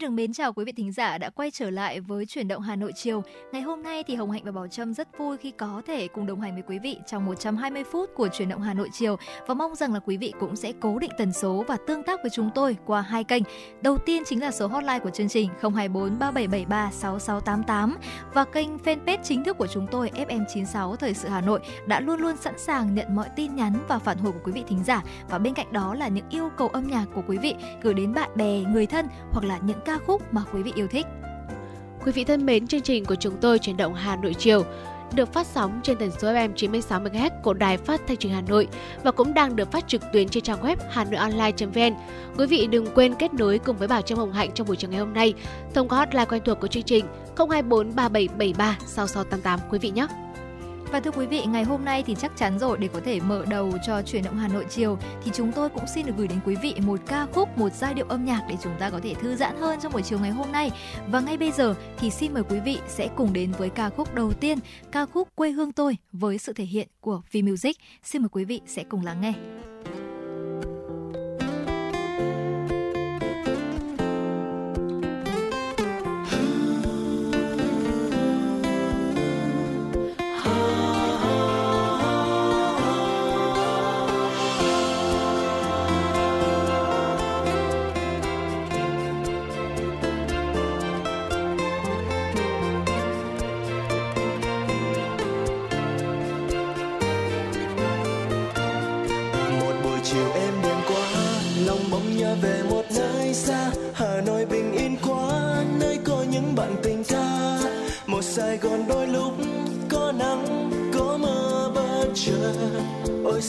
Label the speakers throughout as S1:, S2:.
S1: Xin được mến chào quý vị thính giả đã quay trở lại với chuyển động Hà Nội chiều. Ngày hôm nay thì Hồng Hạnh và Bảo Trâm rất vui khi có thể cùng đồng hành với quý vị trong 120 phút của chuyển động Hà Nội chiều và mong rằng là quý vị cũng sẽ cố định tần số và tương tác với chúng tôi qua hai kênh. Đầu tiên chính là số hotline của chương trình 024 3773 6688 và kênh fanpage chính thức của chúng tôi FM96 Thời sự Hà Nội đã luôn luôn sẵn sàng nhận mọi tin nhắn và phản hồi của quý vị thính giả và bên cạnh đó là những yêu cầu âm nhạc của quý vị gửi đến bạn bè, người thân hoặc là những ca khúc mà quý vị yêu thích.
S2: Quý vị thân mến, chương trình của chúng tôi chuyển động Hà Nội chiều được phát sóng trên tần số FM 96 MHz của Đài Phát thanh truyền Hà Nội và cũng đang được phát trực tuyến trên trang web hanoionline.vn. Quý vị đừng quên kết nối cùng với Bảo Trâm Hồng Hạnh trong buổi chiều ngày hôm nay thông qua hotline quen thuộc của chương trình 024 3773 6688 quý vị nhé.
S1: Và thưa quý vị, ngày hôm nay thì chắc chắn rồi để có thể mở đầu cho chuyển động Hà Nội chiều thì chúng tôi cũng xin được gửi đến quý vị một ca khúc, một giai điệu âm nhạc để chúng ta có thể thư giãn hơn trong buổi chiều ngày hôm nay. Và ngay bây giờ thì xin mời quý vị sẽ cùng đến với ca khúc đầu tiên, ca khúc Quê hương tôi với sự thể hiện của V Music. Xin mời quý vị sẽ cùng lắng nghe.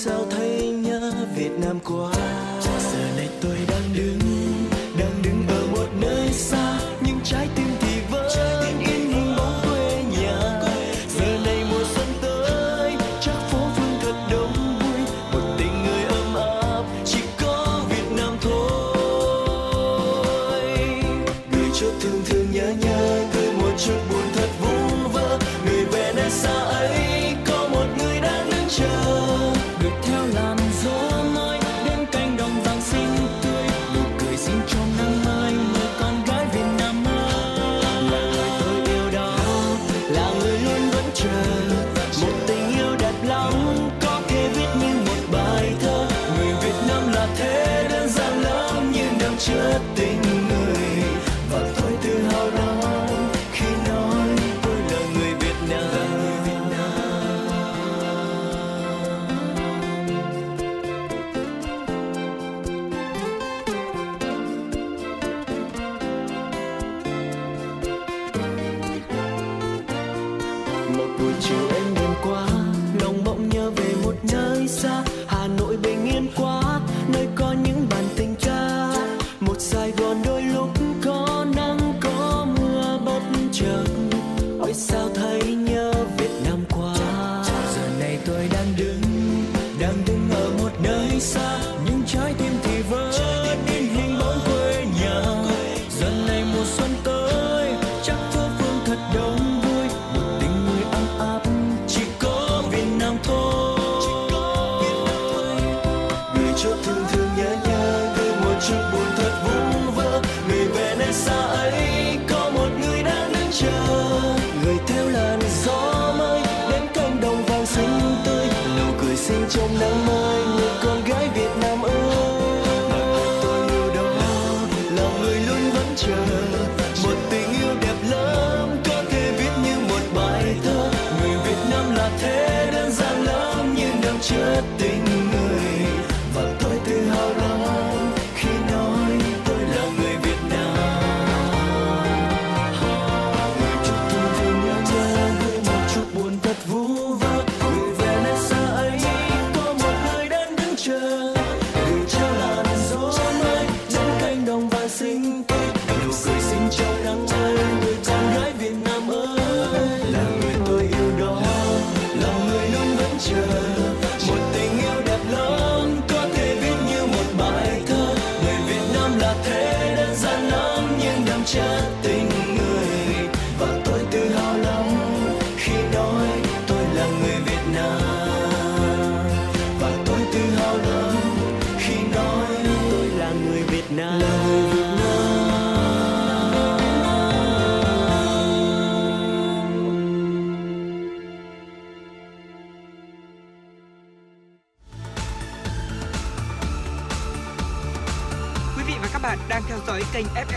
S3: Sao thấy nhớ Việt Nam quá? Giờ này tôi đang đưa mùa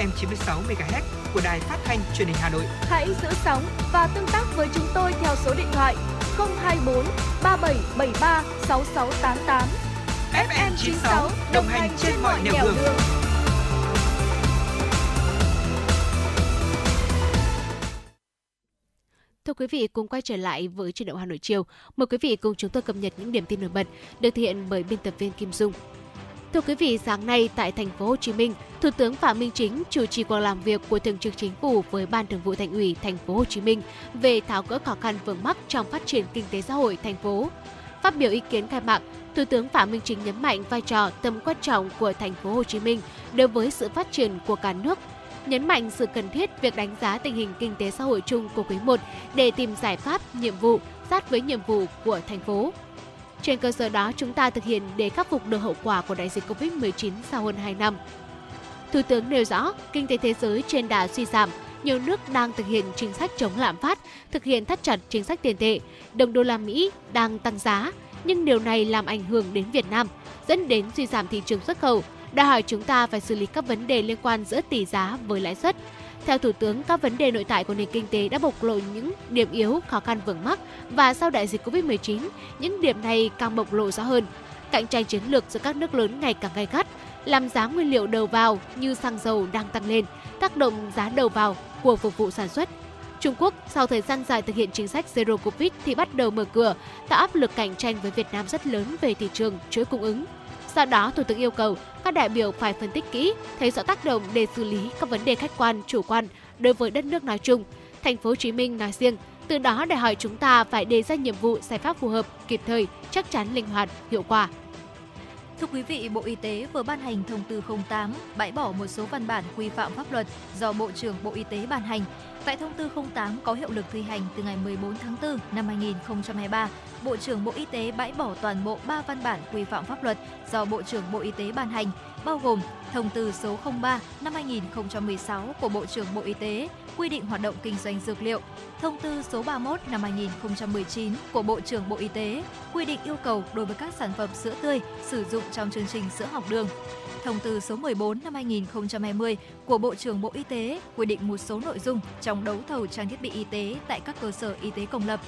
S4: FM 96 MHz của đài phát thanh truyền hình Hà Nội.
S5: Hãy giữ sóng và tương tác với chúng tôi theo số điện thoại 024 3773 6688.
S4: FM 96 đồng hành trên mọi nẻo đường. đường.
S2: Thưa quý vị, cùng quay trở lại với chuyển động Hà Nội chiều. Mời quý vị cùng chúng tôi cập nhật những điểm tin nổi bật được thực hiện bởi biên tập viên Kim Dung. Thưa quý vị, sáng nay tại thành phố Hồ Chí Minh, Thủ tướng Phạm Minh Chính chủ trì cuộc làm việc của Thường trực Chính phủ với Ban Thường vụ Thành ủy thành phố Hồ Chí Minh về tháo gỡ khó khăn vướng mắc trong phát triển kinh tế xã hội thành phố. Phát biểu ý kiến khai mạc, Thủ tướng Phạm Minh Chính nhấn mạnh vai trò tầm quan trọng của thành phố Hồ Chí Minh đối với sự phát triển của cả nước nhấn mạnh sự cần thiết việc đánh giá tình hình kinh tế xã hội chung của quý 1 để tìm giải pháp, nhiệm vụ sát với nhiệm vụ của thành phố. Trên cơ sở đó, chúng ta thực hiện để khắc phục được hậu quả của đại dịch Covid-19 sau hơn 2 năm. Thủ tướng nêu rõ, kinh tế thế giới trên đà suy giảm, nhiều nước đang thực hiện chính sách chống lạm phát, thực hiện thắt chặt chính sách tiền tệ, đồng đô la Mỹ đang tăng giá, nhưng điều này làm ảnh hưởng đến Việt Nam, dẫn đến suy giảm thị trường xuất khẩu, đòi hỏi chúng ta phải xử lý các vấn đề liên quan giữa tỷ giá với lãi suất. Theo Thủ tướng, các vấn đề nội tại của nền kinh tế đã bộc lộ những điểm yếu, khó khăn vướng mắc và sau đại dịch Covid-19, những điểm này càng bộc lộ rõ hơn. Cạnh tranh chiến lược giữa các nước lớn ngày càng gay gắt, làm giá nguyên liệu đầu vào như xăng dầu đang tăng lên, tác động giá đầu vào của phục vụ sản xuất. Trung Quốc sau thời gian dài thực hiện chính sách Zero Covid thì bắt đầu mở cửa, tạo áp lực cạnh tranh với Việt Nam rất lớn về thị trường, chuỗi cung ứng. Do đó, Thủ tướng yêu cầu các đại biểu phải phân tích kỹ, thấy rõ tác động để xử lý các vấn đề khách quan, chủ quan đối với đất nước nói chung, thành phố Hồ Chí Minh nói riêng. Từ đó đòi hỏi chúng ta phải đề ra nhiệm vụ giải pháp phù hợp, kịp thời, chắc chắn linh hoạt, hiệu quả.
S1: Thưa quý vị, Bộ Y tế vừa ban hành thông tư 08 bãi bỏ một số văn bản quy phạm pháp luật do Bộ trưởng Bộ Y tế ban hành. Tại thông tư 08 có hiệu lực thi hành từ ngày 14 tháng 4 năm 2023, Bộ trưởng Bộ Y tế bãi bỏ toàn bộ 3 văn bản quy phạm pháp luật do Bộ trưởng Bộ Y tế ban hành, bao gồm Thông tư số 03 năm 2016 của Bộ trưởng Bộ Y tế quy định hoạt động kinh doanh dược liệu, Thông tư số 31 năm 2019 của Bộ trưởng Bộ Y tế quy định yêu cầu đối với các sản phẩm sữa tươi sử dụng trong chương trình sữa học đường. Thông tư số 14 năm 2020 của Bộ trưởng Bộ Y tế quy định một số nội dung trong đấu thầu trang thiết bị y tế tại các cơ sở y tế công lập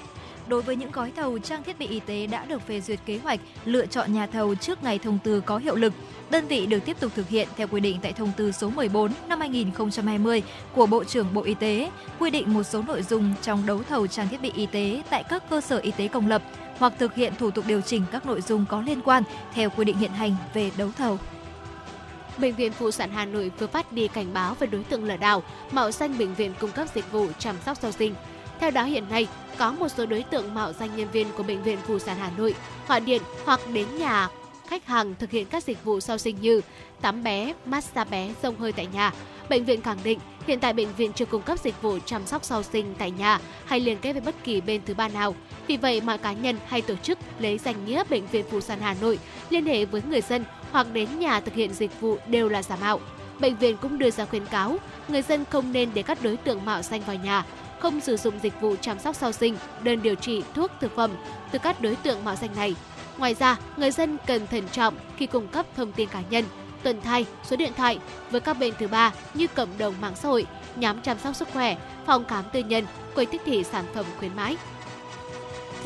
S1: đối với những gói thầu trang thiết bị y tế đã được phê duyệt kế hoạch lựa chọn nhà thầu trước ngày thông tư có hiệu lực. Đơn vị được tiếp tục thực hiện theo quy định tại thông tư số 14 năm 2020 của Bộ trưởng Bộ Y tế, quy định một số nội dung trong đấu thầu trang thiết bị y tế tại các cơ sở y tế công lập hoặc thực hiện thủ tục điều chỉnh các nội dung có liên quan theo quy định hiện hành về đấu thầu.
S2: Bệnh viện Phụ sản Hà Nội vừa phát đi cảnh báo về đối tượng lừa đảo, mạo danh bệnh viện cung cấp dịch vụ chăm sóc sau sinh. Theo đó hiện nay, có một số đối tượng mạo danh nhân viên của Bệnh viện Phụ sản Hà Nội gọi điện hoặc đến nhà khách hàng thực hiện các dịch vụ sau sinh như tắm bé, massage bé, rông hơi tại nhà. Bệnh viện khẳng định hiện tại bệnh viện chưa cung cấp dịch vụ chăm sóc sau sinh tại nhà hay liên kết với bất kỳ bên thứ ba nào. Vì vậy, mọi cá nhân hay tổ chức lấy danh nghĩa Bệnh viện Phụ sản Hà Nội liên hệ với người dân hoặc đến nhà thực hiện dịch vụ đều là giả mạo. Bệnh viện cũng đưa ra khuyến cáo, người dân không nên để các đối tượng mạo danh vào nhà, không sử dụng dịch vụ chăm sóc sau sinh, đơn điều trị, thuốc, thực phẩm từ các đối tượng mạo danh này. Ngoài ra, người dân cần thận trọng khi cung cấp thông tin cá nhân, tuần thai, số điện thoại với các bên thứ ba như cộng đồng mạng xã hội, nhóm chăm sóc sức khỏe, phòng khám tư nhân, quầy tiếp thị sản phẩm khuyến mãi.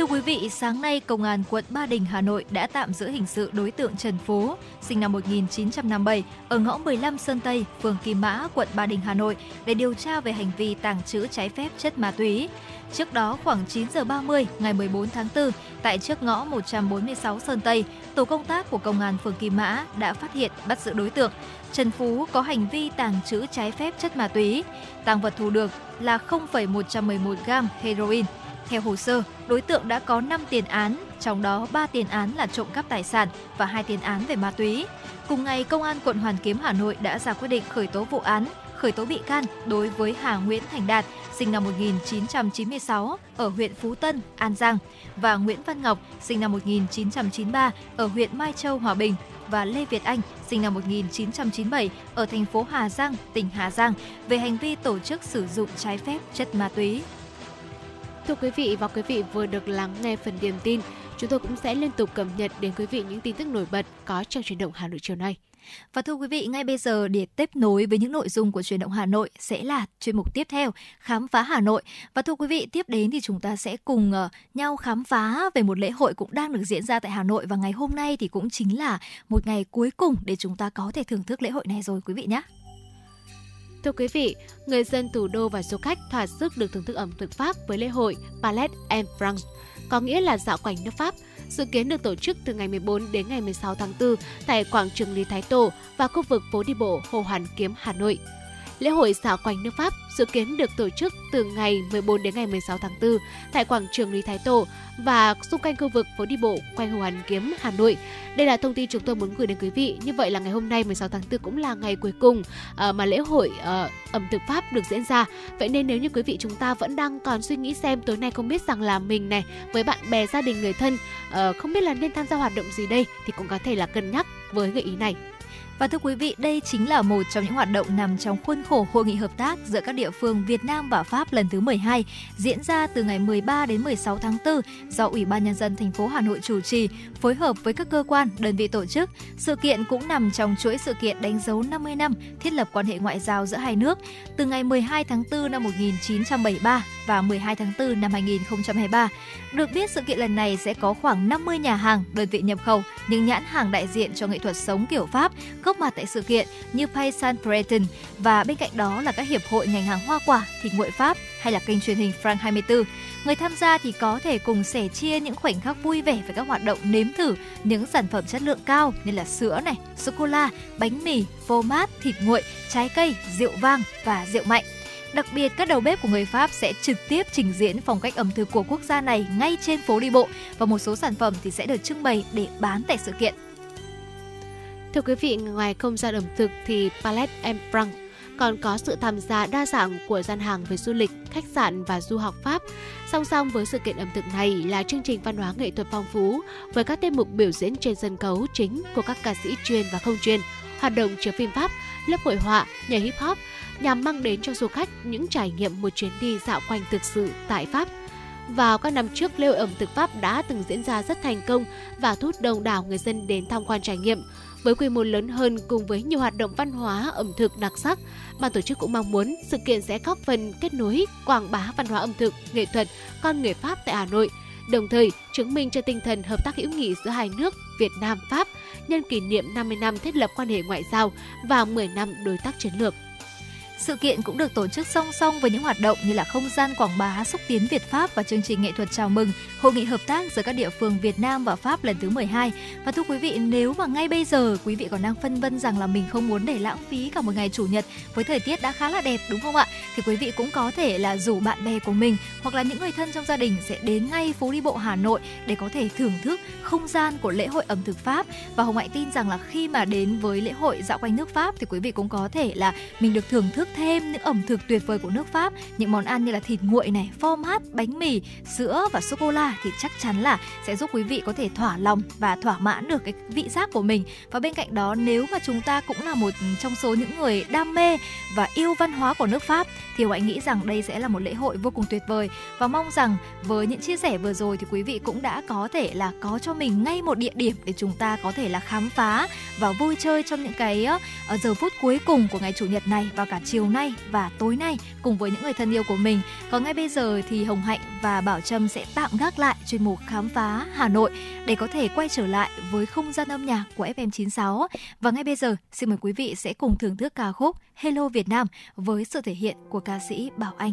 S1: Thưa quý vị, sáng nay Công an quận Ba Đình, Hà Nội đã tạm giữ hình sự đối tượng Trần Phú, sinh năm 1957, ở ngõ 15 Sơn Tây, phường Kim Mã, quận Ba Đình, Hà Nội để điều tra về hành vi tàng trữ trái phép chất ma túy. Trước đó khoảng 9 giờ 30 ngày 14 tháng 4, tại trước ngõ 146 Sơn Tây, tổ công tác của công an phường Kim Mã đã phát hiện bắt giữ đối tượng Trần Phú có hành vi tàng trữ trái phép chất ma túy. Tăng vật thu được là 0,111 gram heroin. Theo hồ sơ, đối tượng đã có 5 tiền án, trong đó 3 tiền án là trộm cắp tài sản và 2 tiền án về ma túy. Cùng ngày, Công an quận Hoàn Kiếm Hà Nội đã ra quyết định khởi tố vụ án, khởi tố bị can đối với Hà Nguyễn Thành Đạt, sinh năm 1996 ở huyện Phú Tân, An Giang và Nguyễn Văn Ngọc, sinh năm 1993 ở huyện Mai Châu, Hòa Bình và Lê Việt Anh, sinh năm 1997 ở thành phố Hà Giang, tỉnh Hà Giang về hành vi tổ chức sử dụng trái phép chất ma túy.
S2: Thưa quý vị và quý vị vừa được lắng nghe phần điểm tin chúng tôi cũng sẽ liên tục cập nhật đến quý vị những tin tức nổi bật có trong chuyển động Hà Nội chiều nay.
S1: Và thưa quý vị, ngay bây giờ để tiếp nối với những nội dung của truyền động Hà Nội sẽ là chuyên mục tiếp theo, khám phá Hà Nội. Và thưa quý vị, tiếp đến thì chúng ta sẽ cùng uh, nhau khám phá về một lễ hội cũng đang được diễn ra tại Hà Nội và ngày hôm nay thì cũng chính là một ngày cuối cùng để chúng ta có thể thưởng thức lễ hội này rồi quý vị nhé.
S2: Thưa quý vị, người dân thủ đô và du khách thỏa sức được thưởng thức ẩm thực Pháp với lễ hội Palais en France, có nghĩa là dạo quanh nước Pháp. dự kiến được tổ chức từ ngày 14 đến ngày 16 tháng 4 tại quảng trường Lý Thái Tổ và khu vực phố đi bộ Hồ Hoàn Kiếm, Hà Nội. Lễ hội dạo quanh nước Pháp dự kiến được tổ chức từ ngày 14 đến ngày 16 tháng 4 tại quảng trường Lý Thái Tổ và xung quanh khu vực phố đi bộ quanh Hồ Hoàn Kiếm, Hà Nội. Đây là thông tin chúng tôi muốn gửi đến quý vị. Như vậy là ngày hôm nay 16 tháng 4 cũng là ngày cuối cùng ờ, mà lễ hội ờ, ẩm thực Pháp được diễn ra. Vậy nên nếu như quý vị chúng ta vẫn đang còn suy nghĩ xem tối nay không biết rằng là mình này với bạn bè gia đình người thân ờ, không biết là nên tham gia hoạt động gì đây thì cũng có thể là cân nhắc với gợi ý này.
S1: Và thưa quý vị, đây chính là một trong những hoạt động nằm trong khuôn khổ hội nghị hợp tác giữa các địa phương Việt Nam và Pháp lần thứ 12 diễn ra từ ngày 13 đến 16 tháng 4 do Ủy ban nhân dân thành phố Hà Nội chủ trì, phối hợp với các cơ quan, đơn vị tổ chức. Sự kiện cũng nằm trong chuỗi sự kiện đánh dấu 50 năm thiết lập quan hệ ngoại giao giữa hai nước từ ngày 12 tháng 4 năm 1973 và 12 tháng 4 năm 2023. Được biết sự kiện lần này sẽ có khoảng 50 nhà hàng, đơn vị nhập khẩu, những nhãn hàng đại diện cho nghệ thuật sống kiểu Pháp góp mặt tại sự kiện như Paysan Breton và bên cạnh đó là các hiệp hội ngành hàng hoa quả, thịt nguội Pháp hay là kênh truyền hình France 24. Người tham gia thì có thể cùng sẻ chia những khoảnh khắc vui vẻ với các hoạt động nếm thử những sản phẩm chất lượng cao như là sữa này, sô cô la, bánh mì, phô mát, thịt nguội, trái cây, rượu vang và rượu mạnh. Đặc biệt, các đầu bếp của người Pháp sẽ trực tiếp trình diễn phong cách ẩm thực của quốc gia này ngay trên phố đi bộ và một số sản phẩm thì sẽ được trưng bày để bán tại sự kiện.
S2: Thưa quý vị, ngoài không gian ẩm thực thì Palette en France còn có sự tham gia đa dạng của gian hàng về du lịch, khách sạn và du học Pháp. Song song với sự kiện ẩm thực này là chương trình văn hóa nghệ thuật phong phú với các tiết mục biểu diễn trên sân khấu chính của các ca sĩ chuyên và không chuyên, hoạt động chiếu phim Pháp, lớp hội họa, nhảy hip hop nhằm mang đến cho du khách những trải nghiệm một chuyến đi dạo quanh thực sự tại Pháp. Vào các năm trước, lễ hội ẩm thực Pháp đã từng diễn ra rất thành công và thu hút đông đảo người dân đến tham quan trải nghiệm. Với quy mô lớn hơn cùng với nhiều hoạt động văn hóa ẩm thực đặc sắc, ban tổ chức cũng mong muốn sự kiện sẽ góp phần kết nối, quảng bá văn hóa ẩm thực, nghệ thuật, con người Pháp tại Hà Nội, đồng thời chứng minh cho tinh thần hợp tác hữu nghị giữa hai nước Việt Nam Pháp nhân kỷ niệm 50 năm thiết lập quan hệ ngoại giao và 10 năm đối tác chiến lược.
S1: Sự kiện cũng được tổ chức song song với những hoạt động như là không gian quảng bá xúc tiến Việt Pháp và chương trình nghệ thuật chào mừng hội nghị hợp tác giữa các địa phương Việt Nam và Pháp lần thứ 12. Và thưa quý vị, nếu mà ngay bây giờ quý vị còn đang phân vân rằng là mình không muốn để lãng phí cả một ngày chủ nhật với thời tiết đã khá là đẹp đúng không ạ? Thì quý vị cũng có thể là rủ bạn bè của mình hoặc là những người thân trong gia đình sẽ đến ngay phố đi bộ Hà Nội để có thể thưởng thức không gian của lễ hội ẩm thực Pháp. Và Hồng Hạnh tin rằng là khi mà đến với lễ hội dạo quanh nước Pháp thì quý vị cũng có thể là mình được thưởng thức thêm những ẩm thực tuyệt vời của nước Pháp, những món ăn như là thịt nguội này, phô mát, bánh mì, sữa và sô cô la thì chắc chắn là sẽ giúp quý vị có thể thỏa lòng và thỏa mãn được cái vị giác của mình. Và bên cạnh đó nếu mà chúng ta cũng là một trong số những người đam mê và yêu văn hóa của nước Pháp thì Hạnh nghĩ rằng đây sẽ là một lễ hội vô cùng tuyệt vời và mong rằng với những chia sẻ vừa rồi thì quý vị cũng đã có thể là có cho mình ngay một địa điểm để chúng ta có thể là khám phá và vui chơi trong những cái ờ, ờ, giờ phút cuối cùng của ngày chủ nhật này và cả chiều nay và tối nay cùng với những người thân yêu của mình. Còn ngay bây giờ thì Hồng Hạnh và Bảo Trâm sẽ tạm gác lại chuyên mục khám phá Hà Nội để có thể quay trở lại với không gian âm nhạc của FM96. Và ngay bây giờ, xin mời quý vị sẽ cùng thưởng thức ca khúc Hello Việt Nam với sự thể hiện của ca sĩ Bảo Anh.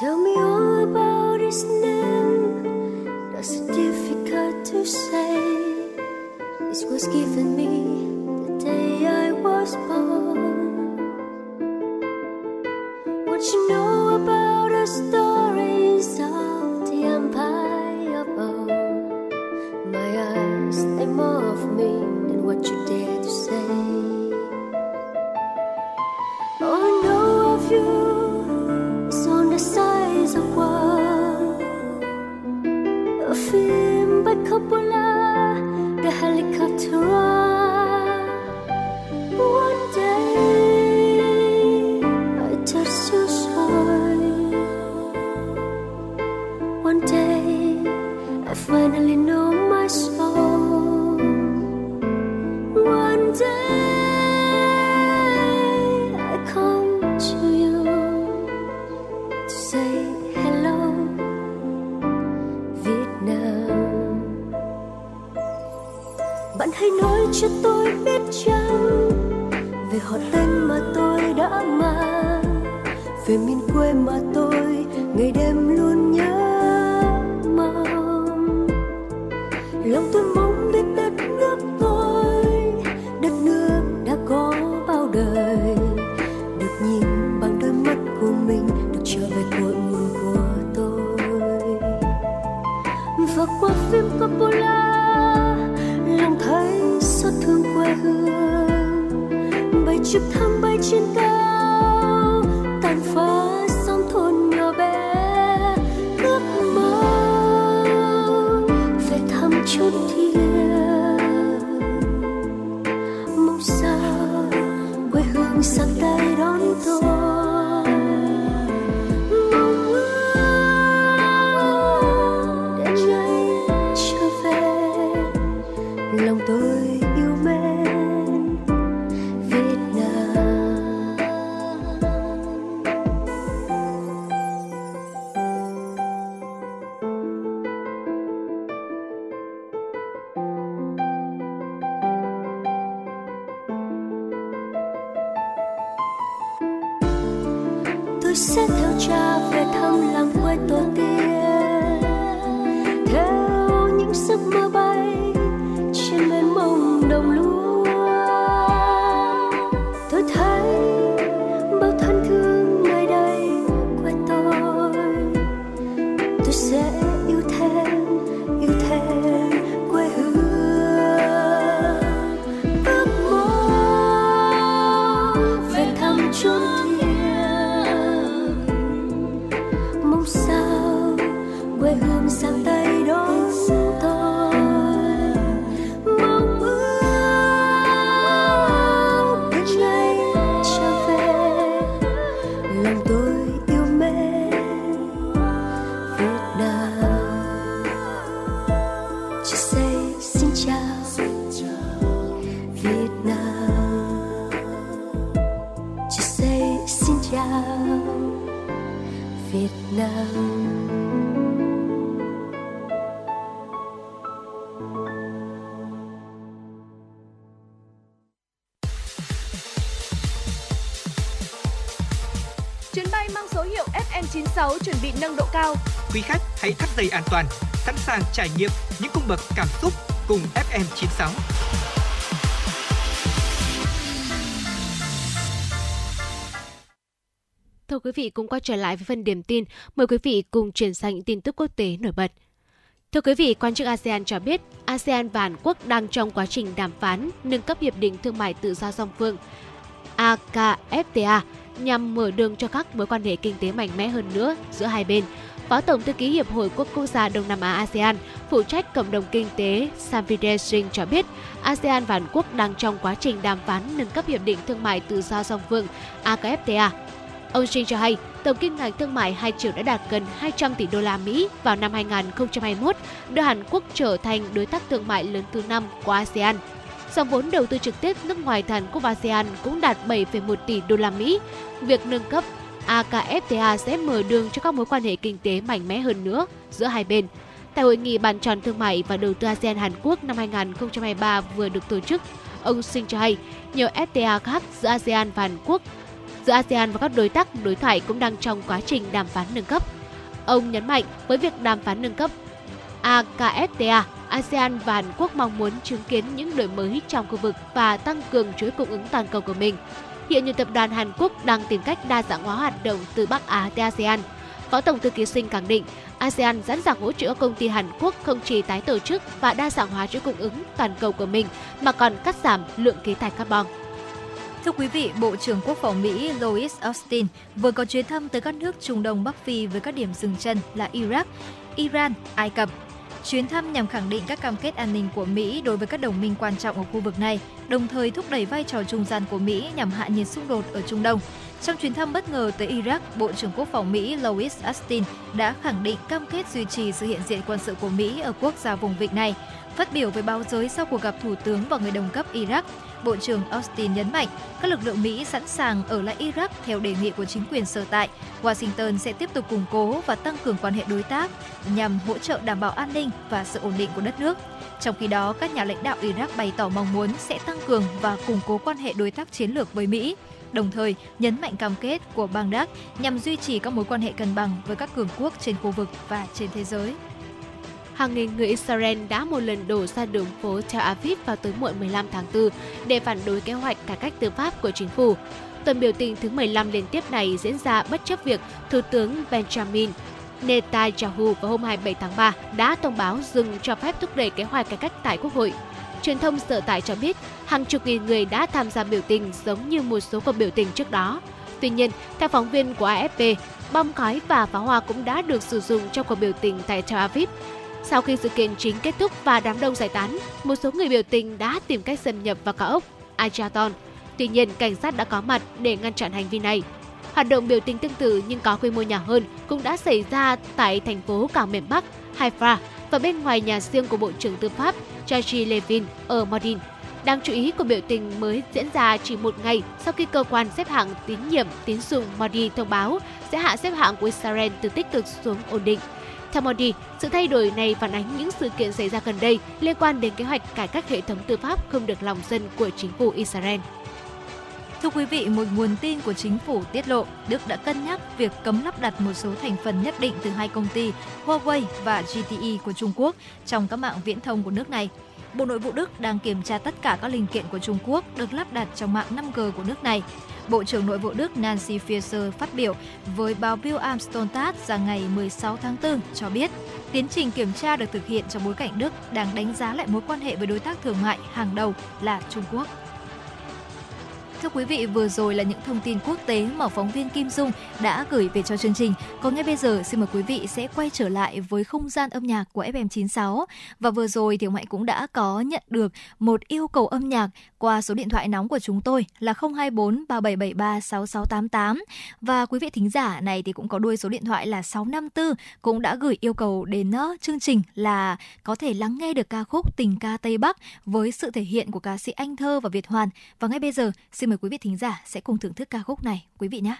S6: Tell me all about his name. That's difficult to say. This was given me the day I was born. What you know about the stories of the empire above? My eyes, they more of me than what you
S4: sàng trải nghiệm những cung bậc cảm xúc cùng FM96.
S2: Thưa quý vị, cũng quay trở lại với phần điểm tin. Mời quý vị cùng chuyển sang những tin tức quốc tế nổi bật. Thưa quý vị, quan chức ASEAN cho biết ASEAN và Hàn Quốc đang trong quá trình đàm phán nâng cấp hiệp định thương mại tự do song phương AKFTA nhằm mở đường cho các mối quan hệ kinh tế mạnh mẽ hơn nữa giữa hai bên. Phó Tổng thư ký Hiệp hội Quốc quốc gia Đông Nam Á ASEAN, phụ trách cộng đồng kinh tế Samvide Singh cho biết, ASEAN và Hàn Quốc đang trong quá trình đàm phán nâng cấp hiệp định thương mại tự do song phương AKFTA. Ông Singh cho hay, tổng kim ngạch thương mại hai triệu đã đạt gần 200 tỷ đô la Mỹ vào năm 2021, đưa Hàn Quốc trở thành đối tác thương mại lớn thứ năm của ASEAN. Dòng vốn đầu tư trực tiếp nước ngoài thành Hàn Quốc và ASEAN cũng đạt 7,1 tỷ đô la Mỹ. Việc nâng cấp AKFTA sẽ mở đường cho các mối quan hệ kinh tế mạnh mẽ hơn nữa giữa hai bên. Tại hội nghị bàn tròn thương mại và đầu tư ASEAN Hàn Quốc năm 2023 vừa được tổ chức, ông Singh cho hay nhiều FTA khác giữa ASEAN và Hàn Quốc giữa ASEAN và các đối tác đối thoại cũng đang trong quá trình đàm phán nâng cấp. Ông nhấn mạnh với việc đàm phán nâng cấp AKFTA, ASEAN và Hàn Quốc mong muốn chứng kiến những đổi mới trong khu vực và tăng cường chuỗi cung ứng toàn cầu của mình. Hiện nhiều tập đoàn Hàn Quốc đang tìm cách đa dạng hóa hoạt động từ Bắc Á tới ASEAN. Phó Tổng thư ký Sinh khẳng định, ASEAN sẵn sàng hỗ trợ công ty Hàn Quốc không chỉ tái tổ chức và đa dạng hóa chuỗi cung ứng toàn cầu của mình mà còn cắt giảm lượng khí thải carbon.
S1: Thưa quý vị, Bộ trưởng Quốc phòng Mỹ Louis Austin vừa có chuyến thăm tới các nước Trung Đông Bắc Phi với các điểm dừng chân là Iraq, Iran, Ai Cập. Chuyến thăm nhằm khẳng định các cam kết an ninh của Mỹ đối với các đồng minh quan trọng ở khu vực này, đồng thời thúc đẩy vai trò trung gian của Mỹ nhằm hạ nhiệt xung đột ở Trung Đông. Trong chuyến thăm bất ngờ tới Iraq, Bộ trưởng Quốc phòng Mỹ Louis Austin đã khẳng định cam kết duy trì sự hiện diện quân sự của Mỹ ở quốc gia vùng vịnh này. Phát biểu với báo giới sau cuộc gặp Thủ tướng và người đồng cấp Iraq, Bộ trưởng Austin nhấn mạnh các lực lượng Mỹ sẵn sàng ở lại Iraq theo đề nghị của chính quyền sở tại. Washington sẽ tiếp tục củng cố và tăng cường quan hệ đối tác nhằm hỗ trợ đảm bảo an ninh và sự ổn định của đất nước. Trong khi đó, các nhà lãnh đạo Iraq bày tỏ mong muốn sẽ tăng cường và củng cố quan hệ đối tác chiến lược với Mỹ đồng thời nhấn mạnh cam kết của Baghdad nhằm duy trì các mối quan hệ cân bằng với các cường quốc trên khu vực và trên thế giới.
S2: Hàng nghìn người Israel đã một lần đổ ra đường phố Tel Aviv vào tối muộn 15 tháng 4 để phản đối kế hoạch cải cách tư pháp của chính phủ. Tuần biểu tình thứ 15 liên tiếp này diễn ra bất chấp việc Thủ tướng Benjamin Netanyahu vào hôm 27 tháng 3 đã thông báo dừng cho phép thúc đẩy kế hoạch cải cách tại Quốc hội. Truyền thông sở tại cho biết hàng chục nghìn người đã tham gia biểu tình giống như một số cuộc biểu tình trước đó. Tuy nhiên, theo phóng viên của AFP, bom khói và pháo hoa cũng đã được sử dụng trong cuộc biểu tình tại Tel Aviv. Sau khi sự kiện chính kết thúc và đám đông giải tán, một số người biểu tình đã tìm cách xâm nhập vào cao ốc Ajaton. Tuy nhiên, cảnh sát đã có mặt để ngăn chặn hành vi này. Hoạt động biểu tình tương tự nhưng có quy mô nhỏ hơn cũng đã xảy ra tại thành phố cảng miền Bắc Haifa và bên ngoài nhà riêng của Bộ trưởng Tư pháp Jaji Levin ở Modin. Đáng chú ý, cuộc biểu tình mới diễn ra chỉ một ngày sau khi cơ quan xếp hạng tín nhiệm tín dụng Modi thông báo sẽ hạ xếp hạng của Israel từ tích cực xuống ổn định. Theo Modi, sự thay đổi này phản ánh những sự kiện xảy ra gần đây liên quan đến kế hoạch cải cách hệ thống tư pháp không được lòng dân của chính phủ Israel.
S1: Thưa quý vị, một nguồn tin của chính phủ tiết lộ Đức đã cân nhắc việc cấm lắp đặt một số thành phần nhất định từ hai công ty Huawei và GTE của Trung Quốc trong các mạng viễn thông của nước này. Bộ Nội vụ Đức đang kiểm tra tất cả các linh kiện của Trung Quốc được lắp đặt trong mạng 5G của nước này. Bộ trưởng Nội vụ Đức Nancy Faeser phát biểu với báo Bill Armstrong ra ngày 16 tháng 4 cho biết, tiến trình kiểm tra được thực hiện trong bối cảnh Đức đang đánh giá lại mối quan hệ với đối tác thương mại hàng đầu là Trung Quốc. Thưa quý vị, vừa rồi là những thông tin quốc tế mà phóng viên Kim Dung đã gửi về cho chương trình. Còn ngay bây giờ, xin mời quý vị sẽ quay trở lại với không gian âm nhạc của FM96. Và vừa rồi thì Mạnh cũng đã có nhận được một yêu cầu âm nhạc qua số điện thoại nóng của chúng tôi là 024 3773 6688. Và quý vị thính giả này thì cũng có đuôi số điện thoại là 654 cũng đã gửi yêu cầu đến chương trình là có thể lắng nghe được ca khúc Tình ca Tây Bắc với sự thể hiện của ca sĩ Anh Thơ và Việt Hoàn. Và ngay bây giờ, xin mời quý vị thính giả sẽ cùng thưởng thức ca khúc này quý vị nhé.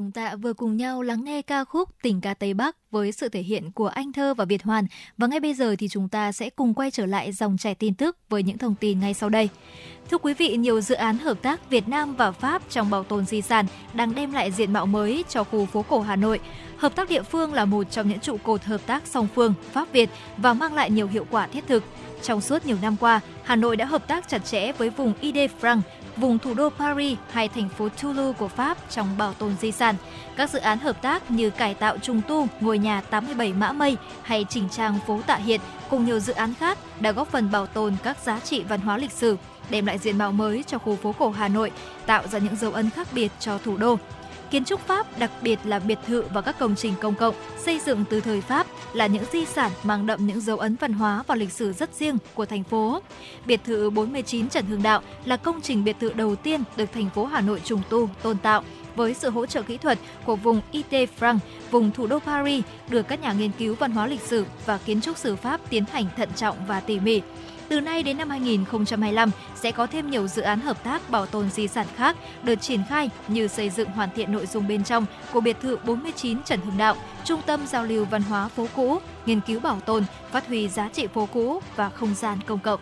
S1: Chúng ta vừa cùng nhau lắng nghe ca khúc Tình ca Tây Bắc với sự thể hiện của Anh Thơ và Việt Hoàn. Và ngay bây giờ thì chúng ta sẽ cùng quay trở lại dòng chảy tin tức với những thông tin ngay sau đây. Thưa quý vị, nhiều dự án hợp tác Việt Nam và Pháp trong bảo tồn di sản đang đem lại diện mạo mới cho khu phố cổ Hà Nội. Hợp tác địa phương là một trong những trụ cột hợp tác song phương Pháp-Việt và mang lại nhiều hiệu quả thiết thực. Trong suốt nhiều năm qua, Hà Nội đã hợp tác chặt chẽ với vùng Ile-de-France, vùng thủ đô Paris hay thành phố Toulouse của Pháp trong bảo tồn di sản. Các dự án hợp tác như cải tạo trùng tu ngôi nhà 87 Mã Mây hay chỉnh trang phố Tạ Hiện cùng nhiều dự án khác đã góp phần bảo tồn các giá trị văn hóa lịch sử, đem lại diện mạo mới cho khu phố cổ Hà Nội, tạo ra những dấu ấn khác biệt cho thủ đô. Kiến trúc Pháp, đặc biệt là biệt thự và các công trình công cộng xây dựng từ thời Pháp là những di sản mang đậm những dấu ấn văn hóa và lịch sử rất riêng của thành phố. Biệt thự 49 Trần Hưng Đạo là công trình biệt thự đầu tiên được thành phố Hà Nội trùng tu, tôn tạo với sự hỗ trợ kỹ thuật của vùng IT Frank, vùng thủ đô Paris, được các nhà nghiên cứu văn hóa lịch sử và kiến trúc sử Pháp tiến hành thận trọng và tỉ mỉ. Từ nay đến năm 2025 sẽ có thêm nhiều dự án hợp tác bảo tồn di sản khác được triển khai như xây dựng hoàn thiện nội dung bên trong của biệt thự 49 Trần Hưng Đạo, trung tâm giao lưu văn hóa phố cũ, nghiên cứu bảo tồn, phát huy giá trị phố cũ và không gian công cộng.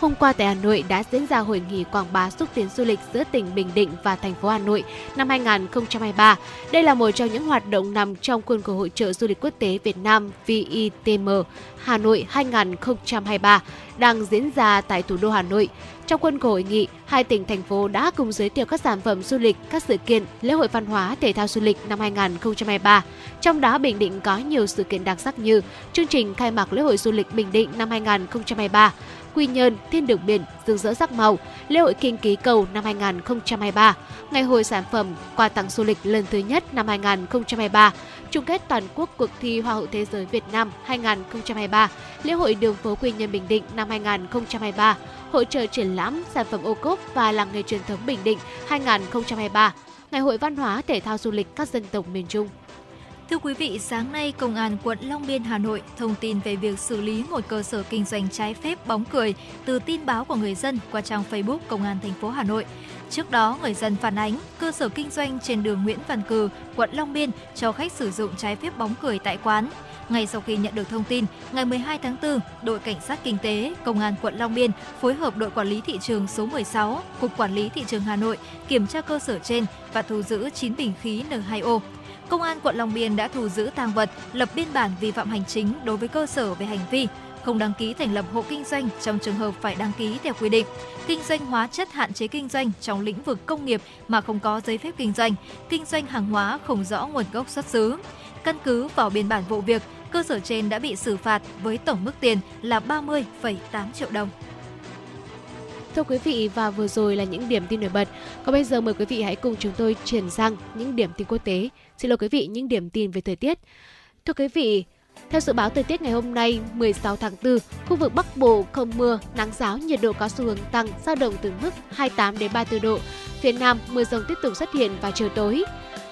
S2: Hôm qua tại Hà Nội đã diễn ra hội nghị quảng bá xúc tiến du lịch giữa tỉnh Bình Định và thành phố Hà Nội năm 2023. Đây là một trong những hoạt động nằm trong khuôn khổ Hội trợ Du lịch Quốc tế Việt Nam VITM Hà Nội 2023 đang diễn ra tại thủ đô Hà Nội. Trong khuôn khổ hội nghị, hai tỉnh thành phố đã cùng giới thiệu các sản phẩm du lịch, các sự kiện, lễ hội văn hóa, thể thao du lịch năm 2023. Trong đó Bình Định có nhiều sự kiện đặc sắc như chương trình khai mạc lễ hội du lịch Bình Định năm 2023, Quy Nhơn, Thiên Đường Biển, rực rỡ sắc màu, lễ hội Kinh Ký Cầu năm 2023, ngày hội sản phẩm quà tặng du lịch lần thứ nhất năm 2023, chung kết toàn quốc cuộc thi Hoa hậu Thế giới Việt Nam 2023, lễ hội đường phố Quy Nhơn Bình Định năm 2023, hội trợ triển lãm sản phẩm ô cốp và làng nghề truyền thống Bình Định 2023, Ngày hội văn hóa thể thao du lịch các dân tộc miền Trung.
S1: Thưa quý vị, sáng nay Công an quận Long Biên Hà Nội thông tin về việc xử lý một cơ sở kinh doanh trái phép bóng cười từ tin báo của người dân qua trang Facebook Công an thành phố Hà Nội. Trước đó, người dân phản ánh cơ sở kinh doanh trên đường Nguyễn Văn Cừ, quận Long Biên cho khách sử dụng trái phép bóng cười tại quán. Ngay sau khi nhận được thông tin, ngày 12 tháng 4, đội cảnh sát kinh tế, công an quận Long Biên phối hợp đội quản lý thị trường số 16, cục quản lý thị trường Hà Nội kiểm tra cơ sở trên và thu giữ 9 bình khí N2O. Công an quận Long Biên đã thu giữ tang vật, lập biên bản vi phạm hành chính đối với cơ sở về hành vi không đăng ký thành lập hộ kinh doanh trong trường hợp phải đăng ký theo quy định, kinh doanh hóa chất hạn chế kinh doanh trong lĩnh vực công nghiệp mà không có giấy phép kinh doanh, kinh doanh hàng hóa không rõ nguồn gốc xuất xứ. Căn cứ vào biên bản vụ việc, cơ sở trên đã bị xử phạt với tổng mức tiền là 30,8 triệu đồng.
S2: Thưa quý vị và vừa rồi là những điểm tin nổi bật. Còn bây giờ mời quý vị hãy cùng chúng tôi chuyển sang những điểm tin quốc tế. Xin lỗi quý vị những điểm tin về thời tiết. Thưa quý vị, theo dự báo thời tiết ngày hôm nay 16 tháng 4, khu vực Bắc Bộ không mưa, nắng giáo, nhiệt độ có xu hướng tăng, dao động từ mức 28 đến 34 độ. Phía Nam mưa rông tiếp tục xuất hiện vào chiều tối.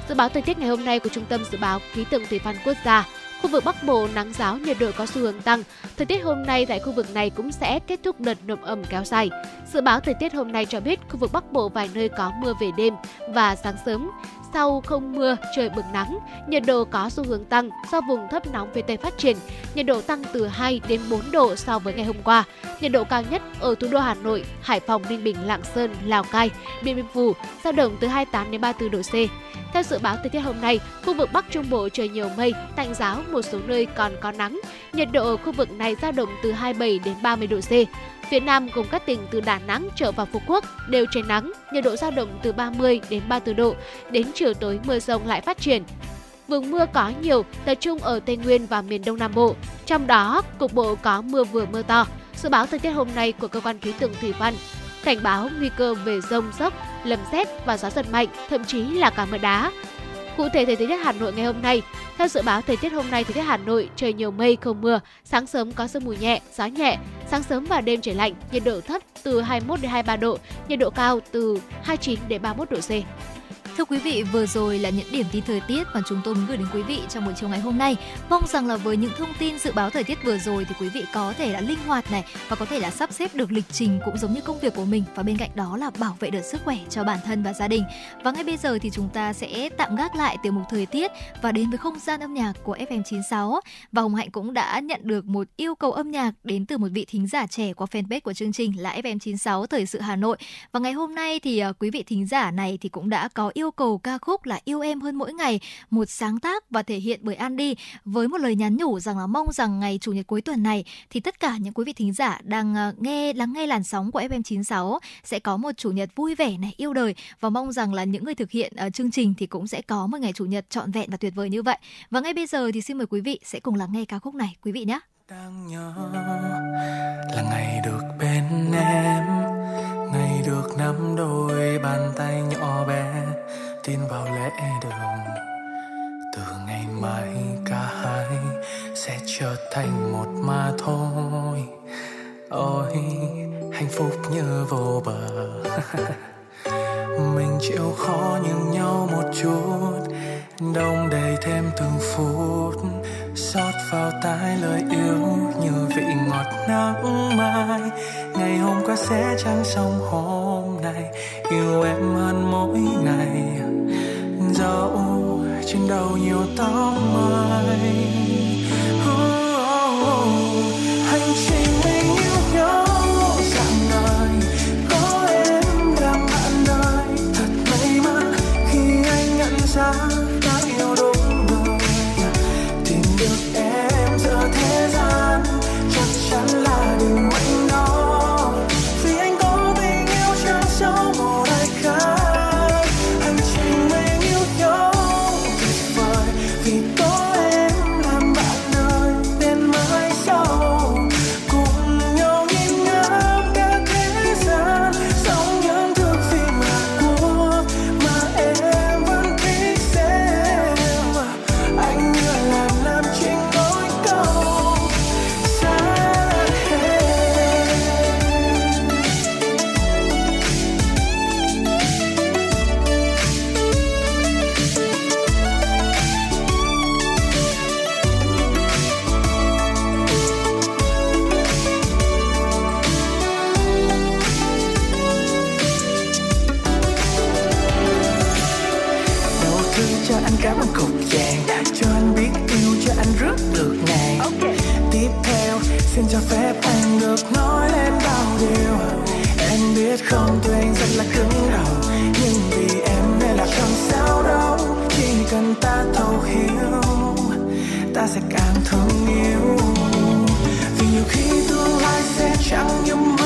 S2: Dự báo thời tiết ngày hôm nay của Trung tâm Dự báo Khí tượng Thủy văn Quốc gia, Khu vực Bắc Bộ nắng giáo, nhiệt độ có xu hướng tăng. Thời tiết hôm nay tại khu vực này cũng sẽ kết thúc đợt nồm ẩm kéo dài. Dự báo thời tiết hôm nay cho biết khu vực Bắc Bộ vài nơi có mưa về đêm và sáng sớm sau không mưa, trời bừng nắng, nhiệt độ có xu hướng tăng do vùng thấp nóng phía Tây phát triển, nhiệt độ tăng từ 2 đến 4 độ so với ngày hôm qua. Nhiệt độ cao nhất ở thủ đô Hà Nội, Hải Phòng, Ninh Bình, Lạng Sơn, Lào Cai, Điện Biên Phủ dao động từ 28 đến 34 độ C. Theo dự báo thời tiết hôm nay, khu vực Bắc Trung Bộ trời nhiều mây, tạnh giáo, một số nơi còn có nắng. Nhiệt độ ở khu vực này dao động từ 27 đến 30 độ C. Phía Nam gồm các tỉnh từ Đà Nẵng trở vào Phú Quốc đều trời nắng, nhiệt độ dao động từ 30 đến 34 độ. Đến chiều tối mưa rông lại phát triển. Vùng mưa có nhiều, tập trung ở Tây Nguyên và miền Đông Nam Bộ. Trong đó, cục bộ có mưa vừa mưa to. Dự báo thời tiết hôm nay của cơ quan khí tượng thủy văn cảnh báo nguy cơ về rông rốc lầm xét và gió giật mạnh, thậm chí là cả mưa đá. Cụ thể thời tiết Hà Nội ngày hôm nay, theo dự báo thời tiết hôm nay thời tiết Hà Nội trời nhiều mây không mưa, sáng sớm có sương mù nhẹ, gió nhẹ, sáng sớm và đêm trời lạnh, nhiệt độ thấp từ 21 đến 23 độ, nhiệt độ cao từ 29 đến 31 độ C.
S1: Thưa quý vị, vừa rồi là những điểm tin thời tiết mà chúng tôi muốn gửi đến quý vị trong buổi chiều ngày hôm nay. Mong rằng là với những thông tin dự báo thời tiết vừa rồi thì quý vị có thể là linh hoạt này và có thể là sắp xếp được lịch trình cũng giống như công việc của mình và bên cạnh đó là bảo vệ được sức khỏe cho bản thân và gia đình. Và ngay bây giờ thì chúng ta sẽ tạm gác lại tiểu mục thời tiết và đến với không gian âm nhạc của FM96 và Hồng Hạnh cũng đã nhận được một yêu cầu âm nhạc đến từ một vị thính giả trẻ qua fanpage của chương trình là FM96 Thời sự Hà Nội. Và ngày hôm nay thì à, quý vị thính giả này thì cũng đã có yêu yêu cầu ca khúc là Yêu em hơn mỗi ngày, một sáng tác và thể hiện bởi Andy với một lời nhắn nhủ rằng là mong rằng ngày chủ nhật cuối tuần này thì tất cả những quý vị thính giả đang ờ, nghe lắng nghe làn sóng của FM96 sẽ có một chủ nhật vui vẻ này, yêu đời và mong rằng là những người thực hiện uh, chương trình thì cũng sẽ có một ngày chủ nhật trọn vẹn và tuyệt vời như vậy. Và ngay bây giờ thì xin mời quý vị sẽ cùng lắng nghe ca khúc này quý vị nhé.
S3: Đang nhớ là ngày được bên em ngày được nắm đôi bàn tay nhỏ bé tin vào lẽ đường. Từ ngày mai cả hai sẽ trở thành một mà thôi. Ôi, hạnh phúc như vô bờ. Mình chịu khó
S7: nhường nhau một chút, đông đầy thêm từng phút rót vào tai lời yêu như vị ngọt nắng mai. Ngày hôm qua sẽ chẳng xong hôm nay, yêu em hơn mỗi ngày. Dẫu trên đầu nhiều tóc mai. Phép anh được nói lên bao điều. Em biết không tuy anh rất là cứng đầu, nhưng vì em nên là không sao đâu. Chỉ cần ta thấu hiểu, ta sẽ càng thương yêu. Vì nhiều khi tương lai sẽ chẳng như mơ.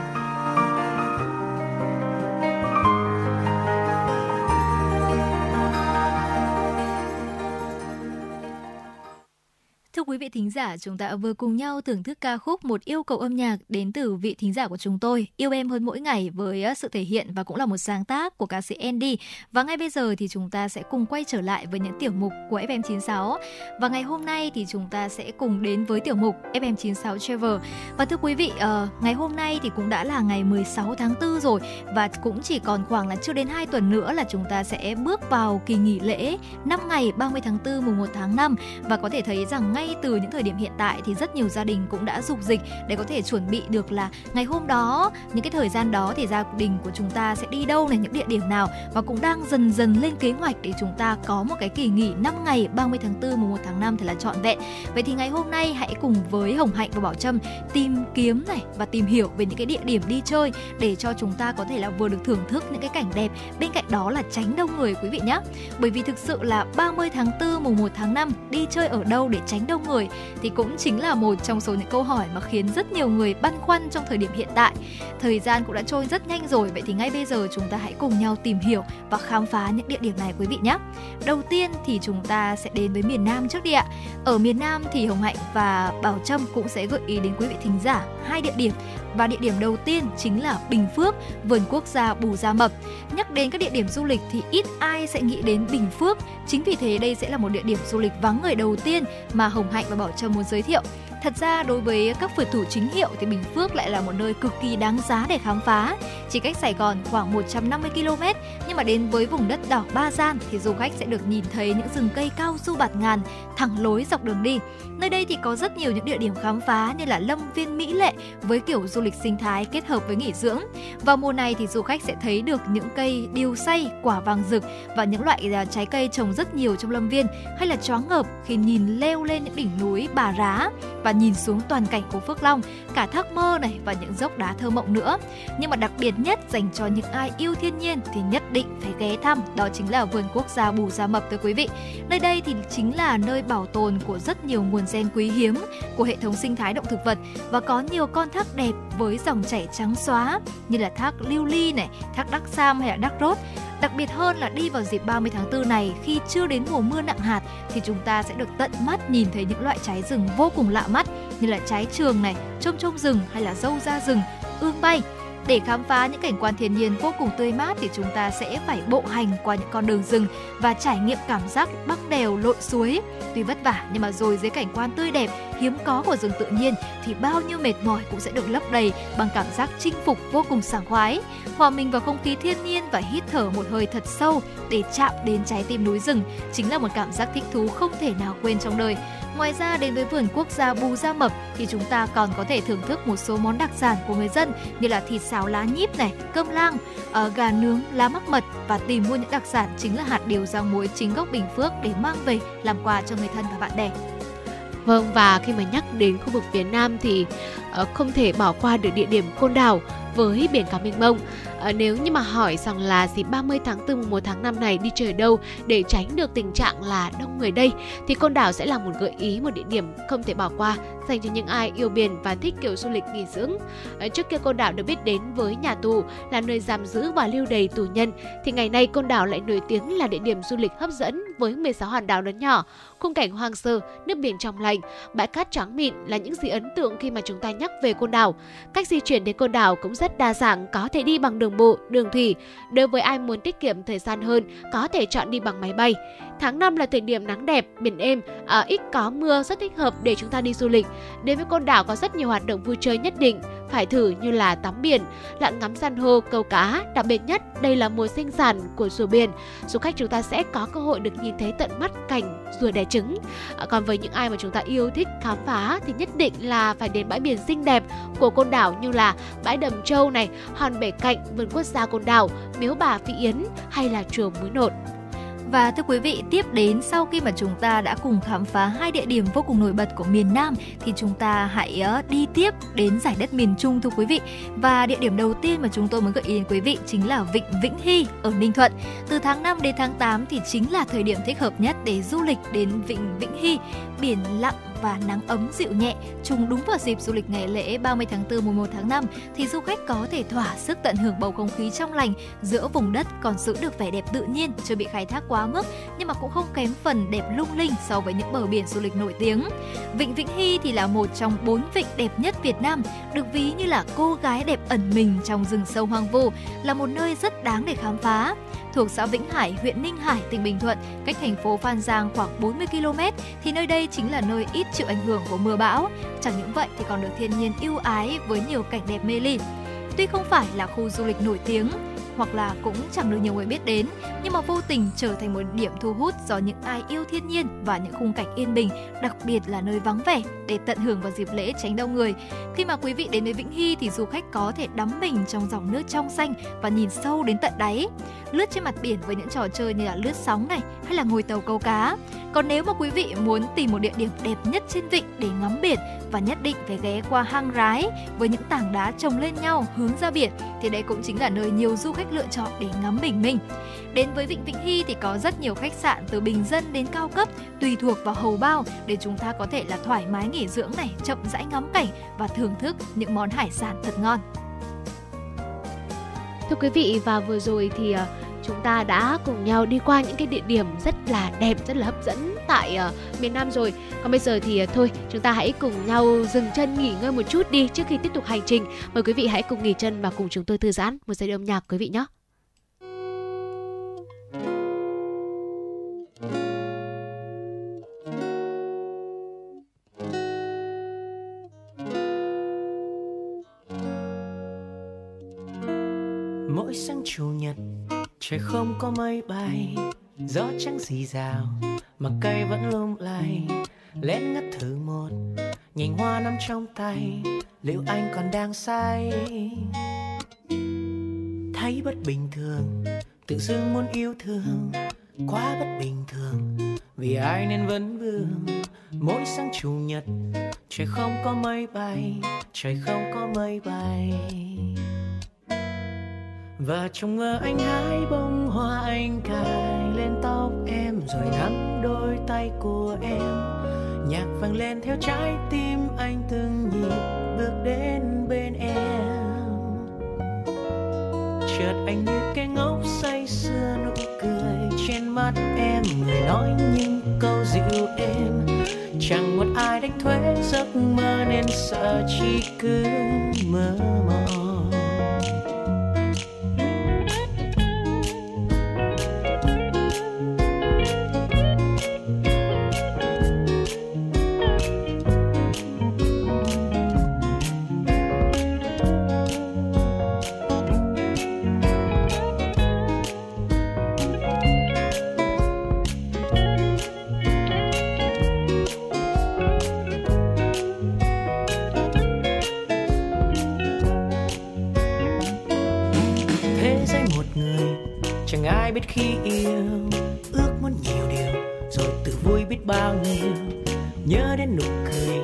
S1: thính giả, chúng ta vừa cùng nhau thưởng thức ca khúc Một yêu cầu âm nhạc đến từ vị thính giả của chúng tôi, Yêu em hơn mỗi ngày với ờ, sự thể hiện và cũng là một sáng tác của ca sĩ Andy. Và ngay bây giờ thì chúng ta sẽ cùng quay trở lại với những tiểu mục của FM96. Và ngày hôm nay thì chúng ta sẽ cùng đến với tiểu mục FM96 Travel. Và thưa quý vị, uh, ngày hôm nay thì cũng đã là ngày 16 tháng 4 rồi và cũng chỉ còn khoảng là chưa đến 2 tuần nữa là chúng ta sẽ bước vào kỳ nghỉ lễ 5 ngày 30 tháng 4 mùng 1 tháng 5 và có thể thấy rằng ngay từ từ những thời điểm hiện tại thì rất nhiều gia đình cũng đã dục dịch để có thể chuẩn bị được là ngày hôm đó, những cái thời gian đó thì gia đình của chúng ta sẽ đi đâu này, những địa điểm nào và cũng đang dần dần lên kế hoạch để chúng ta có một cái kỳ nghỉ 5 ngày 30 tháng 4 mùng 1 tháng 5 thì là trọn vẹn. Vậy thì ngày hôm nay hãy cùng với Hồng Hạnh và Bảo Trâm tìm kiếm này và tìm hiểu về những cái địa điểm đi chơi để cho chúng ta có thể là vừa được thưởng thức những cái cảnh đẹp bên cạnh đó là tránh đông người quý vị nhé. Bởi vì thực sự là 30 tháng 4 mùng 1 tháng 5 đi chơi ở đâu để tránh đông người thì cũng chính là một trong số những câu hỏi mà khiến rất nhiều người băn khoăn trong thời điểm hiện tại. Thời gian cũng đã trôi rất nhanh rồi, vậy thì ngay bây giờ chúng ta hãy cùng nhau tìm hiểu và khám phá những địa điểm này quý vị nhé. Đầu tiên thì chúng ta sẽ đến với miền Nam trước đi ạ. Ở miền Nam thì Hồng Hạnh và Bảo Trâm cũng sẽ gợi ý đến quý vị thính giả hai địa điểm và địa điểm đầu tiên chính là Bình Phước, vườn quốc gia Bù Gia Mập. Nhắc đến các địa điểm du lịch thì ít ai sẽ nghĩ đến Bình Phước. Chính vì thế đây sẽ là một địa điểm du lịch vắng người đầu tiên mà Hồng Hạnh và Bảo Trâm muốn giới thiệu. Thật ra đối với các phượt thủ chính hiệu thì Bình Phước lại là một nơi cực kỳ đáng giá để khám phá. Chỉ cách Sài Gòn khoảng 150 km, nhưng mà đến với vùng đất đỏ Ba Gian thì du khách sẽ được nhìn thấy những rừng cây cao su bạt ngàn thẳng lối dọc đường đi. Nơi đây thì có rất nhiều những địa điểm khám phá như là Lâm Viên Mỹ Lệ với kiểu du lịch sinh thái kết hợp với nghỉ dưỡng. Vào mùa này thì du khách sẽ thấy được những cây điều say, quả vàng rực và những loại à, trái cây trồng rất nhiều trong lâm viên hay là choáng ngợp khi nhìn leo lên những đỉnh núi Bà Rá và nhìn xuống toàn cảnh của Phước Long, cả thác mơ này và những dốc đá thơ mộng nữa. Nhưng mà đặc biệt nhất dành cho những ai yêu thiên nhiên thì nhất định phải ghé thăm, đó chính là vườn quốc gia Bù Gia Mập thưa quý vị. Nơi đây thì chính là nơi bảo tồn của rất nhiều nguồn gen quý hiếm của hệ thống sinh thái động thực vật và có nhiều con thác đẹp với dòng chảy trắng xóa như là thác Lưu Ly này, thác Đắc Sam hay là Đắc Rốt Đặc biệt hơn là đi vào dịp 30 tháng 4 này khi chưa đến mùa mưa nặng hạt thì chúng ta sẽ được tận mắt nhìn thấy những loại trái rừng vô cùng lạ mắt như là trái trường này, trông trông rừng hay là dâu da rừng, ương bay. Để khám phá những cảnh quan thiên nhiên vô cùng tươi mát thì chúng ta sẽ phải bộ hành qua những con đường rừng và trải nghiệm cảm giác băng đèo lội suối. Tuy vất vả nhưng mà rồi dưới cảnh quan tươi đẹp, hiếm có của rừng tự nhiên thì bao nhiêu mệt mỏi cũng sẽ được lấp đầy bằng cảm giác chinh phục vô cùng sảng khoái. Hòa mình vào không khí thiên nhiên và hít thở một hơi thật sâu để chạm đến trái tim núi rừng chính là một cảm giác thích thú không thể nào quên trong đời. Ngoài ra đến với vườn quốc gia Bù Gia Mập thì chúng ta còn có thể thưởng thức một số món đặc sản của người dân như là thịt xào lá nhíp này, cơm lang, uh, gà nướng, lá mắc mật và tìm mua những đặc sản chính là hạt điều rang muối chính gốc Bình Phước để mang về làm quà cho người thân và bạn bè.
S2: Vâng và khi mà nhắc đến khu vực phía Nam thì uh, không thể bỏ qua được địa điểm Côn Đảo với biển cả mênh mông. À, nếu như mà hỏi rằng là dịp 30 tháng 4 1 tháng 5 này đi chơi đâu để tránh được tình trạng là đông người đây thì Côn Đảo sẽ là một gợi ý một địa điểm không thể bỏ qua dành cho những ai yêu biển và thích kiểu du lịch nghỉ dưỡng. À, trước kia Côn Đảo được biết đến với nhà tù là nơi giam giữ và lưu đầy tù nhân thì ngày nay Côn Đảo lại nổi tiếng là địa điểm du lịch hấp dẫn với 16 hòn đảo lớn nhỏ, khung cảnh hoang sơ, nước biển trong lành, bãi cát trắng mịn là những gì ấn tượng khi mà chúng ta nhắc về Côn Đảo. Cách di chuyển đến Côn Đảo cũng rất đa dạng, có thể đi bằng đường bộ, đường thủy. Đối với ai muốn tiết kiệm thời gian hơn, có thể chọn đi bằng máy bay. Tháng 5 là thời điểm nắng đẹp, biển êm, à, ít có mưa rất thích hợp để chúng ta đi du lịch. Đến với Côn Đảo có rất nhiều hoạt động vui chơi nhất định, phải thử như là tắm biển, lặn ngắm san hô, câu cá. Đặc biệt nhất, đây là mùa sinh sản của rùa biển. Du khách chúng ta sẽ có cơ hội được nhìn thấy tận mắt cảnh rùa đẻ trứng. À, còn với những ai mà chúng ta yêu thích khám phá thì nhất định là phải đến bãi biển xinh đẹp của Côn Đảo như là bãi Đầm Châu này, hòn bể cạnh, vườn quốc gia Côn Đảo, miếu bà Phi Yến hay là chùa Muối Nột.
S1: Và thưa quý vị, tiếp đến sau khi mà chúng ta đã cùng khám phá hai địa điểm vô cùng nổi bật của miền Nam thì chúng ta hãy ờ, đi tiếp đến giải đất miền Trung thưa quý vị. Và địa điểm đầu tiên mà chúng tôi muốn gợi ý đến quý vị chính là Vịnh Vĩnh Hy ở Ninh Thuận. Từ tháng 5 đến tháng 8 thì chính là thời điểm thích hợp nhất để du lịch đến Vịnh Vĩnh Hy. Biển lặng và nắng ấm dịu nhẹ trùng đúng vào dịp du lịch ngày lễ 30 tháng 4 mùng 1 tháng 5 thì du khách có thể thỏa sức tận hưởng bầu không khí trong lành giữa vùng đất còn giữ được vẻ đẹp tự nhiên chưa bị khai thác quá mức nhưng mà cũng không kém phần đẹp lung linh so với những bờ biển du lịch nổi tiếng. Vịnh Vĩnh Hy thì là một trong bốn vịnh đẹp nhất Việt Nam, được ví như là cô gái đẹp ẩn mình trong rừng sâu hoang vu, là một nơi rất đáng để khám phá thuộc xã Vĩnh Hải, huyện Ninh Hải, tỉnh Bình Thuận, cách thành phố Phan Giang khoảng 40 km thì nơi đây chính là nơi ít chịu ảnh hưởng của mưa bão. Chẳng những vậy thì còn được thiên nhiên ưu ái với nhiều cảnh đẹp mê ly. Tuy không phải là khu du lịch nổi tiếng, hoặc là cũng chẳng được nhiều người biết đến nhưng mà vô tình trở thành một điểm thu hút do những ai yêu thiên nhiên và những khung cảnh yên bình, đặc biệt là nơi vắng vẻ để tận hưởng vào dịp lễ tránh đông người. Khi mà quý vị đến với Vĩnh Hy thì du khách có thể đắm mình trong dòng nước trong xanh và nhìn sâu đến tận đáy, lướt trên mặt biển với những trò chơi như là lướt sóng này hay là ngồi tàu câu cá. Còn nếu mà quý vị muốn tìm một địa điểm đẹp nhất trên vịnh để ngắm biển và nhất định phải ghé qua hang rái với những tảng đá chồng lên nhau hướng ra biển thì đây cũng chính là nơi nhiều du khách lựa chọn để ngắm bình minh. Đến với Vịnh Vĩnh Hy thì có rất nhiều khách sạn từ bình dân đến cao cấp tùy thuộc vào hầu bao để chúng ta có thể là thoải mái nghỉ dưỡng này, chậm rãi ngắm cảnh và thưởng thức những món hải sản thật ngon.
S2: Thưa quý vị và vừa rồi thì à, chúng ta đã cùng nhau đi qua những cái địa điểm rất là đẹp, rất là hấp dẫn tại uh, miền Nam rồi. Còn bây giờ thì uh, thôi, chúng ta hãy cùng nhau dừng chân nghỉ ngơi một chút đi trước khi tiếp tục hành trình. Mời quý vị hãy cùng nghỉ chân và cùng chúng tôi thư giãn một giây âm nhạc quý vị nhé.
S8: mỗi sáng chủ nhật trời không có mây bay gió trắng xì rào mà cây vẫn lung lay. Lén ngắt thử một nhành hoa nắm trong tay. Liệu anh còn đang say? Thấy bất bình thường, tự dưng muốn yêu thương. Quá bất bình thường, vì ai nên vấn vương. Mỗi sáng chủ nhật, trời không có mây bay, trời không có mây bay và trong mơ anh hái bông hoa anh cài lên tóc em, rồi nắm đôi tay của em. Nhạc vang lên theo trái tim anh từng nhịp bước đến bên em. Chợt anh như cái ngốc say sưa nụ cười trên mắt em, người nói những câu dịu êm. Chẳng một ai đánh thuế giấc mơ nên sợ chỉ cứ mơ mộng. Ai biết khi yêu. Ước muốn nhiều điều, rồi từ vui biết bao nhiêu. Nhớ đến nụ cười,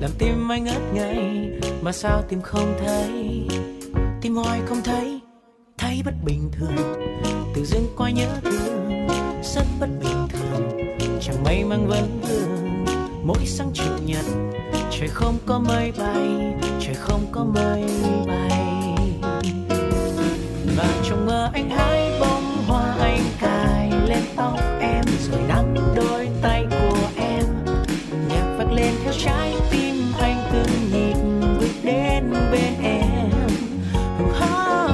S8: làm tim anh ngất ngây mà sao tim không thấy? Tim hoài không thấy thấy bất bình thường. Tự dưng coi nhớ thương, rất bất bình thường. Chẳng may mang vấn vương mỗi sáng chủ nhật, trời không có mây bay, trời không có mây bay. Và trong mơ anh hai bóng tóc em rồi nắm đôi tay của em. Nhạc vang lên theo trái tim anh từng nhịp bước đến bên em. Oh,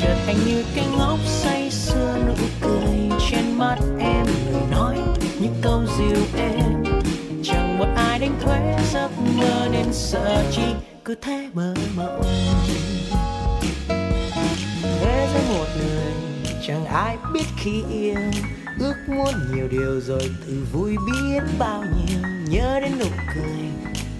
S8: chợt anh như cái ngốc say sưa nụ cười trên mắt em. Lời nói những câu dịu êm. Chẳng một ai đánh thuế giấc mơ nên sợ chi cứ thế mơ mộng. Thế giới một người chẳng ai biết khi yêu ước muốn nhiều điều rồi tự vui biết bao nhiêu. Nhớ đến nụ cười,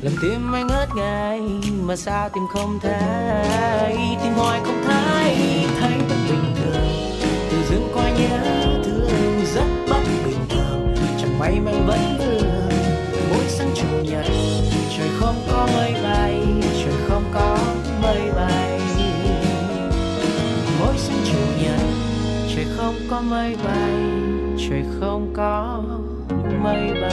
S8: làm tim anh ngất ngây mà sao tim không thấy? Tim hoài không thấy thấy vẫn bình thường. Tự dưng qua nhớ, thương rất bất bình thường. Chẳng may mang vẫn vương, mỗi sáng chủ nhật, trời không có mây bay, trời không có mây bay. Trời không có mây bay trời không có mây bay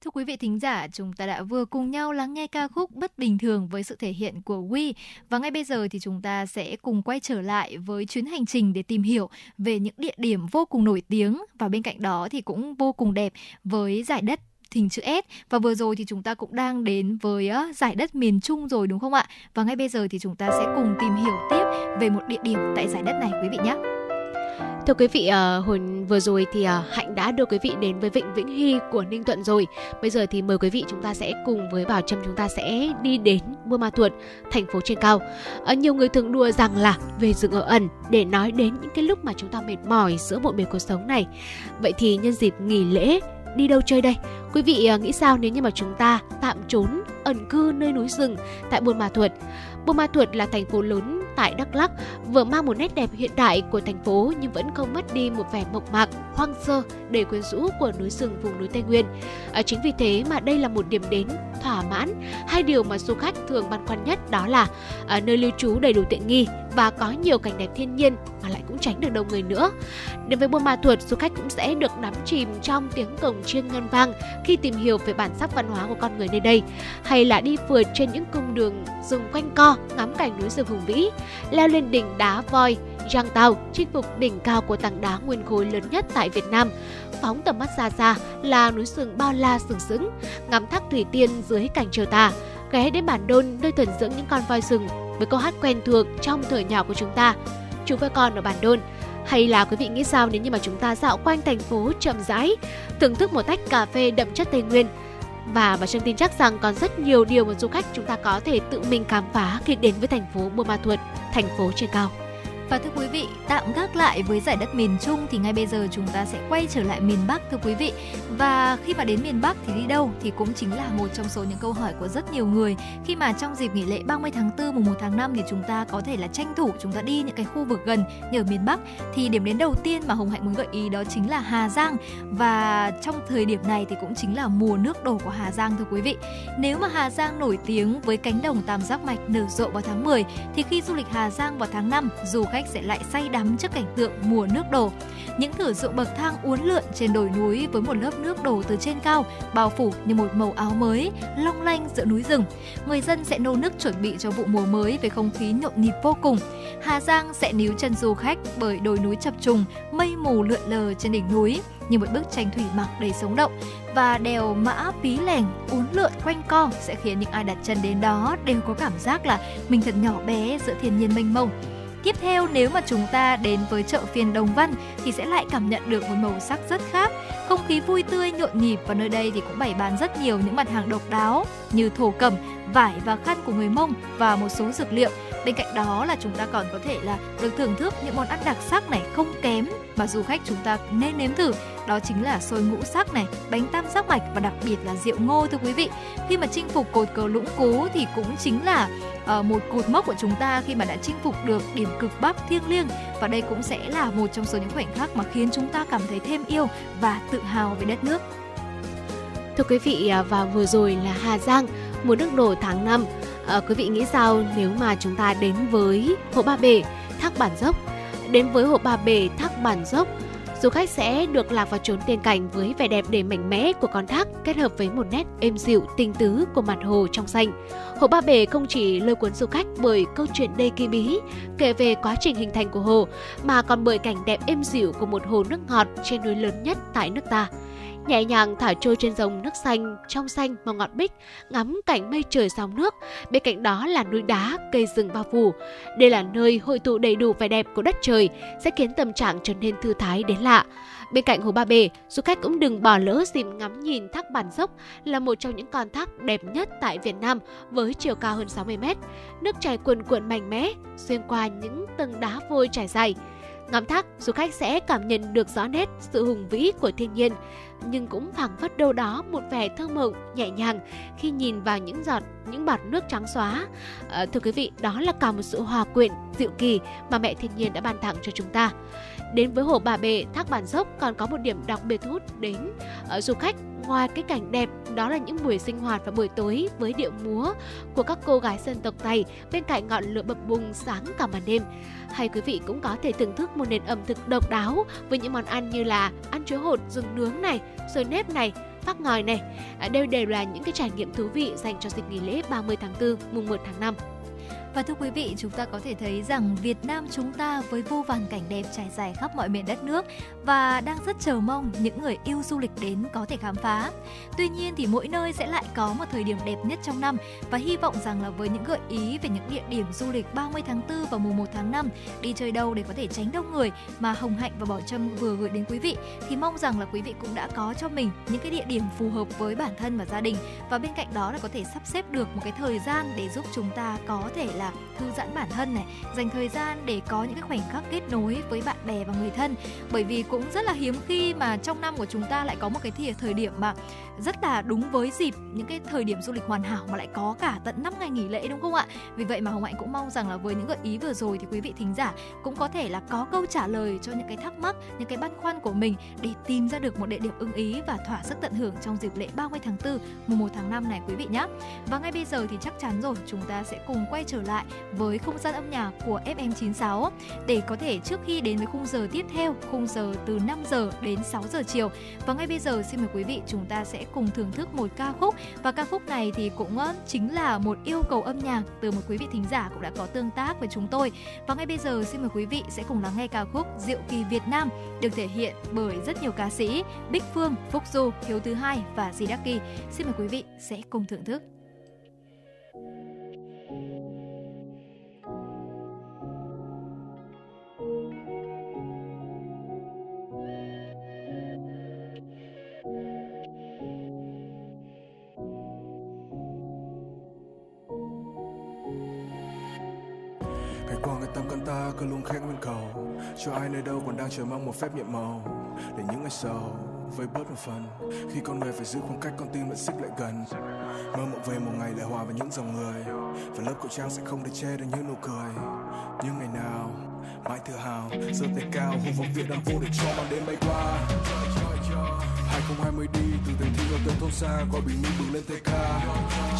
S1: Thưa quý vị thính giả, chúng ta đã vừa cùng nhau lắng nghe ca khúc Bất Bình Thường với sự thể hiện của We. Và ngay bây giờ thì chúng ta sẽ cùng quay trở lại với chuyến hành trình để tìm hiểu về những địa điểm vô cùng nổi tiếng và bên cạnh đó thì cũng vô cùng đẹp với giải đất hình chữ S và vừa rồi thì chúng ta cũng đang đến với uh, giải đất miền Trung rồi đúng không ạ? Và ngay bây giờ thì chúng ta sẽ cùng tìm hiểu tiếp về một địa điểm tại giải đất này quý vị nhé.
S2: Thưa quý vị, uh, hồi vừa rồi thì uh, Hạnh đã đưa quý vị đến với Vịnh Vĩnh Hy của Ninh Thuận rồi. Bây giờ thì mời quý vị chúng ta sẽ cùng với Bảo Trâm chúng ta sẽ đi đến Buôn Ma Thuột, thành phố trên cao. Uh, nhiều người thường đùa rằng là về rừng ở ẩn để nói đến những cái lúc mà chúng ta mệt mỏi giữa bộn bề cuộc sống này. Vậy thì nhân dịp nghỉ lễ đi đâu chơi đây? Quý vị à, nghĩ sao nếu như mà chúng ta tạm trốn ẩn cư nơi núi rừng tại Buôn Ma Thuột? Buôn Ma Thuột là thành phố lớn tại Đắk Lắk vừa mang một nét đẹp hiện đại của thành phố nhưng vẫn không mất đi một vẻ mộc mạc, hoang sơ đầy quyến rũ của núi rừng vùng núi Tây Nguyên. À, chính vì thế mà đây là một điểm đến thỏa mãn. Hai điều mà du khách thường băn khoăn nhất đó là à, nơi lưu trú đầy đủ tiện nghi và có nhiều cảnh đẹp thiên nhiên mà lại cũng tránh được đông người nữa. Đến với Buôn Ma Thuột, du khách cũng sẽ được đắm chìm trong tiếng cổng chiêng ngân vang khi tìm hiểu về bản sắc văn hóa của con người nơi đây, hay là đi phượt trên những cung đường rừng quanh co ngắm cảnh núi rừng hùng vĩ, leo lên đỉnh đá voi Giang Tao, chinh phục đỉnh cao của tảng đá nguyên khối lớn nhất tại Việt Nam. Phóng tầm mắt xa xa là núi sừng bao la sừng sững, ngắm thác thủy tiên dưới cảnh trời tà, ghé đến bản đôn nơi thần dưỡng những con voi sừng với câu hát quen thuộc trong thời nhỏ của chúng ta. chú voi con ở bản đôn hay là quý vị nghĩ sao nếu như mà chúng ta dạo quanh thành phố chậm rãi, thưởng thức một tách cà phê đậm chất Tây Nguyên, và bà trương tin chắc rằng còn rất nhiều điều mà du khách chúng ta có thể tự mình khám phá khi đến với thành phố Buôn Ma Thuột, thành phố trên cao.
S1: Và thưa quý vị, tạm gác lại với giải đất miền Trung thì ngay bây giờ chúng ta sẽ quay trở lại miền Bắc thưa quý vị. Và khi mà đến miền Bắc thì đi đâu thì cũng chính là một trong số những câu hỏi của rất nhiều người khi mà trong dịp nghỉ lễ 30 tháng 4 mùng 1 tháng 5 thì chúng ta có thể là tranh thủ chúng ta đi những cái khu vực gần như ở miền Bắc thì điểm đến đầu tiên mà Hồng Hạnh muốn gợi ý đó chính là Hà Giang và trong thời điểm này thì cũng chính là mùa nước đổ của Hà Giang thưa quý vị. Nếu mà Hà Giang nổi tiếng với cánh đồng tam giác mạch nở rộ vào tháng 10 thì khi du lịch Hà Giang vào tháng 5 dù khách sẽ lại say đắm trước cảnh tượng mùa nước đổ. Những thử dụng bậc thang uốn lượn trên đồi núi với một lớp nước đổ từ trên cao, bao phủ như một màu áo mới, long lanh giữa núi rừng. Người dân sẽ nô nức chuẩn bị cho vụ mùa mới với không khí nhộn nhịp vô cùng. Hà Giang sẽ níu chân du khách bởi đồi núi chập trùng, mây mù lượn lờ trên đỉnh núi như một bức tranh thủy mặc đầy sống động và đèo mã pí lèng uốn lượn quanh co sẽ khiến những ai đặt chân đến đó đều có cảm giác là mình thật nhỏ bé giữa thiên nhiên mênh mông Tiếp theo nếu mà chúng ta đến với chợ phiên Đồng Văn thì sẽ lại cảm nhận được một màu sắc rất khác. Không khí vui tươi nhộn nhịp và nơi đây thì cũng bày bán rất nhiều những mặt hàng độc đáo như thổ cẩm, vải và khăn của người Mông và một số dược liệu. Bên cạnh đó là chúng ta còn có thể là được thưởng thức những món ăn đặc sắc này không kém mà du khách chúng ta nên nếm thử đó chính là xôi ngũ sắc này, bánh tam giác mạch và đặc biệt là rượu ngô thưa quý vị. Khi mà chinh phục cột cờ Lũng Cú thì cũng chính là uh, một cột mốc của chúng ta khi mà đã chinh phục được điểm cực Bắc thiêng liêng và đây cũng sẽ là một trong số những khoảnh khắc mà khiến chúng ta cảm thấy thêm yêu và tự hào về đất nước.
S2: Thưa quý vị, à, và vừa rồi là Hà Giang, mùa nước nổi tháng 5. À, quý vị nghĩ sao nếu mà chúng ta đến với Hồ Ba Bể, Thác Bản Dốc? Đến với Hồ Ba Bể, Thác Bản Dốc, du khách sẽ được lạc vào chốn tiên cảnh với vẻ đẹp đầy mạnh mẽ của con thác kết hợp với một nét êm dịu tinh tứ của mặt hồ trong xanh. Hồ Ba Bể không chỉ lôi cuốn du khách bởi câu chuyện đầy kỳ bí kể về quá trình hình thành của hồ mà còn bởi cảnh đẹp êm dịu của một hồ nước ngọt trên núi lớn nhất tại nước ta nhẹ nhàng thả trôi trên dòng nước xanh trong xanh màu ngọt bích ngắm cảnh mây trời sóng nước bên cạnh đó là núi đá cây rừng bao phủ đây là nơi hội tụ đầy đủ vẻ đẹp của đất trời sẽ khiến tâm trạng trở nên thư thái đến lạ Bên cạnh Hồ Ba Bể, du khách cũng đừng bỏ lỡ dịp ngắm nhìn thác Bản Dốc là một trong những con thác đẹp nhất tại Việt Nam với chiều cao hơn 60 mét. Nước chảy cuồn cuộn mạnh mẽ, xuyên qua những tầng đá vôi trải dài. Ngắm thác, du khách sẽ cảm nhận được rõ nét sự hùng vĩ của thiên nhiên, nhưng cũng phảng phất đâu đó một vẻ thơ mộng, nhẹ nhàng khi nhìn vào những giọt, những bọt nước trắng xóa. À, thưa quý vị, đó là cả một sự hòa quyện, dịu kỳ mà mẹ thiên nhiên đã ban tặng cho chúng ta. Đến với hồ Bà Bể, thác Bản Dốc còn có một điểm đặc biệt thu hút đến uh, du khách ngoài cái cảnh đẹp đó là những buổi sinh hoạt vào buổi tối với điệu múa của các cô gái dân tộc Tây bên cạnh ngọn lửa bập bùng sáng cả màn đêm. Hay quý vị cũng có thể thưởng thức một nền ẩm thực độc đáo với những món ăn như là ăn chuối hột rừng nướng này, rồi nếp này, phát ngòi này. À, đều đều là những cái trải nghiệm thú vị dành cho dịp nghỉ lễ 30 tháng 4 mùng 1 tháng 5.
S1: Và thưa quý vị, chúng ta có thể thấy rằng Việt Nam chúng ta với vô vàn cảnh đẹp trải dài khắp mọi miền đất nước và đang rất chờ mong những người yêu du lịch đến có thể khám phá. Tuy nhiên thì mỗi nơi sẽ lại có một thời điểm đẹp nhất trong năm và hy vọng rằng là với những gợi ý về những địa điểm du lịch 30 tháng 4 và mùng 1 tháng 5 đi chơi đâu để có thể tránh đông người mà Hồng Hạnh và Bảo Trâm vừa gửi đến quý vị thì mong rằng là quý vị cũng đã có cho mình những cái địa điểm phù hợp với bản thân và gia đình và bên cạnh đó là có thể sắp xếp được một cái thời gian để giúp chúng ta có thể là thư giãn bản thân này, dành thời gian để có những cái khoảnh khắc kết nối với bạn bè và người thân. Bởi vì cũng rất là hiếm khi mà trong năm của chúng ta lại có một cái thời điểm mà rất là đúng với dịp những cái thời điểm du lịch hoàn hảo mà lại có cả tận 5 ngày nghỉ lễ đúng không ạ? Vì vậy mà Hồng Hạnh cũng mong rằng là với những gợi ý vừa rồi thì quý vị thính giả cũng có thể là có câu trả lời cho những cái thắc mắc, những cái băn khoăn của mình để tìm ra được một địa điểm ưng ý và thỏa sức tận hưởng trong dịp lễ 30 tháng 4, mùng 1 tháng 5 này quý vị nhé. Và ngay bây giờ thì chắc chắn rồi chúng ta sẽ cùng quay trở lại với không gian âm nhạc của FM96 để có thể trước khi đến với khung giờ tiếp theo, khung giờ từ 5 giờ đến 6 giờ chiều. Và ngay bây giờ xin mời quý vị chúng ta sẽ cùng thưởng thức một ca khúc và ca khúc này thì cũng chính là một yêu cầu âm nhạc từ một quý vị thính giả cũng đã có tương tác với chúng tôi. Và ngay bây giờ xin mời quý vị sẽ cùng lắng nghe ca khúc Diệu kỳ Việt Nam được thể hiện bởi rất nhiều ca sĩ Bích Phương, Phúc Du, Hiếu Thứ Hai và Zidaki. Xin mời quý vị sẽ cùng thưởng thức.
S9: Ta cứ luôn khẽ nguyên cầu. Cho ai nơi đâu còn đang chờ mong một phép nhiệm màu. Để những ngày sau, với bớt một phần, khi con người phải giữ khoảng cách, con tim vẫn xích lại gần. Mơ mộng về một ngày lại hòa vào những dòng người. Và lớp khẩu trang sẽ không để che được những nụ cười. Những ngày nào, mãi tự hào, giơ tay cao, hùng vọng việt nam vô để cho màn đêm bay qua. 2020 đi từ thành thị ở tới thôn xa, qua bình minh bừng lên tây ca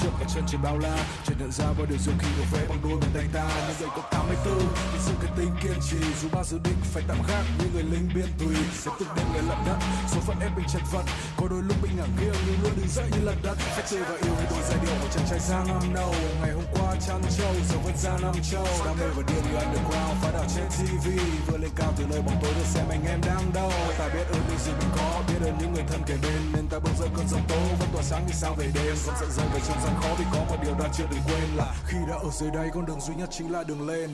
S9: trước cả chân trời bao la chợt nhận ra bao điều diệu kỳ được vẽ bằng đôi bàn tay ta. Những người có 84 thì sự cái tính kiên trì. Dù ba dự định phải tạm gác như người lính biên tùy sẽ từng đêm ngày lận đất số phận ép mình chật vật, có đôi lúc mình ngả nghiêng, nhưng luôn đứng dậy như lật đất phách chơi và yêu đôi giai điệu của chàng trai sang năm đầu. Ngày hôm qua chăn trâu, giờ vẫn ra năm châu. Đam mê và điên như underground phá đảo trên tv vừa lên cao từ nơi bóng tối được xem anh em đang đâu ta biết ơn những gì mình có, biết ơn những người thân kề bên, nên ta bước giữa cơn giông tố. Vẫn tỏa sáng như sao về đêm vẫn giận rơi về trong gian khó. Vì có một điều ta chưa đừng quên là khi đã ở dưới đây, con đường duy nhất chính là đường lên.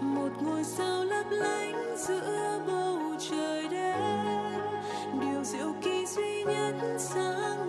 S10: Một ngôi sao lấp lánh giữa bầu trời đêm, điều diệu kỳ duy nhất sáng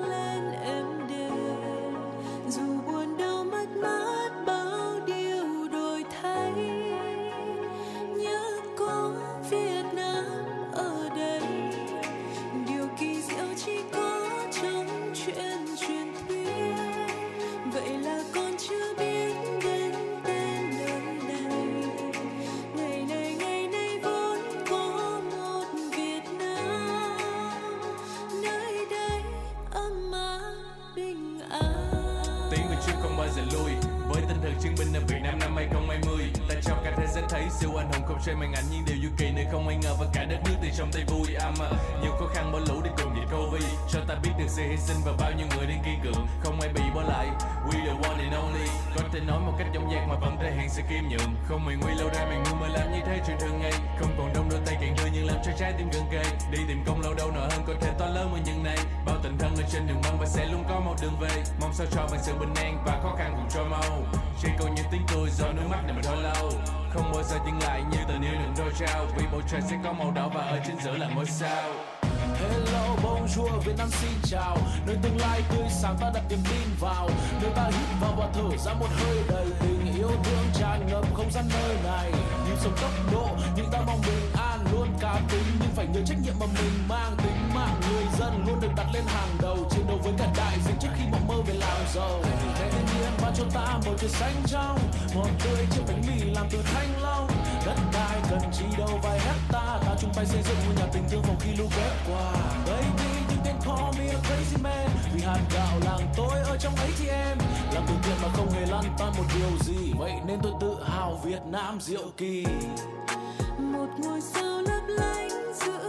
S11: binh ở Việt Nam năm 2020 ta cho cả thế giới thấy siêu anh hùng không trên màn ảnh nhưng điều du kỳ nơi không ai ngờ và cả đất nước từ trong tay vui. Âm à, nhiều khó khăn bỏ lũ để cùng dịch covid cho ta biết được sự hy sinh và bao nhiêu người đang kiên cường không ai bị bỏ lại we the one and only. Có thể nói một cách dõng dạc mà vẫn thể hiện sự kiêm nhượng. không mày nguy, lâu ra mày ngu mà làm như thế chuyện thường ngày. Không còn đông đôi tay càng đưa nhưng làm cho trái tim gần kề đi tìm công lâu đâu nợ hơn có thể to lớn hơn những này. Bao tình thân ở trên đường băng và sẽ luôn có một đường về. Mong sao cho bằng sự bình an và khó khăn cùng trôi mau. Chỉ còn những tiếng cười do nước mắt này mà thôi lâu. Không bao giờ dừng lại như tình yêu đừng đôi trao. Vì bầu trời sẽ có màu đỏ và ở trên giữa là ngôi sao.
S12: Hello, bonjour, Việt Nam xin chào. Nơi tương lai tươi sáng ta đặt niềm tin vào. Nơi ta hít vào và thở ra một hơi đầy tình yêu thương tràn ngập không gian nơi này. Nhịp sống tốc độ, nhưng ta mong bình an Luôn cá tính. Nhưng phải nhớ trách nhiệm mà mình mang Tính mạng dân luôn được đặt lên hàng đầu Chiến đấu với cả đại dịch trước khi mộng mơ về làm giàu. Thế thiên nhiên ban cho ta một trời xanh trong Ngọt tươi chiếc bánh mì làm từ thanh long. Đất đai cần chi đâu vài hecta Ta chung tay xây dựng ngôi nhà tình thương phòng khi lũ quét qua. Baby, you can call me a crazy man. Vì hạt gạo làng tôi ở trong ấy thì em. Làm từ thiện mà không hề lăn tan một điều gì. Vậy nên tôi tự hào Việt Nam diệu kỳ.
S10: Một ngôi sao lấp lánh giữa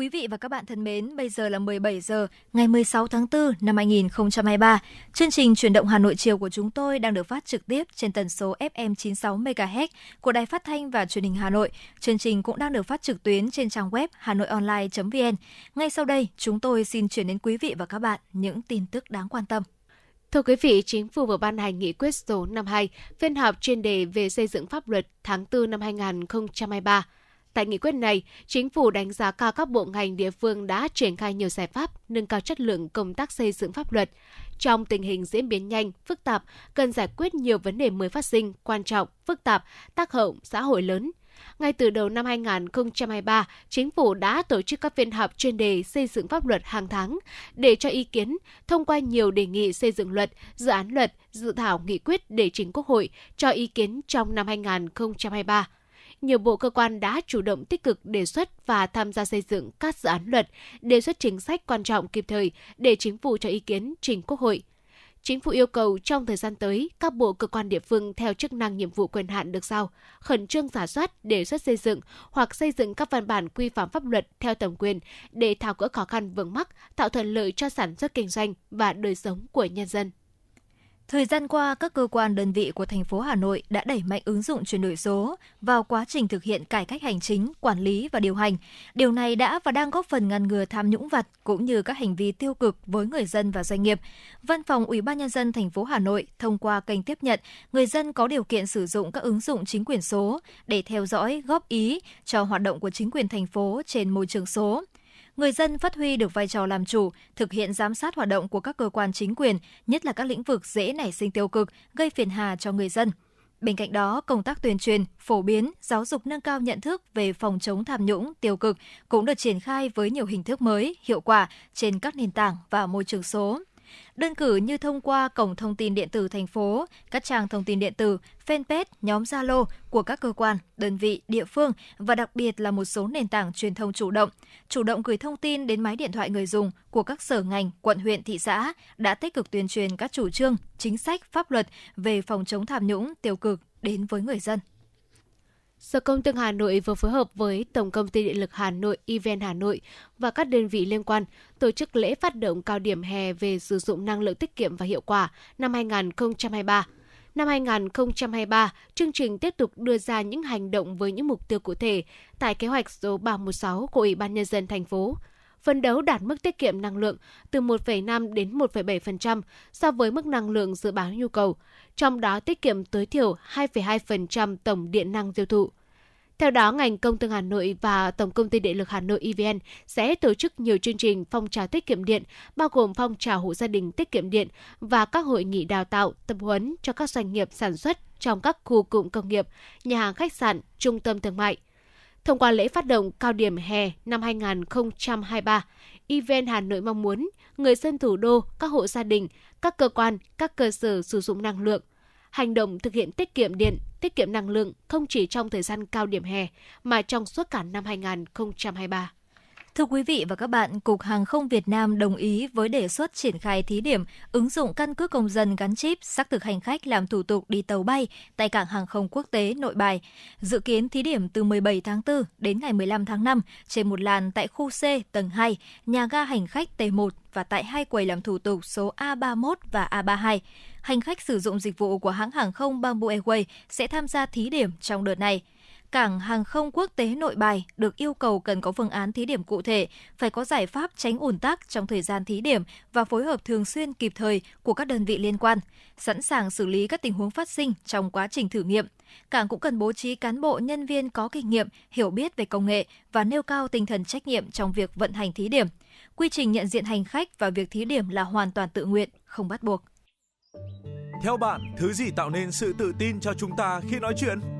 S1: Quý vị và các bạn thân mến, bây giờ là 17 giờ ngày 16 tháng 4 năm 2023. Chương trình Chuyển động Hà Nội chiều của chúng tôi đang được phát trực tiếp trên tần số FM 96 MHz của Đài Phát thanh và Truyền hình Hà Nội. Chương trình cũng đang được phát trực tuyến trên trang web hanoionline.vn. Ngay sau đây, chúng tôi xin chuyển đến quý vị và các bạn những tin tức đáng quan tâm.
S2: Thưa quý vị, Chính phủ vừa ban hành nghị quyết số 52, phiên họp chuyên đề về xây dựng pháp luật tháng 4 năm 2023. Tại nghị quyết này, Chính phủ đánh giá cao các bộ ngành địa phương đã triển khai nhiều giải pháp nâng cao chất lượng công tác xây dựng pháp luật. Trong tình hình diễn biến nhanh, phức tạp, cần giải quyết nhiều vấn đề mới phát sinh, quan trọng, phức tạp, tác hậu xã hội lớn. Ngay từ đầu năm 2023, Chính phủ đã tổ chức các phiên họp chuyên đề xây dựng pháp luật hàng tháng để cho ý kiến, thông qua nhiều đề nghị xây dựng luật, dự án luật, dự thảo nghị quyết để chính Quốc hội cho ý kiến trong năm 2023 nhiều bộ cơ quan đã chủ động tích cực đề xuất và tham gia xây dựng các dự án luật, đề xuất chính sách quan trọng kịp thời để chính phủ cho ý kiến trình Quốc hội. Chính phủ yêu cầu trong thời gian tới, các bộ cơ quan địa phương theo chức năng nhiệm vụ quyền hạn được giao, khẩn trương giả soát, đề xuất xây dựng hoặc xây dựng các văn bản quy phạm pháp luật theo thẩm quyền để tháo gỡ khó khăn vướng mắc, tạo thuận lợi cho sản xuất kinh doanh và đời sống của nhân dân.
S1: Thời gian qua, các cơ quan đơn vị của thành phố Hà Nội đã đẩy mạnh ứng dụng chuyển đổi số vào quá trình thực hiện cải cách hành chính, quản lý và điều hành. Điều này đã và đang góp phần ngăn ngừa tham nhũng vặt cũng như các hành vi tiêu cực với người dân và doanh nghiệp. Văn phòng Ủy ban nhân dân thành phố Hà Nội thông qua kênh tiếp nhận, người dân có điều kiện sử dụng các ứng dụng chính quyền số để theo dõi, góp ý cho hoạt động của chính quyền thành phố trên môi trường số người dân phát huy được vai trò làm chủ, thực hiện giám sát hoạt động của các cơ quan chính quyền, nhất là các lĩnh vực dễ nảy sinh tiêu cực, gây phiền hà cho người dân. Bên cạnh đó, công tác tuyên truyền, phổ biến, giáo dục nâng cao nhận thức về phòng chống tham nhũng, tiêu cực cũng được triển khai với nhiều hình thức mới, hiệu quả trên các nền tảng và môi trường số. Đơn cử như thông qua cổng thông tin điện tử thành phố, các trang thông tin điện tử, fanpage, nhóm Zalo của các cơ quan, đơn vị, địa phương và đặc biệt là một số nền tảng truyền thông chủ động, chủ động gửi thông tin đến máy điện thoại người dùng của các sở ngành, quận huyện, thị xã đã tích cực tuyên truyền các chủ trương, chính sách, pháp luật về phòng chống tham nhũng, tiêu cực đến với người dân.
S2: Sở Công Thương Hà Nội vừa phối hợp với Tổng Công ty Điện lực Hà Nội, EVN Hà Nội và các đơn vị liên quan tổ chức lễ phát động cao điểm hè về sử dụng năng lượng tiết kiệm và hiệu quả năm 2023. Năm 2023, chương trình tiếp tục đưa ra những hành động với những mục tiêu cụ thể tại kế hoạch số 316 của Ủy ban Nhân dân thành phố phấn đấu đạt mức tiết kiệm năng lượng từ 1,5 đến 1,7% so với mức năng lượng dự báo nhu cầu, trong đó tiết kiệm tối thiểu 2,2% tổng điện năng tiêu thụ. Theo đó, ngành công thương Hà Nội và Tổng công ty Điện lực Hà Nội EVN sẽ tổ chức nhiều chương trình phong trào tiết kiệm điện, bao gồm phong trào hộ gia đình tiết kiệm điện và các hội nghị đào tạo, tập huấn cho các doanh nghiệp sản xuất trong các khu cụm công nghiệp, nhà hàng khách sạn, trung tâm thương mại – Thông qua lễ phát động cao điểm hè năm 2023, Event Hà Nội mong muốn người dân thủ đô, các hộ gia đình, các cơ quan, các cơ sở sử dụng năng lượng, hành động thực hiện tiết kiệm điện, tiết kiệm năng lượng không chỉ trong thời gian cao điểm hè mà trong suốt cả năm 2023.
S1: Thưa quý vị và các bạn, Cục Hàng không Việt Nam đồng ý với đề xuất triển khai thí điểm ứng dụng căn cước công dân gắn chip xác thực hành khách làm thủ tục đi tàu bay tại cảng hàng không quốc tế Nội Bài. Dự kiến thí điểm từ 17 tháng 4 đến ngày 15 tháng 5 trên một làn tại khu C tầng 2, nhà ga hành khách T1 và tại hai quầy làm thủ tục số A31 và A32. Hành khách sử dụng dịch vụ của hãng hàng không Bamboo Airways sẽ tham gia thí điểm trong đợt này cảng hàng không quốc tế nội bài được yêu cầu cần có phương án thí điểm cụ thể, phải có giải pháp tránh ủn tắc trong thời gian thí điểm và phối hợp thường xuyên kịp thời của các đơn vị liên quan, sẵn sàng xử lý các tình huống phát sinh trong quá trình thử nghiệm. Cảng cũng cần bố trí cán bộ nhân viên có kinh nghiệm, hiểu biết về công nghệ và nêu cao tinh thần trách nhiệm trong việc vận hành thí điểm. Quy trình nhận diện hành khách và việc thí điểm là hoàn toàn tự nguyện, không bắt buộc.
S13: Theo bạn, thứ gì tạo nên sự tự tin cho chúng ta khi nói chuyện?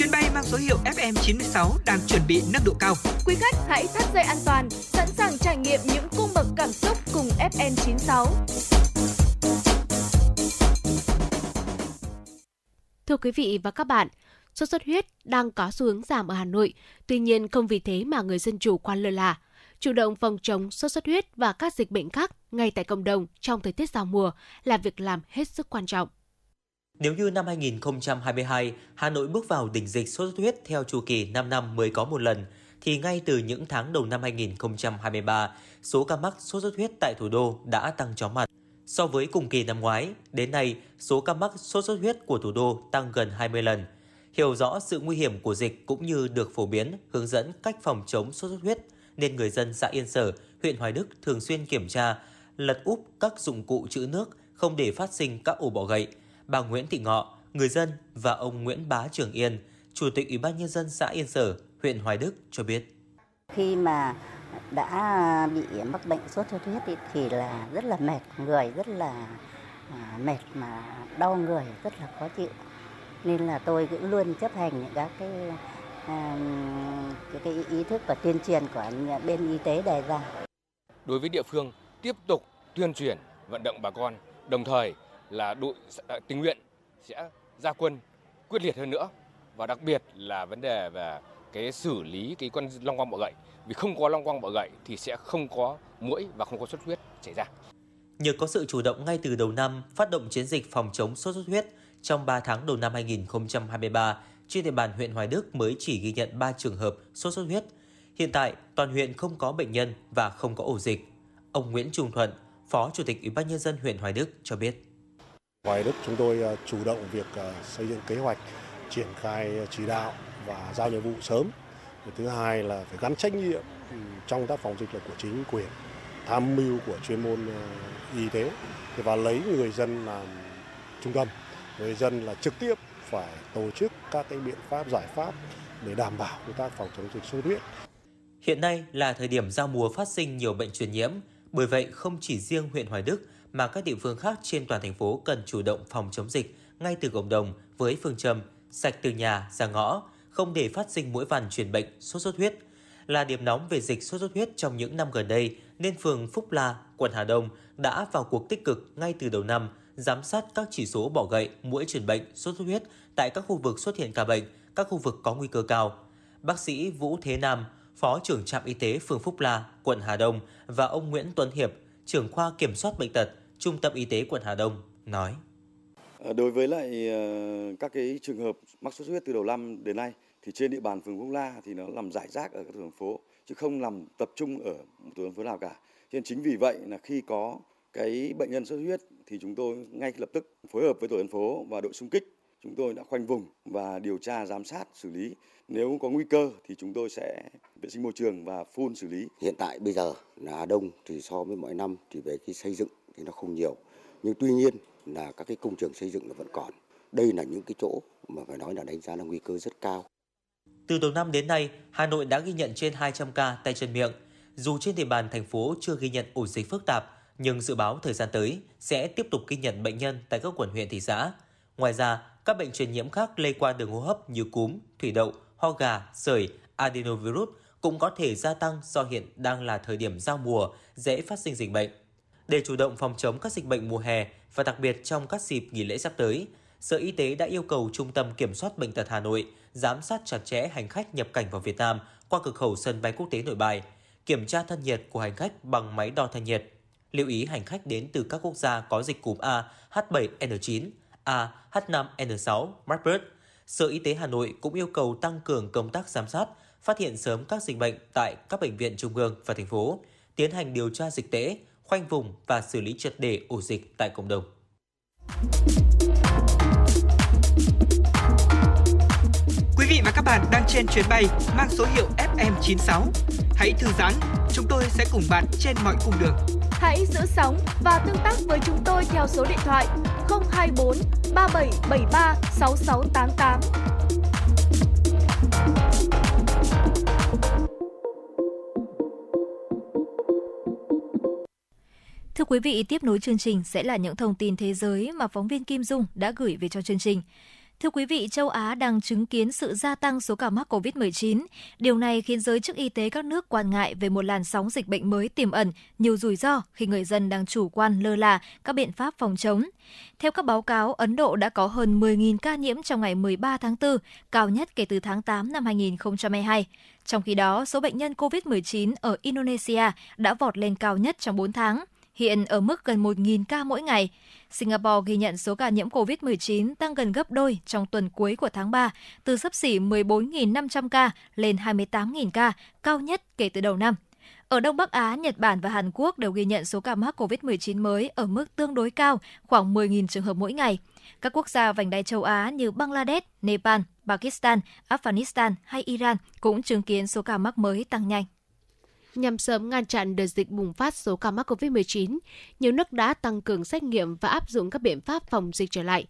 S4: Chuyến bay mang số hiệu FM96 đang chuẩn bị nâng độ cao.
S5: Quý khách hãy thắt dây an toàn, sẵn sàng trải nghiệm những cung bậc cảm xúc cùng FN96.
S2: Thưa quý vị và các bạn, sốt xuất huyết đang có xu hướng giảm ở Hà Nội, tuy nhiên không vì thế mà người dân chủ quan lơ là. Chủ động phòng chống sốt xuất huyết và các dịch bệnh khác ngay tại cộng đồng trong thời tiết giao mùa là việc làm hết sức quan trọng.
S14: Nếu như năm 2022, Hà Nội bước vào đỉnh dịch sốt xuất huyết theo chu kỳ 5 năm mới có một lần, thì ngay từ những tháng đầu năm 2023, số ca mắc sốt xuất huyết tại thủ đô đã tăng chóng mặt. So với cùng kỳ năm ngoái, đến nay, số ca mắc sốt xuất huyết của thủ đô tăng gần 20 lần. Hiểu rõ sự nguy hiểm của dịch cũng như được phổ biến, hướng dẫn cách phòng chống sốt xuất huyết, nên người dân xã Yên Sở, huyện Hoài Đức thường xuyên kiểm tra, lật úp các dụng cụ trữ nước không để phát sinh các ổ bọ gậy. Bà Nguyễn Thị Ngọ, người dân và ông Nguyễn Bá Trường Yên, Chủ tịch Ủy ban Nhân dân xã Yên Sở, huyện Hoài Đức cho biết.
S15: Khi mà đã bị mắc bệnh sốt xuất huyết thì, thì là rất là mệt người rất là à, mệt mà đau người rất là khó chịu nên là tôi cũng luôn chấp hành những các cái à, cái, cái ý thức và tuyên truyền của bên y tế đề ra.
S16: Đối với địa phương tiếp tục tuyên truyền vận động bà con, đồng thời là đội à, tình nguyện sẽ ra quân quyết liệt hơn nữa và đặc biệt là vấn đề về cái xử lý cái con long quang bọ gậy vì không có long quang bọ gậy thì sẽ không có mũi và không có xuất huyết xảy ra.
S14: Nhờ có sự chủ động ngay từ đầu năm phát động chiến dịch phòng chống sốt xuất huyết trong 3 tháng đầu năm 2023, trên địa bàn huyện Hoài Đức mới chỉ ghi nhận 3 trường hợp sốt xuất huyết. Hiện tại, toàn huyện không có bệnh nhân và không có ổ dịch. Ông Nguyễn Trung Thuận, Phó Chủ tịch Ủy ban nhân dân huyện Hoài Đức cho biết.
S17: Hoài Đức chúng tôi ờ, chủ động việc ờ, xây dựng kế hoạch, triển khai ờ, chỉ đạo và giao nhiệm vụ sớm. Thứ hai là phải gắn trách nhiệm ừ, trong tác phòng dịch là của chính quyền, tham mưu của chuyên môn y tế và lấy người dân làm trung tâm. Người dân là trực tiếp phải tổ chức các cái biện pháp giải pháp để đảm bảo công tác phòng chống dịch sốt huyết.
S14: Hiện nay là thời điểm giao mùa phát sinh nhiều bệnh truyền nhiễm, bởi vậy không chỉ riêng huyện Hoài Đức mà các địa phương khác trên toàn thành phố cần chủ động phòng chống dịch ngay từ cộng đồng với phương châm sạch từ nhà ra ngõ, không để phát sinh mũi vằn truyền bệnh sốt xuất huyết. Là điểm nóng về dịch sốt xuất huyết trong những năm gần đây, nên phường Phúc La, quận Hà Đông đã vào cuộc tích cực ngay từ đầu năm, giám sát các chỉ số bỏ gậy, mũi truyền bệnh, sốt xuất huyết tại các khu vực xuất hiện ca bệnh, các khu vực có nguy cơ cao. Bác sĩ Vũ Thế Nam, Phó trưởng trạm y tế phường Phúc La, quận Hà Đông và ông Nguyễn Tuấn Hiệp, trưởng khoa kiểm soát bệnh tật, Trung tâm Y tế quận Hà Đông nói.
S18: Ờ, đối với lại ờ, các cái trường hợp mắc sốt xuất huyết từ đầu năm đến nay thì trên địa bàn phường Phúc La thì nó nằm rải rác ở các thành phố chứ không nằm tập trung ở một tổ dân phố nào cả. Cho nên chính vì vậy là khi có cái bệnh nhân sốt xuất huyết thì chúng tôi ngay lập tức phối hợp với tổ dân phố và đội xung kích chúng tôi đã khoanh vùng và điều tra giám sát xử lý nếu có nguy cơ thì chúng tôi sẽ vệ sinh môi trường và phun xử lý
S19: hiện tại bây giờ là Hà Đông thì so với mọi năm thì về cái xây dựng thì nó không nhiều nhưng tuy nhiên là các cái công trường xây dựng nó vẫn còn đây là những cái chỗ mà phải nói là đánh giá là nguy cơ rất cao
S14: từ đầu năm đến nay, Hà Nội đã ghi nhận trên 200 ca tay chân miệng. Dù trên địa bàn thành phố chưa ghi nhận ổ dịch phức tạp, nhưng dự báo thời gian tới sẽ tiếp tục ghi nhận bệnh nhân tại các quận huyện thị xã. Ngoài ra, các bệnh truyền nhiễm khác lây qua đường hô hấp như cúm, thủy đậu, ho gà, sởi, adenovirus cũng có thể gia tăng do hiện đang là thời điểm giao mùa, dễ phát sinh dịch bệnh. Để chủ động phòng chống các dịch bệnh mùa hè và đặc biệt trong các dịp nghỉ lễ sắp tới, Sở Y tế đã yêu cầu Trung tâm Kiểm soát Bệnh tật Hà Nội giám sát chặt chẽ hành khách nhập cảnh vào Việt Nam qua cửa khẩu sân bay quốc tế Nội Bài, kiểm tra thân nhiệt của hành khách bằng máy đo thân nhiệt. Lưu ý hành khách đến từ các quốc gia có dịch cúm A, H7N9, A, H5N6, Marburg. Sở Y tế Hà Nội cũng yêu cầu tăng cường công tác giám sát, phát hiện sớm các dịch bệnh tại các bệnh viện trung ương và thành phố, tiến hành điều tra dịch tễ, khoanh vùng và xử lý triệt để ổ dịch tại cộng đồng.
S4: Quý vị và các bạn đang trên chuyến bay mang số hiệu FM96. Hãy thư giãn, chúng tôi sẽ cùng bạn trên mọi cung đường.
S5: Hãy giữ sóng và tương tác với chúng tôi theo số điện thoại 024 3773 6688.
S1: Thưa quý vị, tiếp nối chương trình sẽ là những thông tin thế giới mà phóng viên Kim Dung đã gửi về cho chương trình. Thưa quý vị, châu Á đang chứng kiến sự gia tăng số ca mắc COVID-19. Điều này khiến giới chức y tế các nước quan ngại về một làn sóng dịch bệnh mới tiềm ẩn nhiều rủi ro khi người dân đang chủ quan lơ là các biện pháp phòng chống. Theo các báo cáo, Ấn Độ đã có hơn 10.000 ca nhiễm trong ngày 13 tháng 4, cao nhất kể từ tháng 8 năm 2022. Trong khi đó, số bệnh nhân COVID-19 ở Indonesia đã vọt lên cao nhất trong 4 tháng hiện ở mức gần 1.000 ca mỗi ngày. Singapore ghi nhận số ca nhiễm COVID-19 tăng gần gấp đôi trong tuần cuối của tháng 3, từ sấp xỉ 14.500 ca lên 28.000 ca, cao nhất kể từ đầu năm. Ở Đông Bắc Á, Nhật Bản và Hàn Quốc đều ghi nhận số ca mắc COVID-19 mới ở mức tương đối cao, khoảng 10.000 trường hợp mỗi ngày. Các quốc gia vành đai châu Á như Bangladesh, Nepal, Pakistan, Afghanistan hay Iran cũng chứng kiến số ca mắc mới tăng nhanh.
S2: Nhằm sớm ngăn chặn đợt dịch bùng phát số ca mắc COVID-19, nhiều nước đã tăng cường xét nghiệm và áp dụng các biện pháp phòng dịch trở lại.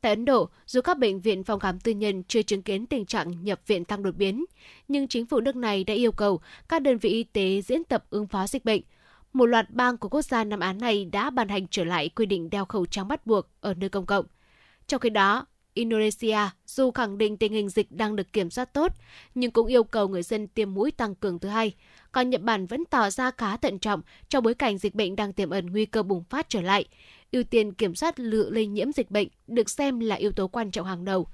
S2: Tại Ấn Độ, dù các bệnh viện phòng khám tư nhân chưa chứng kiến tình trạng nhập viện tăng đột biến, nhưng chính phủ nước này đã yêu cầu các đơn vị y tế diễn tập ứng phó dịch bệnh. Một loạt bang của quốc gia Nam Á này đã ban hành trở lại quy định đeo khẩu trang bắt buộc ở nơi công cộng. Trong khi đó, Indonesia dù khẳng định tình hình dịch đang được kiểm soát tốt, nhưng cũng yêu cầu người dân tiêm mũi tăng cường thứ hai. Còn Nhật Bản vẫn tỏ ra khá thận trọng trong bối cảnh dịch bệnh đang tiềm ẩn nguy cơ bùng phát trở lại. Ưu tiên kiểm soát lượng lây nhiễm dịch bệnh được xem là yếu tố quan trọng hàng đầu.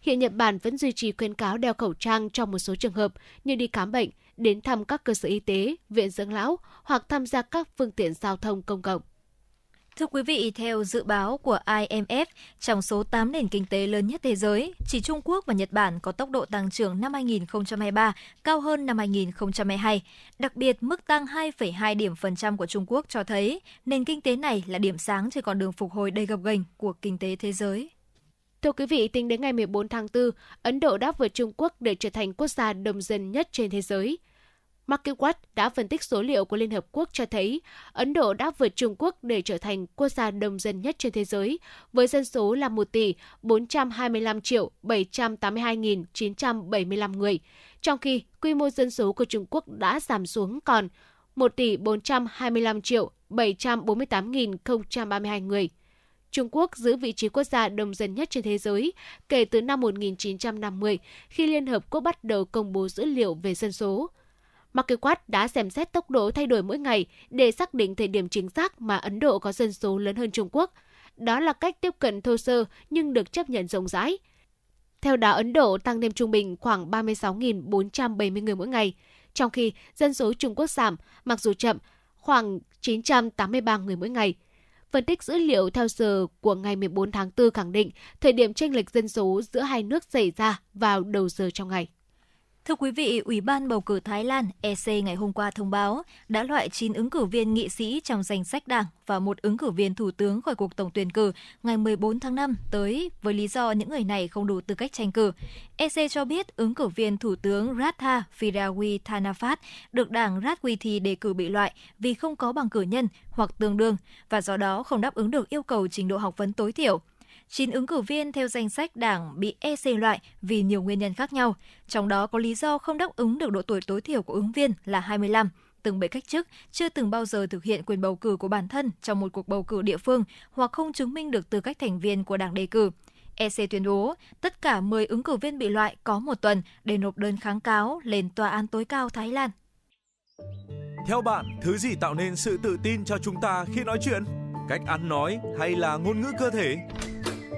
S2: Hiện Nhật Bản vẫn duy trì khuyến cáo đeo khẩu trang trong một số trường hợp như đi khám bệnh, đến thăm các cơ sở y tế, viện dưỡng lão hoặc tham gia các phương tiện giao thông công cộng.
S1: Thưa quý vị, theo dự báo của IMF, trong số 8 nền kinh tế lớn nhất thế giới, chỉ Trung Quốc và Nhật Bản có tốc độ tăng trưởng năm 2023 cao hơn năm 2022. Đặc biệt, mức tăng 2,2 điểm phần trăm của Trung Quốc cho thấy nền kinh tế này là điểm sáng trên con đường phục hồi đầy gập ghềnh của kinh tế thế giới.
S2: Thưa quý vị, tính đến ngày 14 tháng 4, Ấn Độ đã vượt Trung Quốc để trở thành quốc gia đông dân nhất trên thế giới – MarketWatch đã phân tích số liệu của Liên Hợp Quốc cho thấy Ấn Độ đã vượt Trung Quốc để trở thành quốc gia đông dân nhất trên thế giới, với dân số là 1 tỷ 425 triệu 782.975 người, trong khi quy mô dân số của Trung Quốc đã giảm xuống còn 1 tỷ 425 triệu 748.032 người. Trung Quốc giữ vị trí quốc gia đông dân nhất trên thế giới kể từ năm 1950 khi Liên Hợp Quốc bắt đầu công bố dữ liệu về dân số. MarketWatch đã xem xét tốc độ thay đổi mỗi ngày để xác định thời điểm chính xác mà Ấn Độ có dân số lớn hơn Trung Quốc. Đó là cách tiếp cận thô sơ nhưng được chấp nhận rộng rãi. Theo đó, Ấn Độ tăng thêm trung bình khoảng 36.470 người mỗi ngày, trong khi dân số Trung Quốc giảm, mặc dù chậm, khoảng 983 người mỗi ngày. Phân tích dữ liệu theo giờ của ngày 14 tháng 4 khẳng định thời điểm tranh lệch dân số giữa hai nước xảy ra vào đầu giờ trong ngày.
S1: Thưa quý vị, Ủy ban bầu cử Thái Lan EC ngày hôm qua thông báo đã loại 9 ứng cử viên nghị sĩ trong danh sách đảng và một ứng cử viên thủ tướng khỏi cuộc tổng tuyển cử ngày 14 tháng 5 tới với lý do những người này không đủ tư cách tranh cử. EC cho biết ứng cử viên thủ tướng Ratha Firawi Thanafat được đảng Ratwithi đề cử bị loại vì không có bằng cử nhân hoặc tương đương và do đó không đáp ứng được yêu cầu trình độ học vấn tối thiểu. 9 ứng cử viên theo danh sách đảng bị EC loại vì nhiều nguyên nhân khác nhau, trong đó có lý do không đáp ứng được độ tuổi tối thiểu của ứng viên là 25, từng bị cách chức, chưa từng bao giờ thực hiện quyền bầu cử của bản thân trong một cuộc bầu cử địa phương hoặc không chứng minh được tư cách thành viên của đảng đề cử. EC tuyên bố tất cả 10 ứng cử viên bị loại có một tuần để nộp đơn kháng cáo lên Tòa án tối cao Thái Lan.
S13: Theo bạn, thứ gì tạo nên sự tự tin cho chúng ta khi nói chuyện? Cách ăn nói hay là ngôn ngữ cơ thể?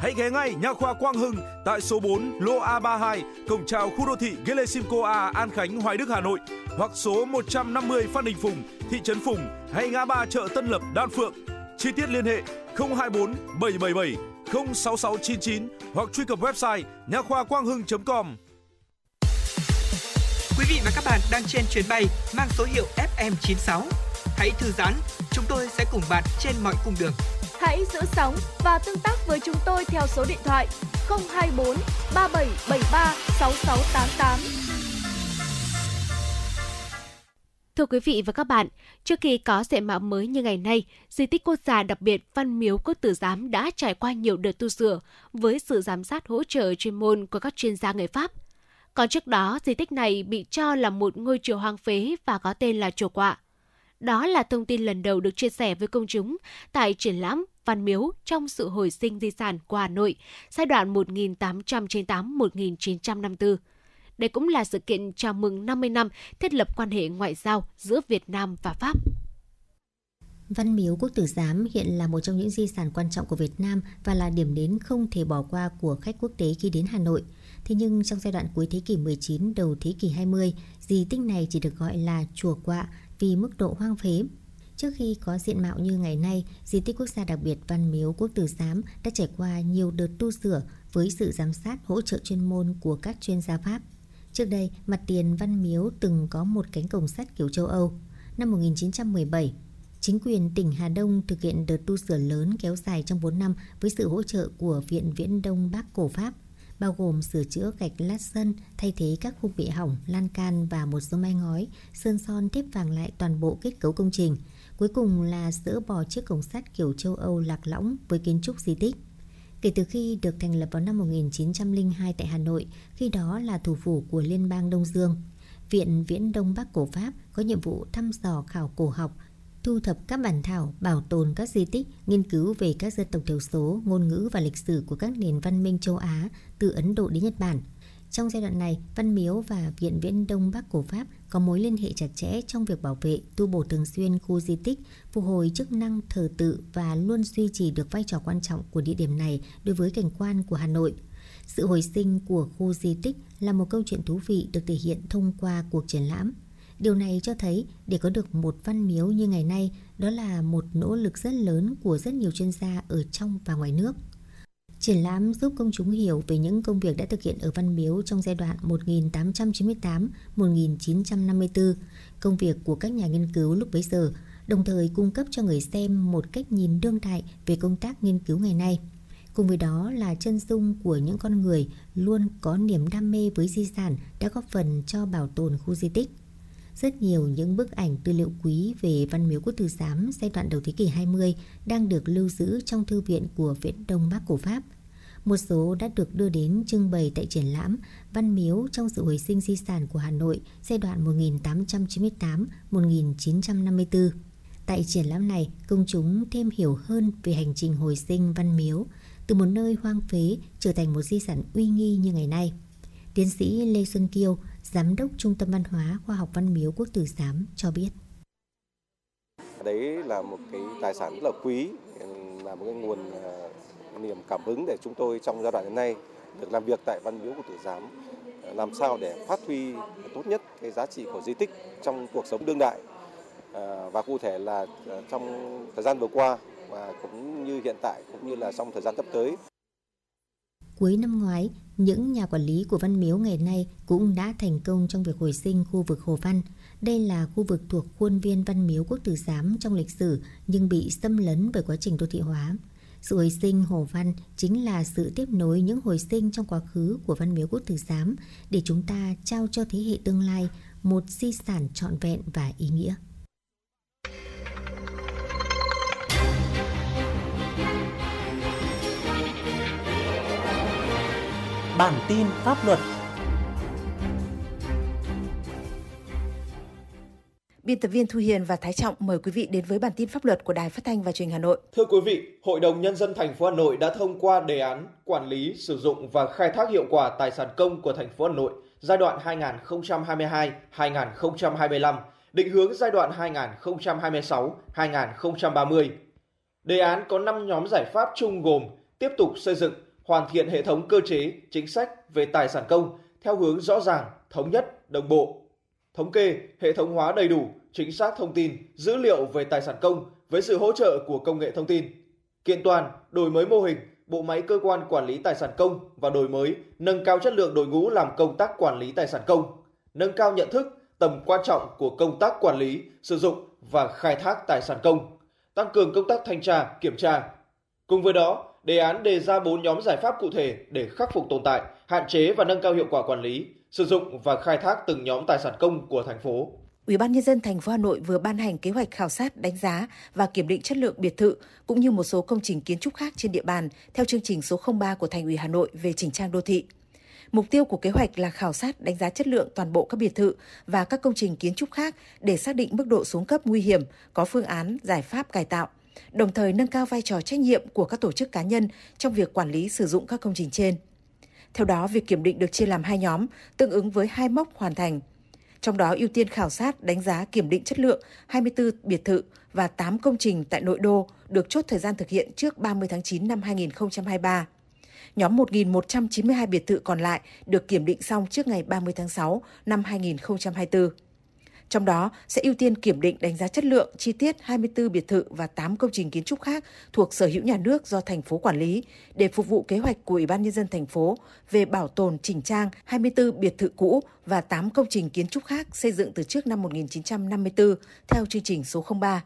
S13: Hãy ghé ngay Nha khoa Quang Hưng tại số 4 lô A32, cổng chào khu đô thị Gelesimco A, An Khánh, Hoài Đức, Hà Nội hoặc số 150 Phan Đình Phùng, thị trấn Phùng hay ngã ba chợ Tân Lập, Đan Phượng. Chi tiết liên hệ 024 777 06699 hoặc truy cập website nha khoa quang hưng.com.
S4: Quý vị và các bạn đang trên chuyến bay mang số hiệu FM96. Hãy thư giãn, chúng tôi sẽ cùng bạn trên mọi cung đường.
S5: Hãy giữ sóng và tương tác với chúng tôi theo số điện thoại 024 3773 6688.
S2: Thưa quý vị và các bạn, trước khi có diện mạo mới như ngày nay, di tích quốc gia đặc biệt Văn Miếu Quốc Tử Giám đã trải qua nhiều đợt tu sửa với sự giám sát hỗ trợ chuyên môn của các chuyên gia người Pháp. Còn trước đó, di tích này bị cho là một ngôi chùa hoang phế và có tên là chùa quạ. Đó là thông tin lần đầu được chia sẻ với công chúng tại triển lãm Văn Miếu trong sự hồi sinh di sản của Hà Nội giai đoạn 1898-1954. Đây cũng là sự kiện chào mừng 50 năm thiết lập quan hệ ngoại giao giữa Việt Nam và Pháp.
S20: Văn miếu Quốc tử giám hiện là một trong những di sản quan trọng của Việt Nam và là điểm đến không thể bỏ qua của khách quốc tế khi đến Hà Nội. Thế nhưng trong giai đoạn cuối thế kỷ 19 đầu thế kỷ 20, di tích này chỉ được gọi là chùa quạ vì mức độ hoang phế. Trước khi có diện mạo như ngày nay, di tích quốc gia đặc biệt Văn Miếu Quốc Tử Giám đã trải qua nhiều đợt tu sửa với sự giám sát hỗ trợ chuyên môn của các chuyên gia Pháp. Trước đây, mặt tiền Văn Miếu từng có một cánh cổng sắt kiểu châu Âu. Năm 1917, chính quyền tỉnh Hà Đông thực hiện đợt tu sửa lớn kéo dài trong 4 năm với sự hỗ trợ của Viện Viễn Đông Bắc Cổ Pháp, bao gồm sửa chữa gạch lát sân, thay thế các khung bị hỏng, lan can và một số mái ngói, sơn son tiếp vàng lại toàn bộ kết cấu công trình. Cuối cùng là dỡ bỏ chiếc cổng sắt kiểu châu Âu lạc lõng với kiến trúc di tích. Kể từ khi được thành lập vào năm 1902 tại Hà Nội, khi đó là thủ phủ của Liên bang Đông Dương, Viện Viễn Đông Bắc Cổ Pháp có nhiệm vụ thăm dò khảo cổ học, thu thập các bản thảo, bảo tồn các di tích, nghiên cứu về các dân tộc thiểu số, ngôn ngữ và lịch sử của các nền văn minh châu Á từ Ấn Độ đến Nhật Bản. Trong giai đoạn này, Văn Miếu và Viện Viễn Đông Bắc Cổ Pháp có mối liên hệ chặt chẽ trong việc bảo vệ, tu bổ thường xuyên khu di tích, phục hồi chức năng thờ tự và luôn duy trì được vai trò quan trọng của địa điểm này đối với cảnh quan của Hà Nội. Sự hồi sinh của khu di tích là một câu chuyện thú vị được thể hiện thông qua cuộc triển lãm. Điều này cho thấy để có được một văn miếu như ngày nay, đó là một nỗ lực rất lớn của rất nhiều chuyên gia ở trong và ngoài nước. Triển lãm giúp công chúng hiểu về những công việc đã thực hiện ở Văn Miếu trong giai đoạn 1898-1954, công việc của các nhà nghiên cứu lúc bấy giờ, đồng thời cung cấp cho người xem một cách nhìn đương đại về công tác nghiên cứu ngày nay. Cùng với đó là chân dung của những con người luôn có niềm đam mê với di sản đã góp phần cho bảo tồn khu di tích. Rất nhiều những bức ảnh tư liệu quý về Văn Miếu Quốc Tử Giám giai đoạn đầu thế kỷ 20 đang được lưu giữ trong thư viện của Viện Đông Bắc của Pháp. Một số đã được đưa đến trưng bày tại triển lãm Văn Miếu trong sự hồi sinh di sản của Hà Nội giai đoạn 1898-1954. Tại triển lãm này, công chúng thêm hiểu hơn về hành trình hồi sinh Văn Miếu, từ một nơi hoang phế trở thành một di sản uy nghi như ngày nay. Tiến sĩ Lê Xuân Kiêu, Giám đốc Trung tâm Văn hóa Khoa học Văn Miếu Quốc Tử Giám cho biết.
S21: Đấy là một cái tài sản rất là quý, là một cái nguồn à, niềm cảm hứng để chúng tôi trong giai đoạn hiện nay được làm việc tại Văn Miếu Quốc Tử Giám ờ, làm sao để phát huy tốt nhất cái giá trị của di tích trong cuộc sống đương đại ờ, và cụ thể là ờ, trong thời gian vừa qua và cũng như hiện tại cũng như là trong thời gian sắp tới
S20: Cuối năm ngoái, những nhà quản lý của Văn Miếu ngày nay cũng đã thành công trong việc hồi sinh khu vực Hồ Văn. Đây là khu vực thuộc khuôn viên Văn Miếu Quốc Tử Giám trong lịch sử nhưng bị xâm lấn bởi quá trình đô thị hóa. Sự hồi sinh Hồ Văn chính là sự tiếp nối những hồi sinh trong quá khứ của Văn Miếu Quốc Tử Giám để chúng ta trao cho thế hệ tương lai một di sản trọn vẹn và ý nghĩa.
S22: Bản tin pháp luật
S23: Biên tập viên Thu Hiền và Thái Trọng mời quý vị đến với bản tin pháp luật của Đài Phát thanh và Truyền hình Hà Nội.
S24: Thưa quý vị, Hội đồng nhân dân thành phố Hà Nội đã thông qua đề án quản lý, sử dụng và khai thác hiệu quả tài sản công của thành phố Hà Nội giai đoạn 2022-2025, định hướng giai đoạn 2026-2030. Đề án có 5 nhóm giải pháp chung gồm tiếp tục xây dựng, hoàn thiện hệ thống cơ chế, chính sách về tài sản công theo hướng rõ ràng, thống nhất, đồng bộ, thống kê, hệ thống hóa đầy đủ, chính xác thông tin, dữ liệu về tài sản công với sự hỗ trợ của công nghệ thông tin. Kiện toàn, đổi mới mô hình, bộ máy cơ quan quản lý tài sản công và đổi mới, nâng cao chất lượng đội ngũ làm công tác quản lý tài sản công, nâng cao nhận thức, tầm quan trọng của công tác quản lý, sử dụng và khai thác tài sản công, tăng cường công tác thanh tra, kiểm tra. Cùng với đó, đề án đề ra 4 nhóm giải pháp cụ thể để khắc phục tồn tại, hạn chế và nâng cao hiệu quả quản lý, sử dụng và khai thác từng nhóm tài sản công của thành phố.
S23: Ủy ban nhân dân thành phố Hà Nội vừa ban hành kế hoạch khảo sát, đánh giá và kiểm định chất lượng biệt thự cũng như một số công trình kiến trúc khác trên địa bàn theo chương trình số 03 của Thành ủy Hà Nội về chỉnh trang đô thị. Mục tiêu của kế hoạch là khảo sát đánh giá chất lượng toàn bộ các biệt thự và các công trình kiến trúc khác để xác định mức độ xuống cấp nguy hiểm, có phương án, giải pháp cải tạo, đồng thời nâng cao vai trò trách nhiệm của các tổ chức cá nhân trong việc quản lý sử dụng các công trình trên. Theo đó, việc kiểm định được chia làm hai nhóm, tương ứng với hai mốc hoàn thành. Trong đó ưu tiên khảo sát, đánh giá kiểm định chất lượng 24 biệt thự và 8 công trình tại nội đô được chốt thời gian thực hiện trước 30 tháng 9 năm 2023. Nhóm 1.192 biệt thự còn lại được kiểm định xong trước ngày 30 tháng 6 năm 2024. Trong đó sẽ ưu tiên kiểm định đánh giá chất lượng chi tiết 24 biệt thự và 8 công trình kiến trúc khác thuộc sở hữu nhà nước do thành phố quản lý để phục vụ kế hoạch của Ủy ban nhân dân thành phố về bảo tồn chỉnh trang 24 biệt thự cũ và 8 công trình kiến trúc khác xây dựng từ trước năm 1954 theo chương trình số 03.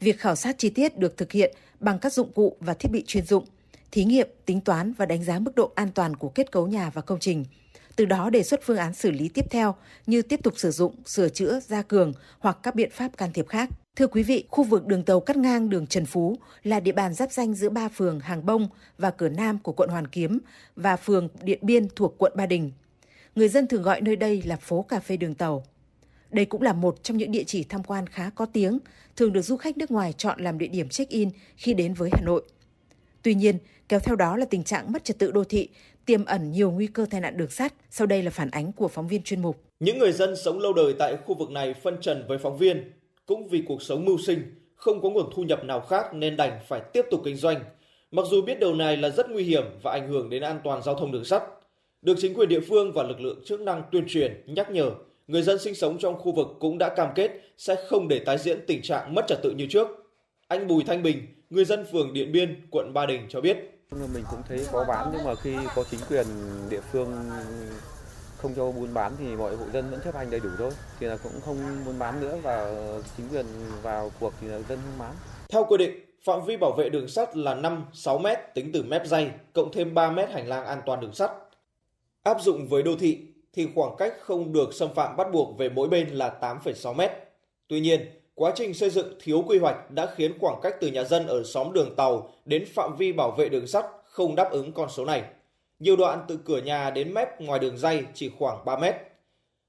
S23: Việc khảo sát chi tiết được thực hiện bằng các dụng cụ và thiết bị chuyên dụng, thí nghiệm, tính toán và đánh giá mức độ an toàn của kết cấu nhà và công trình từ đó đề xuất phương án xử lý tiếp theo như tiếp tục sử dụng, sửa chữa, gia cường hoặc các biện pháp can thiệp khác. Thưa quý vị, khu vực đường tàu cắt ngang đường Trần Phú là địa bàn giáp danh giữa ba phường Hàng Bông và Cửa Nam của quận Hoàn Kiếm và phường Điện Biên thuộc quận Ba Đình. Người dân thường gọi nơi đây là phố cà phê đường tàu. Đây cũng là một trong những địa chỉ tham quan khá có tiếng, thường được du khách nước ngoài chọn làm địa điểm check-in khi đến với Hà Nội. Tuy nhiên, kéo theo đó là tình trạng mất trật tự đô thị tiềm ẩn nhiều nguy cơ tai nạn đường sắt. Sau đây là phản ánh của phóng viên chuyên mục.
S24: Những người dân sống lâu đời tại khu vực này phân trần với phóng viên, cũng vì cuộc sống mưu sinh, không có nguồn thu nhập nào khác nên đành phải tiếp tục kinh doanh. Mặc dù biết điều này là rất nguy hiểm và ảnh hưởng đến an toàn giao thông đường sắt, được chính quyền địa phương và lực lượng chức năng tuyên truyền, nhắc nhở, người dân sinh sống trong khu vực cũng đã cam kết sẽ không để tái diễn tình trạng mất trật tự như trước. Anh Bùi Thanh Bình, người dân phường Điện Biên, quận Ba Đình cho biết.
S25: Mình cũng thấy có bán nhưng mà khi có chính quyền địa phương không cho buôn bán thì mọi hộ dân vẫn chấp hành đầy đủ thôi. Thì là cũng không buôn bán nữa và chính quyền vào cuộc thì là dân không bán.
S24: Theo quy định, phạm vi bảo vệ đường sắt là 5-6 mét tính từ mép dây, cộng thêm 3 mét hành lang an toàn đường sắt. Áp dụng với đô thị thì khoảng cách không được xâm phạm bắt buộc về mỗi bên là 8,6 mét. Tuy nhiên, Quá trình xây dựng thiếu quy hoạch đã khiến khoảng cách từ nhà dân ở xóm đường tàu đến phạm vi bảo vệ đường sắt không đáp ứng con số này. Nhiều đoạn từ cửa nhà đến mép ngoài đường dây chỉ khoảng 3 mét.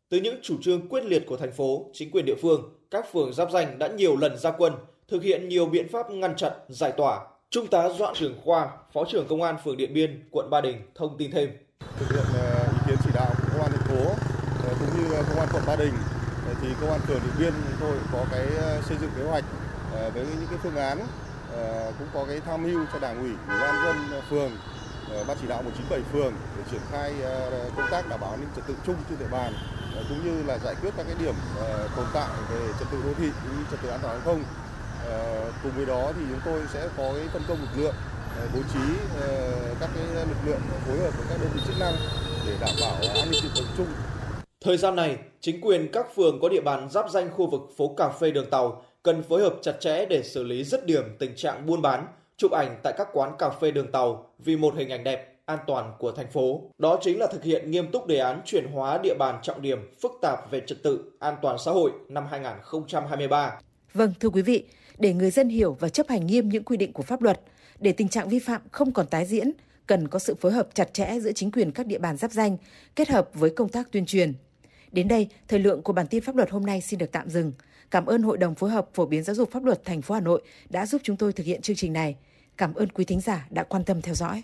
S24: Từ những chủ trương quyết liệt của thành phố, chính quyền địa phương, các phường giáp danh đã nhiều lần ra quân, thực hiện nhiều biện pháp ngăn chặn, giải tỏa. Trung tá Doãn Trường Khoa, Phó trưởng Công an phường Điện Biên, quận Ba Đình thông tin thêm.
S17: Thực hiện ờ, ý kiến chỉ đạo của Công an thành phố ờ, cũng như ờ, Công an quận Ba Đình thì công an phường Điện Biên chúng tôi có cái ờ, xây dựng kế hoạch ờ, với những cái phương án ờ, cũng có cái tham mưu cho đảng ủy ủy ban dân phường ban chỉ đạo 197 phường để triển khai công tác đảm bảo an ninh trật tự chung trên địa bàn cũng như là giải quyết các cái điểm tồn tại về trật tự đô thị cũng như trật tự an toàn giao thông. Cùng với đó thì chúng tôi sẽ có cái phân công lực lượng bố trí các cái lực lượng phối hợp với các đơn vị chức năng để đảm bảo an ninh trật tự chung.
S24: Thời gian này, chính quyền các phường có địa bàn giáp danh khu vực phố cà phê đường tàu cần phối hợp chặt chẽ để xử lý dứt điểm tình trạng buôn bán, chụp ảnh tại các quán cà phê đường tàu vì một hình ảnh đẹp, an toàn của thành phố. Đó chính là thực hiện nghiêm túc đề án chuyển hóa địa bàn trọng điểm phức tạp về trật tự, an toàn xã hội năm 2023.
S23: Vâng, thưa quý vị, để người dân hiểu và chấp hành nghiêm những quy định của pháp luật, để tình trạng vi phạm không còn tái diễn, cần có sự phối hợp chặt chẽ giữa chính quyền các địa bàn giáp danh, kết hợp với công tác tuyên truyền. Đến đây, thời lượng của bản tin pháp luật hôm nay xin được tạm dừng. Cảm ơn Hội đồng phối hợp phổ biến giáo dục pháp luật thành phố Hà Nội đã giúp chúng tôi thực hiện chương trình này. Cảm ơn quý thính giả đã quan tâm theo dõi.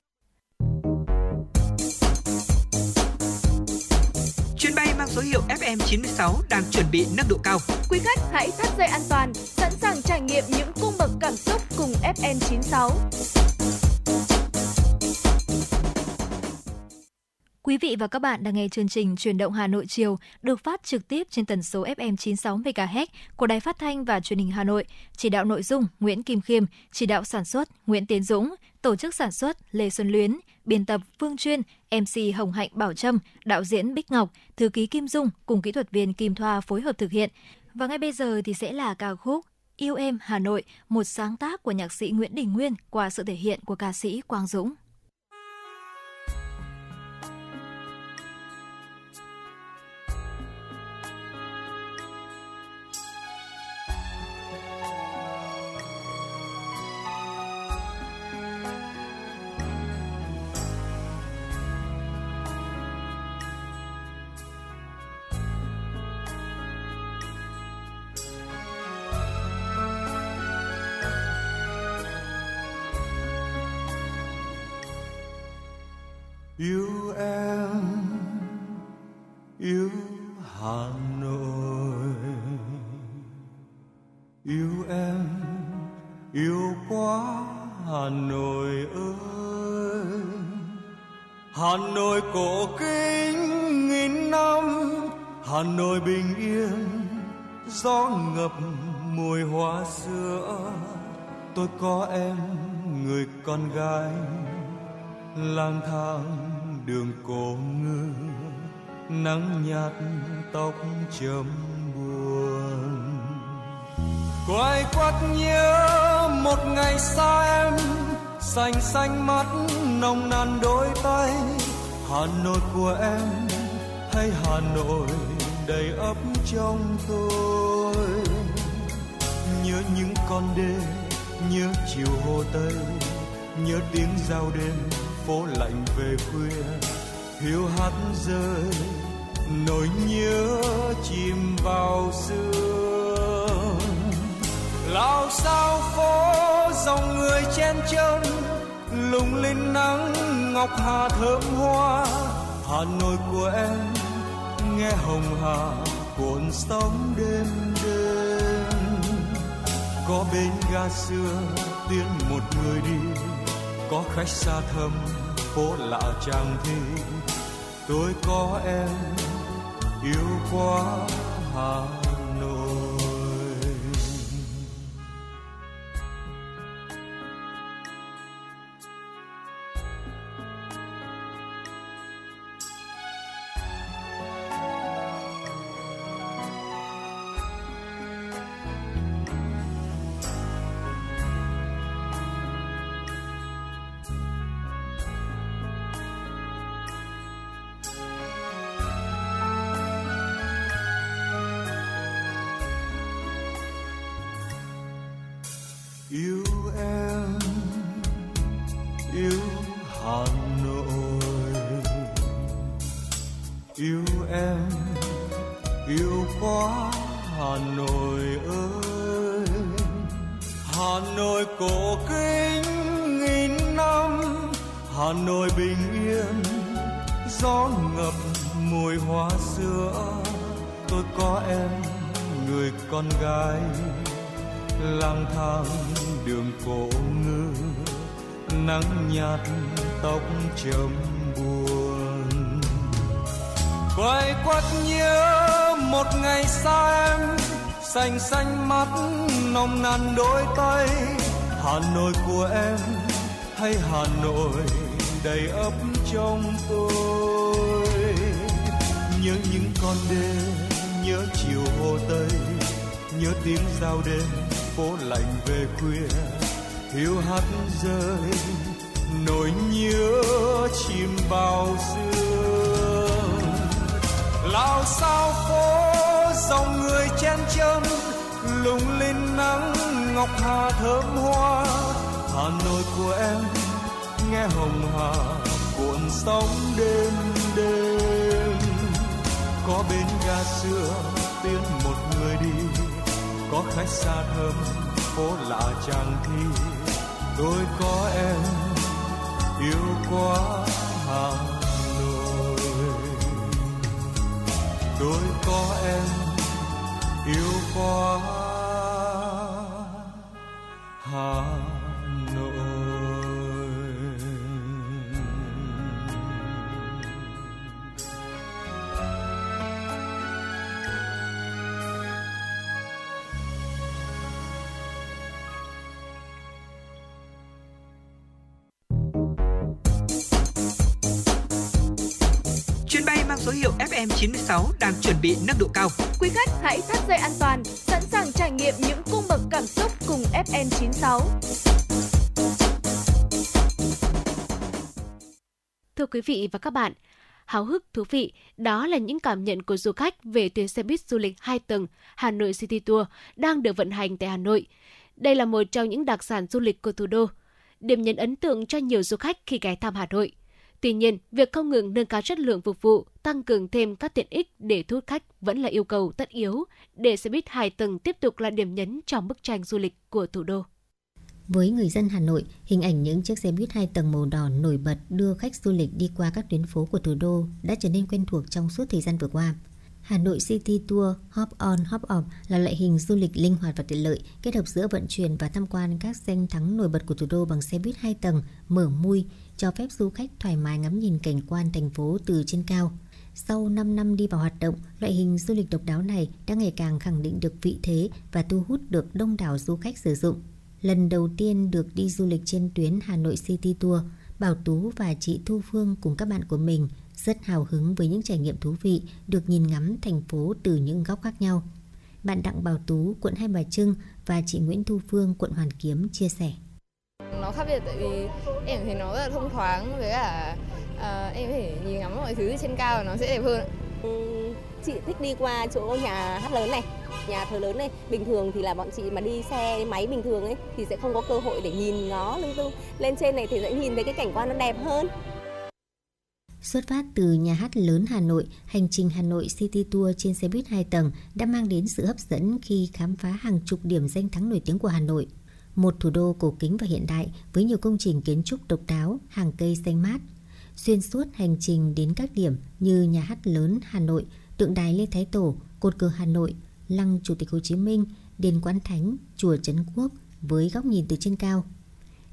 S4: Chuyến bay mang số hiệu FM96 đang chuẩn bị nâng độ cao.
S5: Quý khách hãy thắt dây an toàn, sẵn sàng trải nghiệm những cung bậc cảm xúc cùng FN96.
S1: Quý vị và các bạn đang nghe chương trình Truyền động Hà Nội chiều được phát trực tiếp trên tần số FM 96 MHz của Đài Phát thanh và Truyền hình Hà Nội. Chỉ đạo nội dung Nguyễn Kim Khiêm, chỉ đạo sản xuất Nguyễn Tiến Dũng, tổ chức sản xuất Lê Xuân Luyến, biên tập Phương Chuyên, MC Hồng Hạnh Bảo Trâm, đạo diễn Bích Ngọc, thư ký Kim Dung cùng kỹ thuật viên Kim Thoa phối hợp thực hiện. Và ngay bây giờ thì sẽ là ca khúc Yêu em Hà Nội, một sáng tác của nhạc sĩ Nguyễn Đình Nguyên qua sự thể hiện của ca sĩ Quang Dũng.
S26: Yêu em, yêu hà nội. Yêu em, yêu quá hà nội ơi. Hà nội cổ kính nghìn năm, hà nội bình yên, gió ngập mùi hoa sữa. Tôi có em, người con gái lang thang đường cổ ngư, nắng nhạt tóc chấm buồn. Quay quắt nhớ một ngày xa em, xanh xanh mắt nồng nàn đôi tay. Hà nội của em hay hà nội đầy ấp trong tôi. Nhớ những con đê, nhớ chiều hồ tây, nhớ tiếng giao đêm phố lạnh về khuya, hiu hắt rơi, nỗi nhớ chìm vào sương lao sao phố dòng người chen chân, lung linh nắng ngọc hà thơm hoa. Hà nội của em, nghe hồng hà cuộn sóng đêm đêm. Có bên ga xưa tiến một người đi có khách xa thâm phố lạ chàng thi. Tôi có em yêu quá hà. Hồ đêm phố lạnh về khuya, hiu hắt rơi, nỗi nhớ chìm bao xưa. Lao sao phố dòng người chen chân, lung linh nắng ngọc hà thơm hoa. Hà nội của em, nghe hồng hà cuộn sóng đêm đêm. Có bên ga xưa tiến một người đi có khách xa thơm, phố lạ chàng thi. Tôi có em yêu quá hà nội. Tôi có em yêu quá hà
S4: nội FM96 đang chuẩn bị nâng độ cao.
S5: Quý khách hãy thắt dây an toàn, sẵn sàng trải nghiệm những cung bậc cảm xúc cùng FM96.
S2: Thưa quý vị và các bạn, háo hức thú vị, đó là những cảm nhận của du khách về tuyến xe buýt du lịch 2 tầng Hà Nội City Tour đang được vận hành tại Hà Nội. Đây là một trong những đặc sản du lịch của thủ đô, điểm nhấn ấn tượng cho nhiều du khách khi ghé thăm Hà Nội – Tuy nhiên, việc không ngừng nâng cao chất lượng phục vụ, tăng cường thêm các tiện ích để thu hút khách vẫn là yêu cầu tất yếu để xe buýt hai tầng tiếp tục là điểm nhấn trong bức tranh du lịch của thủ đô.
S20: Với người dân Hà Nội, hình ảnh những chiếc xe buýt hai tầng màu đỏ nổi bật đưa khách du lịch đi qua các tuyến phố của thủ đô đã trở nên quen thuộc trong suốt thời gian vừa qua. Hà Nội City Tour Hop On Hop Off là loại hình du lịch linh hoạt và tiện lợi, kết hợp giữa vận chuyển và tham quan các danh thắng nổi bật của thủ đô bằng xe buýt hai tầng, mở mui, cho phép du khách thoải mái ngắm nhìn cảnh quan thành phố từ trên cao. Sau 5 năm đi vào hoạt động, loại hình du lịch độc đáo này đã ngày càng khẳng định được vị thế và thu hút được đông đảo du khách sử dụng. Lần đầu tiên được đi du lịch trên tuyến Hà Nội City Tour, Bảo Tú và chị Thu Phương cùng các bạn của mình rất hào hứng với những trải nghiệm thú vị được nhìn ngắm thành phố từ những góc khác nhau. Bạn Đặng Bảo Tú, quận Hai Bà Trưng và chị Nguyễn Thu Phương, quận Hoàn Kiếm chia sẻ.
S27: Nó khác biệt tại vì em thấy nó rất là thông thoáng với cả à, em có thể nhìn ngắm mọi thứ trên cao nó sẽ đẹp hơn.
S28: Ừ, chị thích đi qua chỗ nhà hát lớn này, nhà thờ lớn này. Bình thường thì là bọn chị mà đi xe máy bình thường ấy thì sẽ không có cơ hội để nhìn nó lưng tung. Lên trên này thì sẽ nhìn thấy cái cảnh quan nó đẹp hơn.
S20: Xuất phát từ nhà hát lớn Hà Nội, hành trình Hà Nội City Tour trên xe buýt 2 tầng đã mang đến sự hấp dẫn khi khám phá hàng chục điểm danh thắng nổi tiếng của Hà Nội. Một thủ đô cổ kính và hiện đại với nhiều công trình kiến trúc độc đáo, hàng cây xanh mát. Xuyên suốt hành trình đến các điểm như nhà hát lớn Hà Nội, tượng đài Lê Thái Tổ, cột cờ Hà Nội, lăng Chủ tịch Hồ Chí Minh, đền Quán Thánh, chùa Trấn Quốc với góc nhìn từ trên cao.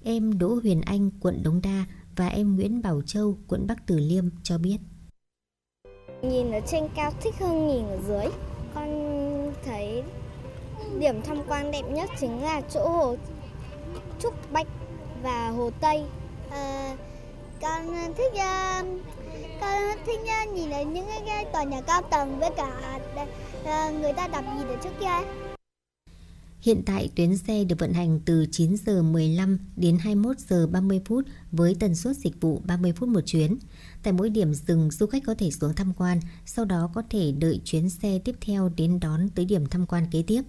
S20: Em Đỗ Huyền Anh, quận Đống Đa và em Nguyễn Bảo Châu, quận Bắc Từ Liêm cho biết.
S29: Nhìn ở trên cao thích hơn nhìn ở dưới. Con thấy điểm tham quan đẹp nhất chính là chỗ hồ Trúc Bạch và hồ Tây. À, con thích uh, con thích uh, nhìn ở những cái tòa nhà cao tầng với cả uh, người ta đạp gì ở trước kia.
S20: Hiện tại tuyến xe được vận hành từ 9 giờ 15 đến 21 giờ 30 phút với tần suất dịch vụ 30 phút một chuyến. Tại mỗi điểm dừng, du khách có thể xuống tham quan, sau đó có thể đợi chuyến xe tiếp theo đến đón tới điểm tham quan kế tiếp.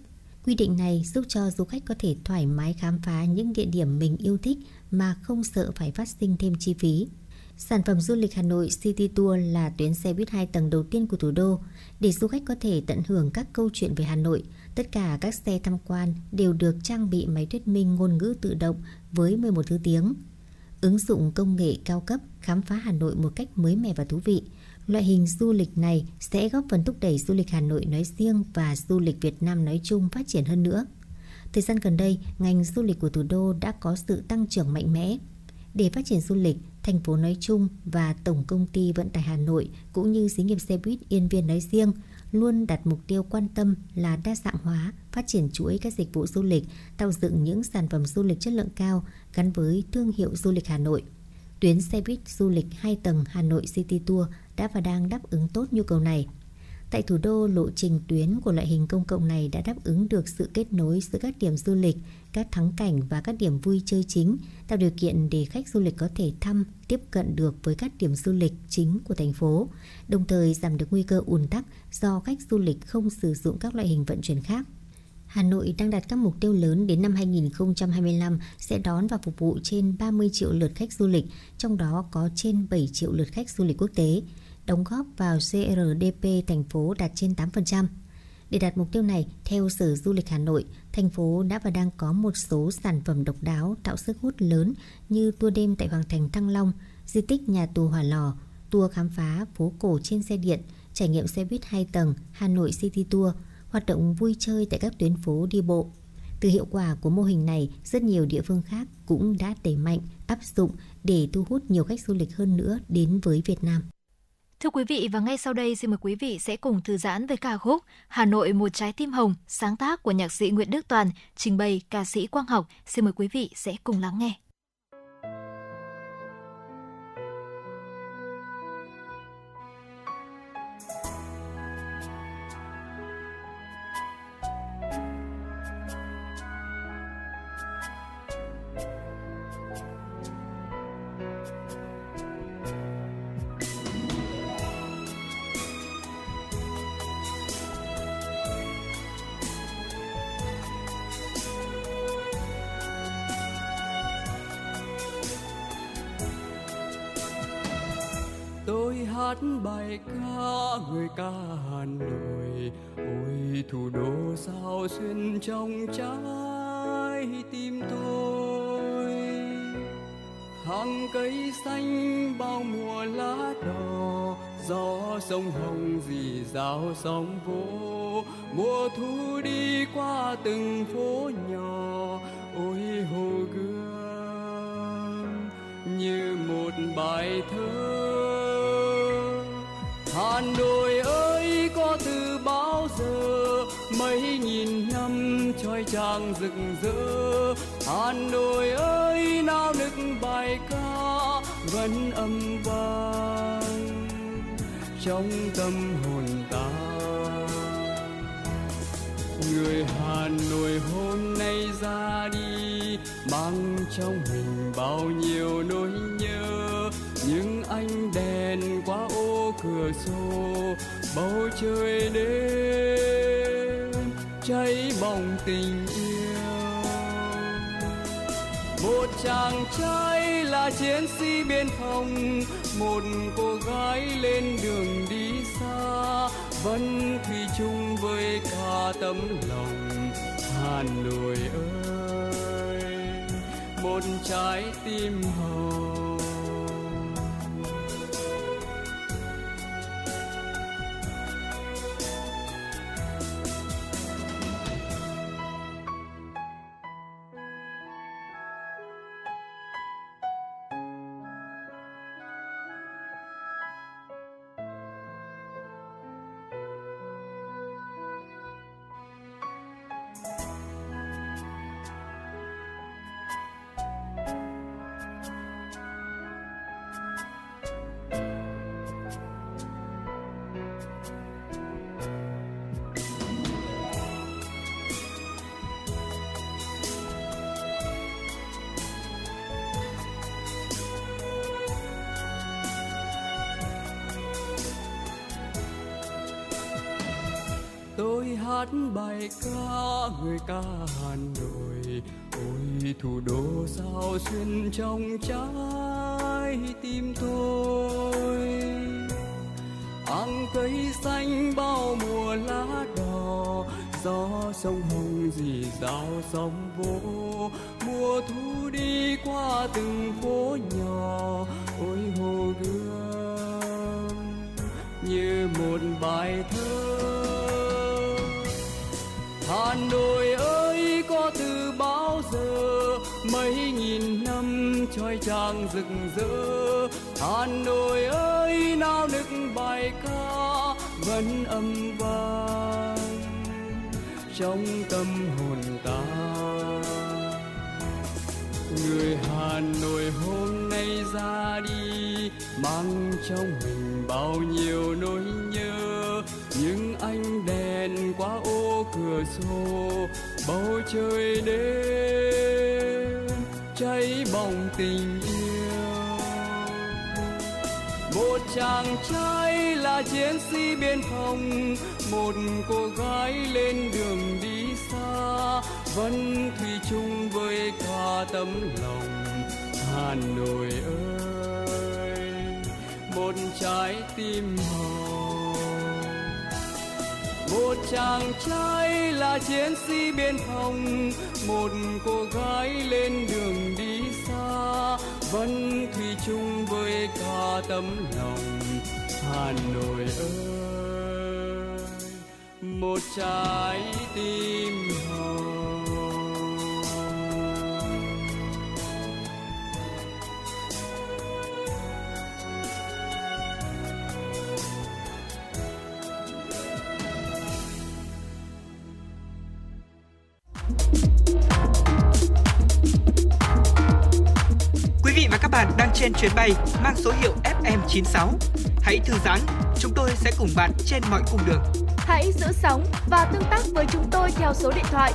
S20: Quy định này giúp cho du khách có thể thoải mái khám phá những địa điểm mình yêu thích mà không sợ phải phát sinh thêm chi phí. Sản phẩm du lịch Hà Nội City Tour là tuyến xe buýt 2 tầng đầu tiên của thủ đô để du khách có thể tận hưởng các câu chuyện về Hà Nội – Tất cả các xe tham quan đều được trang bị máy thuyết minh ngôn ngữ tự động với 11 thứ tiếng. Ứng dụng công nghệ cao cấp khám phá Hà Nội một cách mới mẻ và thú vị. Loại hình du lịch này sẽ góp phần thúc đẩy du lịch Hà Nội nói riêng và du lịch Việt Nam nói chung phát triển hơn nữa. Thời gian gần đây, ngành du lịch của thủ đô đã có sự tăng trưởng mạnh mẽ. Để phát triển du lịch, thành phố nói chung và Tổng công ty Vận tải Hà Nội cũng như xí nghiệp xe buýt Yên Viên nói riêng – luôn đặt mục tiêu quan tâm là đa dạng hóa, phát triển chuỗi các dịch vụ du lịch, tạo dựng những sản phẩm du lịch chất lượng cao gắn với thương hiệu du lịch Hà Nội. Tuyến xe buýt du lịch 2 tầng Hà Nội City Tour đã và đang đáp ứng tốt nhu cầu này. Tại thủ đô, lộ trình tuyến của loại hình công cộng này đã đáp ứng được sự kết nối giữa các điểm du lịch, các thắng cảnh và các điểm vui chơi chính, tạo điều kiện để khách du lịch có thể thăm, tiếp cận được với các điểm du lịch chính của thành phố, đồng thời giảm được nguy cơ ùn tắc do khách du lịch không sử dụng các loại hình vận chuyển khác. Hà Nội đang đặt các mục tiêu lớn đến năm 2025 sẽ đón và phục vụ trên 30 triệu lượt khách du lịch, trong đó có trên 7 triệu lượt khách du lịch quốc tế đóng góp vào GRDP thành phố đạt trên 8%. Để đạt mục tiêu này, theo Sở Du lịch Hà Nội, thành phố đã và đang có một số sản phẩm độc đáo tạo sức hút lớn như tour đêm tại Hoàng thành Thăng Long, di tích nhà tù Hỏa Lò, tour khám phá phố cổ trên xe điện, trải nghiệm xe buýt 2 tầng Hà Nội City Tour, hoạt động vui chơi tại các tuyến phố đi bộ. Từ hiệu quả của mô hình này, rất nhiều địa phương khác cũng đã đẩy mạnh áp dụng để thu hút nhiều khách du lịch hơn nữa đến với Việt Nam.
S1: Thưa quý vị và ngay sau đây xin mời quý vị sẽ cùng thư giãn với ca khúc Hà Nội một trái tim hồng, sáng tác của nhạc sĩ Nguyễn Đức Toàn, trình bày ca sĩ Quang Học. Xin mời quý vị sẽ cùng lắng nghe.
S30: Hát bài ca, người ca Hà Nội. Ôi, thủ đô sao xuyên trong trái tim tôi. Hàng cây xanh bao mùa lá đỏ, gió sông hồng dì dào sóng vỗ mùa thu đi qua từng phố nhỏ, ôi, hồ gươm như một bài thơ. Hà Nội ơi, có từ bao giờ mấy nghìn năm trói trang rực rỡ? Hà Nội ơi nao nức bài ca vẫn âm vang trong tâm hồn ta. Người Hà Nội hôm nay ra đi, mang trong mình bao nhiêu nỗi cửa sổ, bầu trời đêm, cháy bỏng tình yêu. Một chàng trai là chiến sĩ biên phòng, một cô gái lên đường đi xa, vẫn thủy chung với cả tấm lòng hà nội ơi. Một trái tim hồng hát bài ca, người ca Hà Nội ôi, thủ đô sao xuyên trong trái tim tôi. Áng cây xanh bao mùa lá đỏ, gió sông hồng dì dào sóng vỗ mùa thu đi qua từng phố nhỏ, ôi hồ gươm. Như một bài trang rực rỡ. Hà Nội ơi, nao nức bài ca, vẫn âm vang trong tâm hồn ta. Người Hà Nội hôm nay ra đi, mang trong mình bao nhiêu nỗi nhớ. Nhưng ánh đèn qua ô cửa sổ, bầu trời đêm cháy bỏng tình. Chàng trai là chiến sĩ biên phòng, một cô gái lên đường đi xa, vẫn thủy chung với cả tấm lòng. Hà nội ơi, một trái tim hồng. Một chàng trai là chiến sĩ biên phòng, một cô gái lên đường đi vẫn thủy chung với cả tấm lòng hà nội ơi. Một trái tim hồng
S4: trên chuyến bay mang số hiệu FM96. Hãy thư giãn, chúng tôi sẽ cùng bạn trên mọi cung đường.
S5: Hãy giữ sóng và tương tác với chúng tôi theo số điện thoại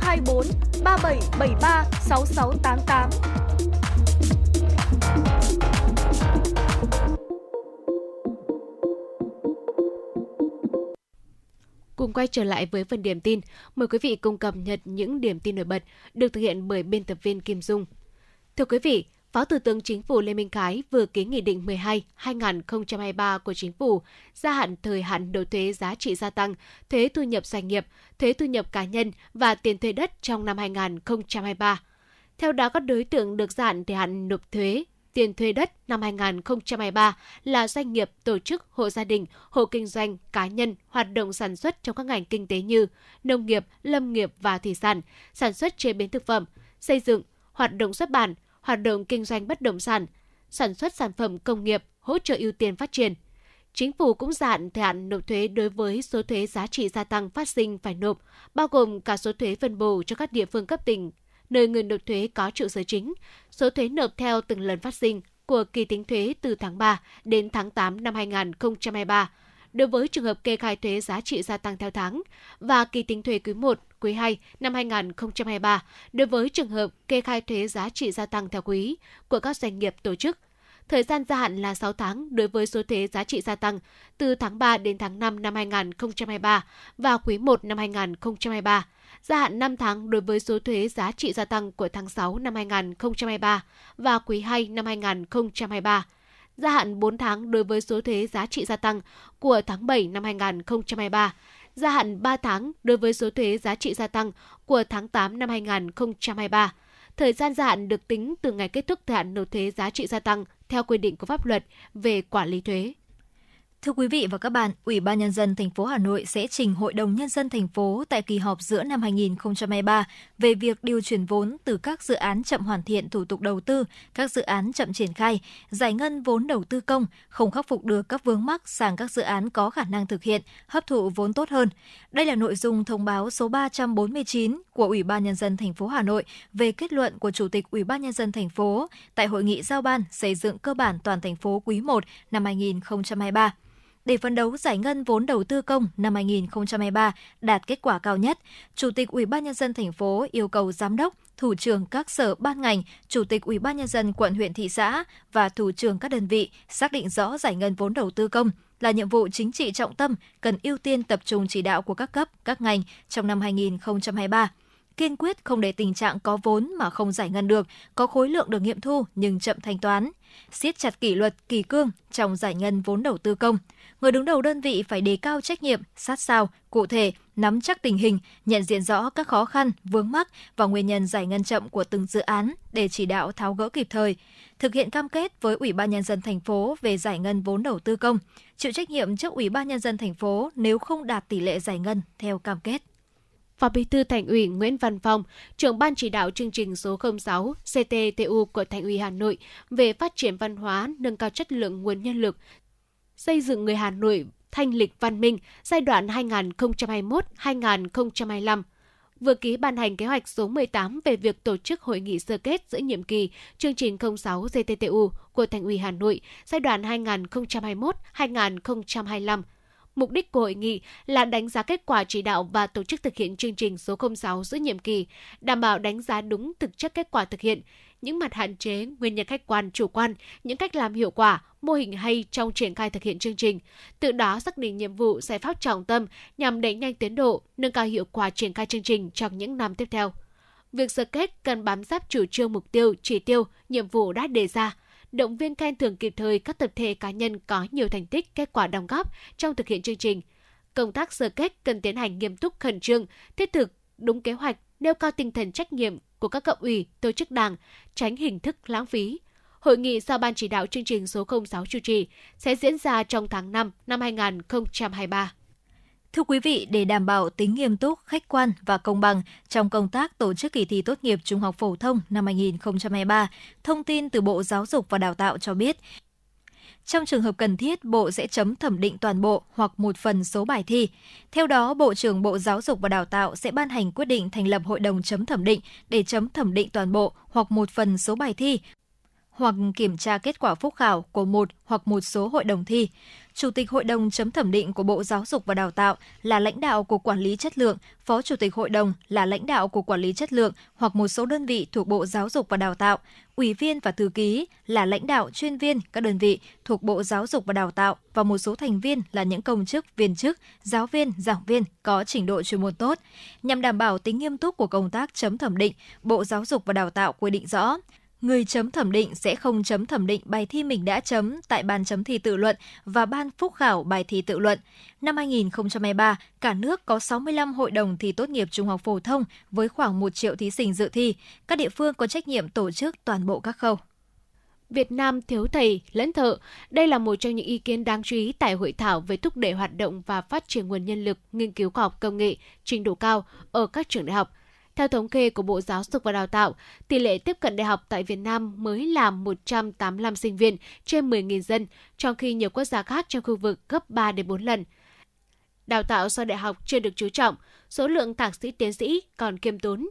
S5: 024 3773 6688.
S2: Cùng quay trở lại với phần điểm tin, mời quý vị cùng cập nhật những điểm tin nổi bật được thực hiện bởi biên tập viên Kim Dung. Thưa quý vị, Phó Thủ tướng Chính phủ Lê Minh Khái vừa ký Nghị định 12-2023 của Chính phủ gia hạn thời hạn nộp thuế giá trị gia tăng, thuế thu nhập doanh nghiệp, thuế thu nhập cá nhân và tiền thuê đất trong năm 2023. Theo đó, các đối tượng được gia hạn thời hạn nộp thuế tiền thuê đất năm 2023 là doanh nghiệp, tổ chức, hộ gia đình, hộ kinh doanh, cá nhân hoạt động sản xuất trong các ngành kinh tế như nông nghiệp, lâm nghiệp và thủy sản, sản xuất chế biến thực phẩm, xây dựng, hoạt động xuất bản, hoạt động kinh doanh bất động sản, sản xuất sản phẩm công nghiệp, hỗ trợ ưu tiên phát triển. Chính phủ cũng gia hạn thời hạn nộp thuế đối với số thuế giá trị gia tăng phát sinh phải nộp, bao gồm cả số thuế phân bổ cho các địa phương cấp tỉnh, nơi người nộp thuế có trụ sở chính, số thuế nộp theo từng lần phát sinh của kỳ tính thuế từ tháng 3 đến tháng 8 năm 2023 đối với trường hợp kê khai thuế giá trị gia tăng theo tháng và kỳ tính thuế quý 1, quý 2 năm 2023 đối với trường hợp kê khai thuế giá trị gia tăng theo quý của các doanh nghiệp tổ chức. Thời gian gia hạn là 6 tháng đối với số thuế giá trị gia tăng từ tháng 3 đến tháng 5 năm 2023 và quý 1 năm 2023 gia hạn 5 tháng đối với số thuế giá trị gia tăng của tháng 6 năm 2023 và quý 2 năm 2023, gia hạn 4 tháng đối với số thuế giá trị gia tăng của tháng 7 năm 2023, gia hạn 3 tháng đối với số thuế giá trị gia tăng của tháng 8 năm 2023. Thời gian gia hạn được tính từ ngày kết thúc thời hạn nộp thuế giá trị gia tăng theo quy định của pháp luật về quản lý thuế.
S1: Thưa quý vị và các bạn, Ủy ban nhân dân thành phố Hà Nội sẽ trình Hội đồng nhân dân thành phố tại kỳ họp giữa năm 2023 về việc điều chuyển vốn từ các dự án chậm hoàn thiện thủ tục đầu tư, các dự án chậm triển khai, giải ngân vốn đầu tư công, không khắc phục được các vướng mắc sang các dự án có khả năng thực hiện, hấp thụ vốn tốt hơn. Đây là nội dung thông báo số 349 của Ủy ban nhân dân thành phố Hà Nội về kết luận của Chủ tịch Ủy ban nhân dân thành phố tại hội nghị giao ban xây dựng cơ bản toàn thành phố quý 1 năm 2023 để phấn đấu giải ngân vốn đầu tư công năm 2023 đạt kết quả cao nhất, Chủ tịch Ủy ban nhân dân thành phố yêu cầu giám đốc, thủ trưởng các sở ban ngành, chủ tịch Ủy ban nhân dân quận huyện thị xã và thủ trưởng các đơn vị xác định rõ giải ngân vốn đầu tư công là nhiệm vụ chính trị trọng tâm cần ưu tiên tập trung chỉ đạo của các cấp, các ngành trong năm 2023 kiên quyết không để tình trạng có vốn mà không giải ngân được, có khối lượng được nghiệm thu nhưng chậm thanh toán. Siết chặt kỷ luật, kỳ cương trong giải ngân vốn đầu tư công. Người đứng đầu đơn vị phải đề cao trách nhiệm, sát sao, cụ thể, nắm chắc tình hình, nhận diện rõ các khó khăn, vướng mắc và nguyên nhân giải ngân chậm của từng dự án để chỉ đạo tháo gỡ kịp thời. Thực hiện cam kết với Ủy ban nhân dân thành phố về giải ngân vốn đầu tư công, chịu trách nhiệm trước Ủy ban nhân dân thành phố nếu không đạt tỷ lệ giải ngân theo cam kết.
S2: Phó Bí thư Thành ủy Nguyễn Văn Phong, trưởng ban chỉ đạo chương trình số 06 CTTU của Thành ủy Hà Nội về phát triển văn hóa, nâng cao chất lượng nguồn nhân lực, xây dựng người Hà Nội thanh lịch văn minh giai đoạn 2021-2025 vừa ký ban hành kế hoạch số 18 về việc tổ chức hội nghị sơ kết giữa nhiệm kỳ chương trình 06 GTTU của Thành ủy Hà Nội giai đoạn 2021-2025 Mục đích của hội nghị là đánh giá kết quả chỉ đạo và tổ chức thực hiện chương trình số 06 giữa nhiệm kỳ, đảm bảo đánh giá đúng thực chất kết quả thực hiện, những mặt hạn chế, nguyên nhân khách quan, chủ quan, những cách làm hiệu quả, mô hình hay trong triển khai thực hiện chương trình. Từ đó xác định nhiệm vụ, giải pháp trọng tâm nhằm đẩy nhanh tiến độ, nâng cao hiệu quả triển khai chương trình trong những năm tiếp theo. Việc sơ kết cần bám sát chủ trương mục tiêu, chỉ tiêu, nhiệm vụ đã đề ra, động viên khen thưởng kịp thời các tập thể cá nhân có nhiều thành tích, kết quả đóng góp trong thực hiện chương trình. Công tác sơ kết cần tiến hành nghiêm túc khẩn trương, thiết thực, đúng kế hoạch, nêu cao tinh thần trách nhiệm của các cấp ủy, tổ chức đảng, tránh hình thức lãng phí. Hội nghị do Ban chỉ đạo chương trình số 06 chủ trì sẽ diễn ra trong tháng 5 năm 2023.
S1: Thưa quý vị, để đảm bảo tính nghiêm túc, khách quan và công bằng trong công tác tổ chức kỳ thi tốt nghiệp trung học phổ thông năm 2023, thông tin từ Bộ Giáo dục và Đào tạo cho biết, trong trường hợp cần thiết, Bộ sẽ chấm thẩm định toàn bộ hoặc một phần số bài thi. Theo đó, Bộ trưởng Bộ Giáo dục và Đào tạo sẽ ban hành quyết định thành lập hội đồng chấm thẩm định để chấm thẩm định toàn bộ hoặc một phần số bài thi hoặc kiểm tra kết quả phúc khảo của một hoặc một số hội đồng thi. Chủ tịch Hội đồng chấm thẩm định của Bộ Giáo dục và Đào tạo là lãnh đạo của quản lý chất lượng, Phó Chủ tịch Hội đồng là lãnh đạo của quản lý chất lượng hoặc một số đơn vị thuộc Bộ Giáo dục và Đào tạo, ủy viên và thư ký là lãnh đạo chuyên viên các đơn vị thuộc Bộ Giáo dục và Đào tạo và một số thành viên là những công chức, viên chức, giáo viên, giảng viên có trình độ chuyên môn tốt. Nhằm đảm bảo tính nghiêm túc của công tác chấm thẩm định, Bộ Giáo dục và Đào tạo quy định rõ người chấm thẩm định sẽ không chấm thẩm định bài thi mình đã chấm tại ban chấm thi tự luận và ban phúc khảo bài thi tự luận. Năm 2023, cả nước có 65 hội đồng thi tốt nghiệp trung học phổ thông với khoảng 1 triệu thí sinh dự thi. Các địa phương có trách nhiệm tổ chức toàn bộ các khâu.
S2: Việt Nam thiếu thầy, lẫn thợ. Đây là một trong những ý kiến đáng chú ý tại hội thảo về thúc đẩy hoạt động và phát triển nguồn nhân lực nghiên cứu khoa học công nghệ trình độ cao ở các trường đại học – theo thống kê của Bộ Giáo dục và Đào tạo, tỷ lệ tiếp cận đại học tại Việt Nam mới là 185 sinh viên trên 10.000 dân, trong khi nhiều quốc gia khác trong khu vực gấp 3 đến 4 lần. Đào tạo sau đại học chưa được chú trọng, số lượng thạc sĩ tiến sĩ còn kiêm tốn,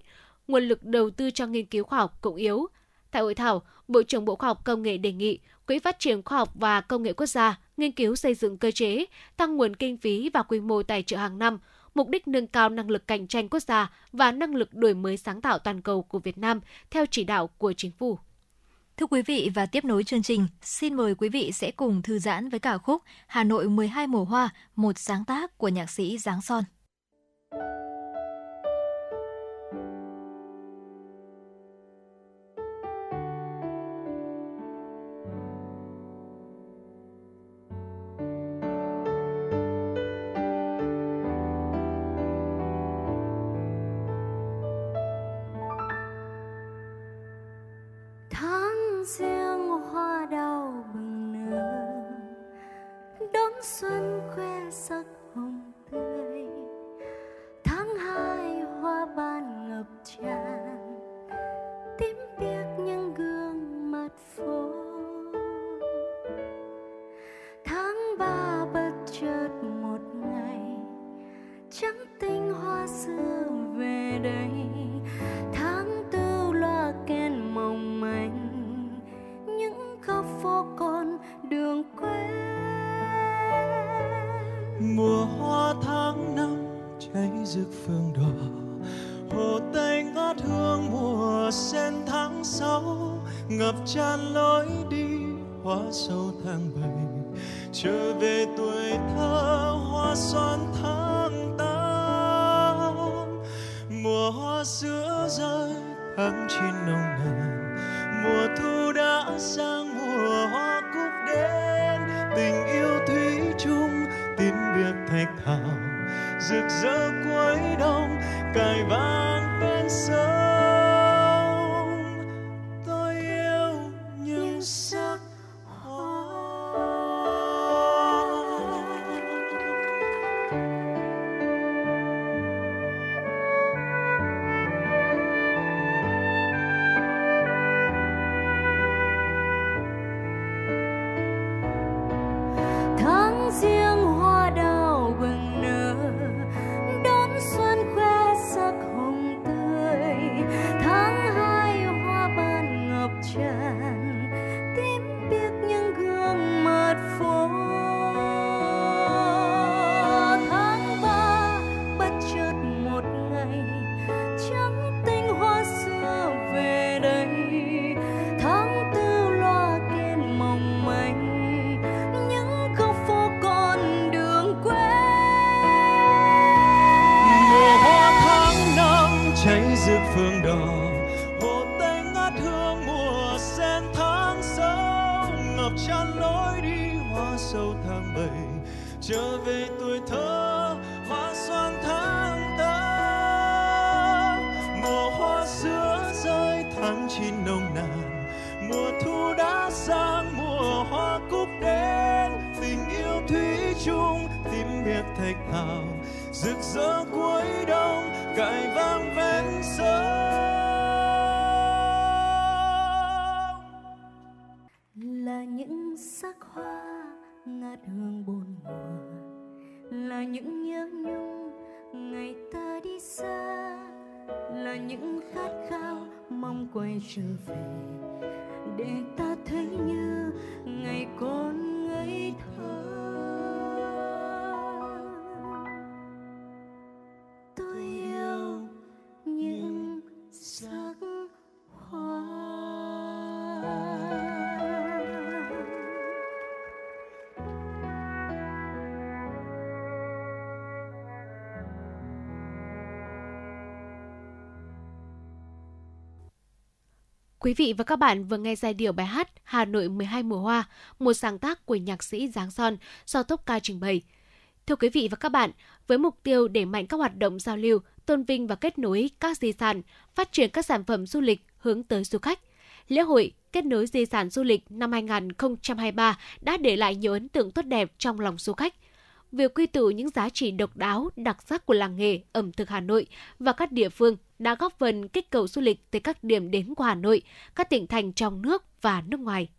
S2: nguồn lực đầu tư cho nghiên cứu khoa học cũng yếu. Tại hội thảo, Bộ trưởng Bộ Khoa học Công nghệ đề nghị Quỹ phát triển khoa học và công nghệ quốc gia nghiên cứu xây dựng cơ chế, tăng nguồn kinh phí và quy mô tài trợ hàng năm, mục đích nâng cao năng lực cạnh tranh quốc gia và năng lực đổi mới sáng tạo toàn cầu của Việt Nam theo chỉ đạo của chính phủ.
S1: Thưa quý vị và tiếp nối chương trình, xin mời quý vị sẽ cùng thư giãn với cả khúc Hà Nội 12 mùa hoa, một sáng tác của nhạc sĩ Giáng Son.
S31: rước
S2: Quý vị và các bạn vừa nghe giai điệu bài hát Hà Nội 12 mùa hoa, một sáng tác của nhạc sĩ Giáng Son do Tốc Ca trình bày. Thưa quý vị và các bạn, với mục tiêu đẩy mạnh các hoạt động giao lưu, tôn vinh và kết nối các di sản, phát triển các sản phẩm du lịch hướng tới du khách, lễ hội kết nối di sản du lịch năm 2023 đã để lại nhiều ấn tượng tốt đẹp trong lòng du khách. Việc quy tụ những giá trị độc đáo, đặc sắc của làng nghề, ẩm thực Hà Nội và các địa phương đã góp phần kích cầu du lịch tới các điểm đến của Hà Nội, các tỉnh thành trong nước và nước ngoài.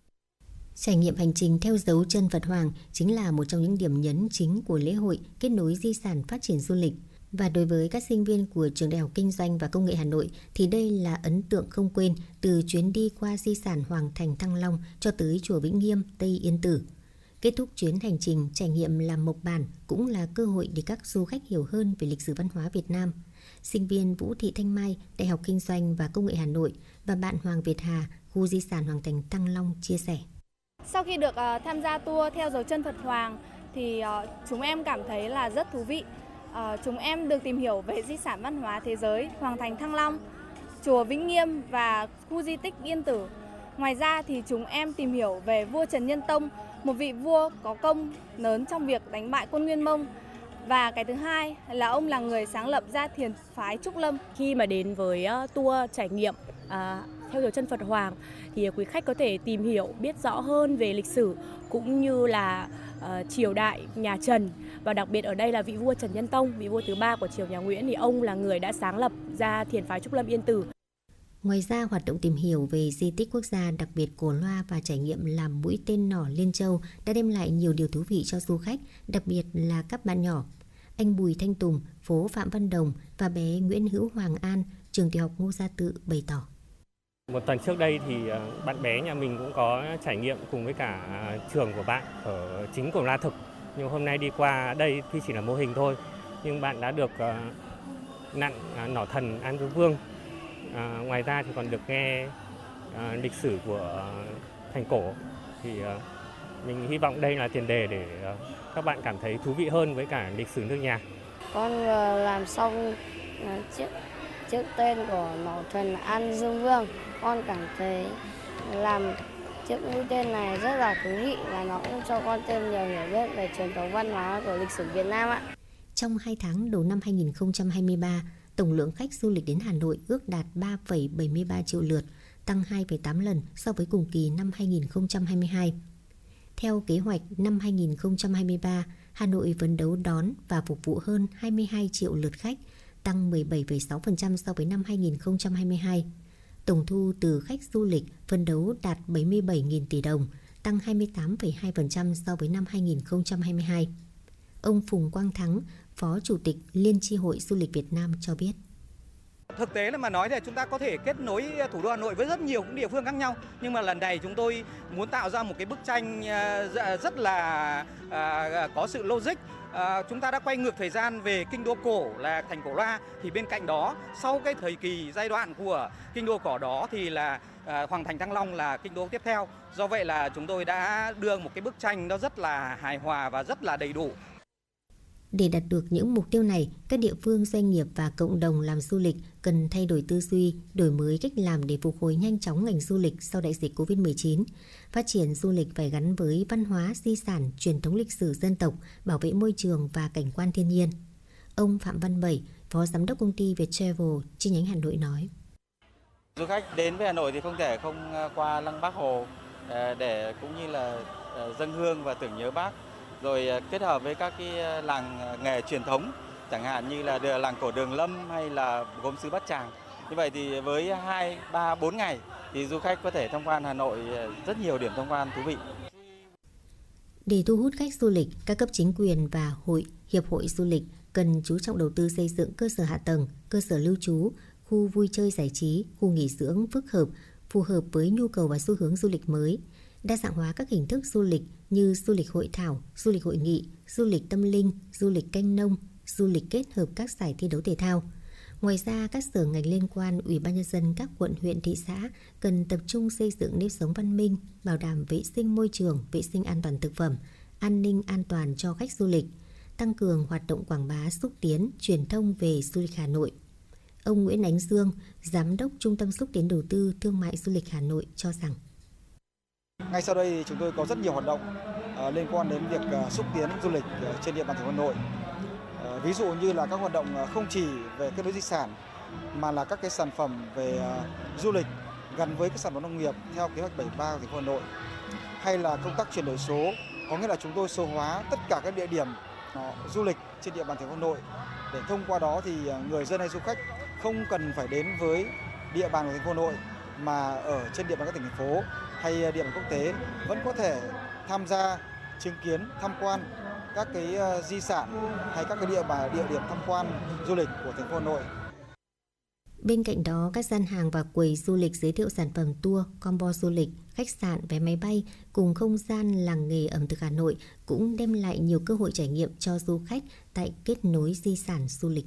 S20: Trải nghiệm hành trình theo dấu chân Phật Hoàng chính là một trong những điểm nhấn chính của lễ hội kết nối di sản phát triển du lịch. Và đối với các sinh viên của Trường Đại học Kinh doanh và Công nghệ Hà Nội thì đây là ấn tượng không quên từ chuyến đi qua di sản Hoàng Thành Thăng Long cho tới chùa Vĩnh Nghiêm, Tây Yên Tử. Kết thúc chuyến hành trình trải nghiệm làm mộc bản cũng là cơ hội để các du khách hiểu hơn về lịch sử văn hóa Việt Nam. Sinh viên Vũ Thị Thanh Mai, Đại học Kinh doanh và Công nghệ Hà Nội và bạn Hoàng Việt Hà, khu di sản Hoàng Thành Thăng Long chia sẻ.
S5: Sau khi được uh, tham gia tour theo dấu chân Phật Hoàng thì uh, chúng em cảm thấy là rất thú vị. Uh, chúng em được tìm hiểu về di sản văn hóa thế giới Hoàng Thành Thăng Long, chùa Vĩnh Nghiêm và khu di tích Yên Tử. Ngoài ra thì chúng em tìm hiểu về vua Trần Nhân Tông, một vị vua có công lớn trong việc đánh bại quân Nguyên Mông. Và cái thứ hai là ông là người sáng lập ra thiền phái Trúc Lâm.
S32: Khi mà đến với ờ, tour trải nghiệm à, theo dấu chân Phật Hoàng thì quý khách có thể tìm hiểu biết rõ hơn về lịch sử cũng như là uh, triều đại nhà Trần và đặc biệt ở đây là vị vua Trần Nhân Tông, vị vua thứ ba của triều nhà Nguyễn thì ông là người đã sáng lập ra thiền phái Trúc Lâm Yên Tử.
S20: Ngoài ra, hoạt động tìm hiểu về di tích quốc gia đặc biệt Cổ Loa và trải nghiệm làm mũi tên nỏ Liên Châu đã đem lại nhiều điều thú vị cho du khách, đặc biệt là các bạn nhỏ. Anh Bùi Thanh Tùng, phố Phạm Văn Đồng và bé Nguyễn Hữu Hoàng An, trường tiểu học Ngô Gia Tự bày tỏ.
S33: Một tuần trước đây thì ờ, bạn bé nhà mình cũng có trải nghiệm cùng với cả trường của bạn ở chính cổ La Thực. Nhưng hôm nay đi qua đây thì chỉ là mô hình thôi. Nhưng bạn đã được ờ, nặn à, nỏ thần An dương Vương. À, ngoài ra thì còn được nghe à, lịch sử của thành cổ. Thì à, mình hy vọng đây là tiền đề để à, các bạn cảm thấy thú vị hơn với cả lịch sử nước nhà.
S34: Con làm xong chiếc chiếc tên của nỏ thần An Dương Vương con cảm thấy làm chiếc mũi tên này rất là thú vị và nó cũng cho con thêm nhiều hiểu biết về truyền thống văn hóa của lịch sử Việt Nam ạ.
S20: Trong 2 tháng đầu năm 2023, tổng lượng khách du lịch đến Hà Nội ước đạt 3,73 triệu lượt, tăng 2,8 lần so với cùng kỳ năm 2022. Theo kế hoạch năm 2023, Hà Nội phấn đấu đón và phục vụ hơn 22 triệu lượt khách, tăng 17,6% so với năm 2022. Tổng thu từ khách du lịch phấn đấu đạt 77.000 tỷ đồng, tăng 28,2% so với năm 2022. Ông Phùng Quang Thắng, Phó Chủ tịch Liên tri hội Du lịch Việt Nam cho biết.
S35: Thực tế là mà nói thì chúng ta có thể kết nối à, thủ đô Hà Nội với rất nhiều những địa phương khác nhau. Nhưng mà lần này chúng tôi muốn tạo ra một cái bức tranh à, dạ, rất là à, có sự logic. Chúng ta đã quay ngược thời gian về kinh đô cổ là thành cổ loa. Thì bên cạnh đó, sau cái thời kỳ giai đoạn của kinh đô cổ đó thì là hoàng thành thăng long là kinh đô tiếp theo. Do vậy là chúng tôi đã đưa một cái bức tranh nó rất là hài hòa và rất là đầy đủ.
S10: Để đạt được những mục tiêu này, các địa phương, doanh nghiệp và cộng đồng làm du lịch cần thay đổi tư duy, đổi mới cách làm để phục hồi nhanh chóng ngành du lịch sau đại dịch COVID-19. Phát triển du lịch phải gắn với văn hóa, di sản, truyền thống lịch sử dân tộc, bảo vệ môi trường và cảnh quan thiên nhiên. Ông Phạm Văn Bảy, Phó Giám đốc công ty Viettravel chi nhánh Hà Nội nói.
S35: Du khách đến với Hà Nội thì không thể không à, qua Lăng Bác Hồ à, để cũng như là à, dân hương và tưởng nhớ Bác rồi à, kết hợp với các cái à, làng à, nghề truyền thống chẳng hạn như là làng cổ Đường Lâm hay là gốm sứ Bát Tràng. Như vậy thì với 2, 3, 4 ngày thì du khách có thể tham quan Hà Nội rất nhiều điểm tham quan thú vị.
S10: Để thu hút khách du lịch, các cấp chính quyền và hội, hiệp hội du lịch cần chú trọng đầu tư xây dựng cơ sở hạ tầng, cơ sở lưu trú, khu vui chơi giải trí, khu nghỉ dưỡng phức hợp, phù hợp với nhu cầu và xu hướng du lịch mới, đa dạng hóa các hình thức du lịch như du lịch hội thảo, du lịch hội nghị, du lịch tâm linh, du lịch canh nông, du lịch kết hợp các giải thi đấu thể thao. Ngoài ra, các sở ngành liên quan, Ủy ban nhân dân các quận, huyện, thị xã cần tập trung xây dựng nếp sống văn minh, bảo đảm vệ sinh môi trường, vệ sinh an toàn thực phẩm, an ninh an toàn cho khách du lịch, tăng cường hoạt động quảng bá xúc tiến, truyền thông về du lịch Hà Nội. Ông Nguyễn Ánh Dương, Giám đốc Trung tâm Xúc tiến Đầu tư Thương mại Du lịch Hà Nội cho rằng
S36: ngay sau đây chúng tôi có rất nhiều hoạt động uh, liên quan đến việc uh, xúc tiến du lịch uh, trên địa bàn thành phố Hà Nội. Uh, ví dụ như là các hoạt động uh, không chỉ về kết nối di sản mà là các cái sản phẩm về uh, du lịch gắn với các sản phẩm nông nghiệp theo kế hoạch 73 của thành phố Hà Nội hay là công tác chuyển đổi số. Có nghĩa là chúng tôi số hóa tất cả các địa điểm uh, du lịch trên địa bàn thành phố Hà Nội. Để thông qua đó thì người dân hay du khách không cần phải đến với địa bàn của thành phố Hà Nội mà ở trên địa bàn các tỉnh thành phố hay à, điểm quốc tế vẫn có thể tham gia chứng kiến tham quan các cái à, di sản hay các cái địa bàn địa điểm tham quan du lịch của thành phố Hà Nội.
S10: Bên cạnh đó, các gian hàng và quầy du lịch giới thiệu sản phẩm tour, combo du lịch, khách sạn, vé máy bay cùng không gian làng nghề ẩm thực Hà Nội cũng đem lại nhiều cơ hội trải nghiệm cho du khách tại kết nối di sản du lịch.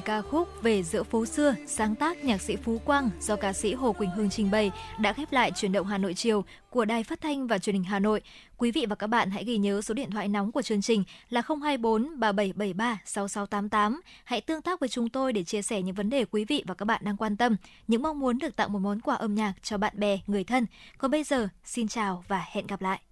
S1: Về ca khúc Về giữa phố xưa, sáng tác nhạc sĩ Phú Quang do ca sĩ Hồ Quỳnh Hương trình bày đã khép lại chuyển động Hà Nội chiều của Đài Phát thanh và Truyền hình Hà Nội. Quý vị và các bạn hãy ghi nhớ số điện thoại nóng của chương trình là 024 3773 6688. Hãy tương tác với chúng tôi để chia sẻ những vấn đề quý vị và các bạn đang quan tâm, những mong muốn được tặng một món quà âm nhạc cho bạn bè, người thân. Còn bây giờ, xin chào và hẹn gặp lại.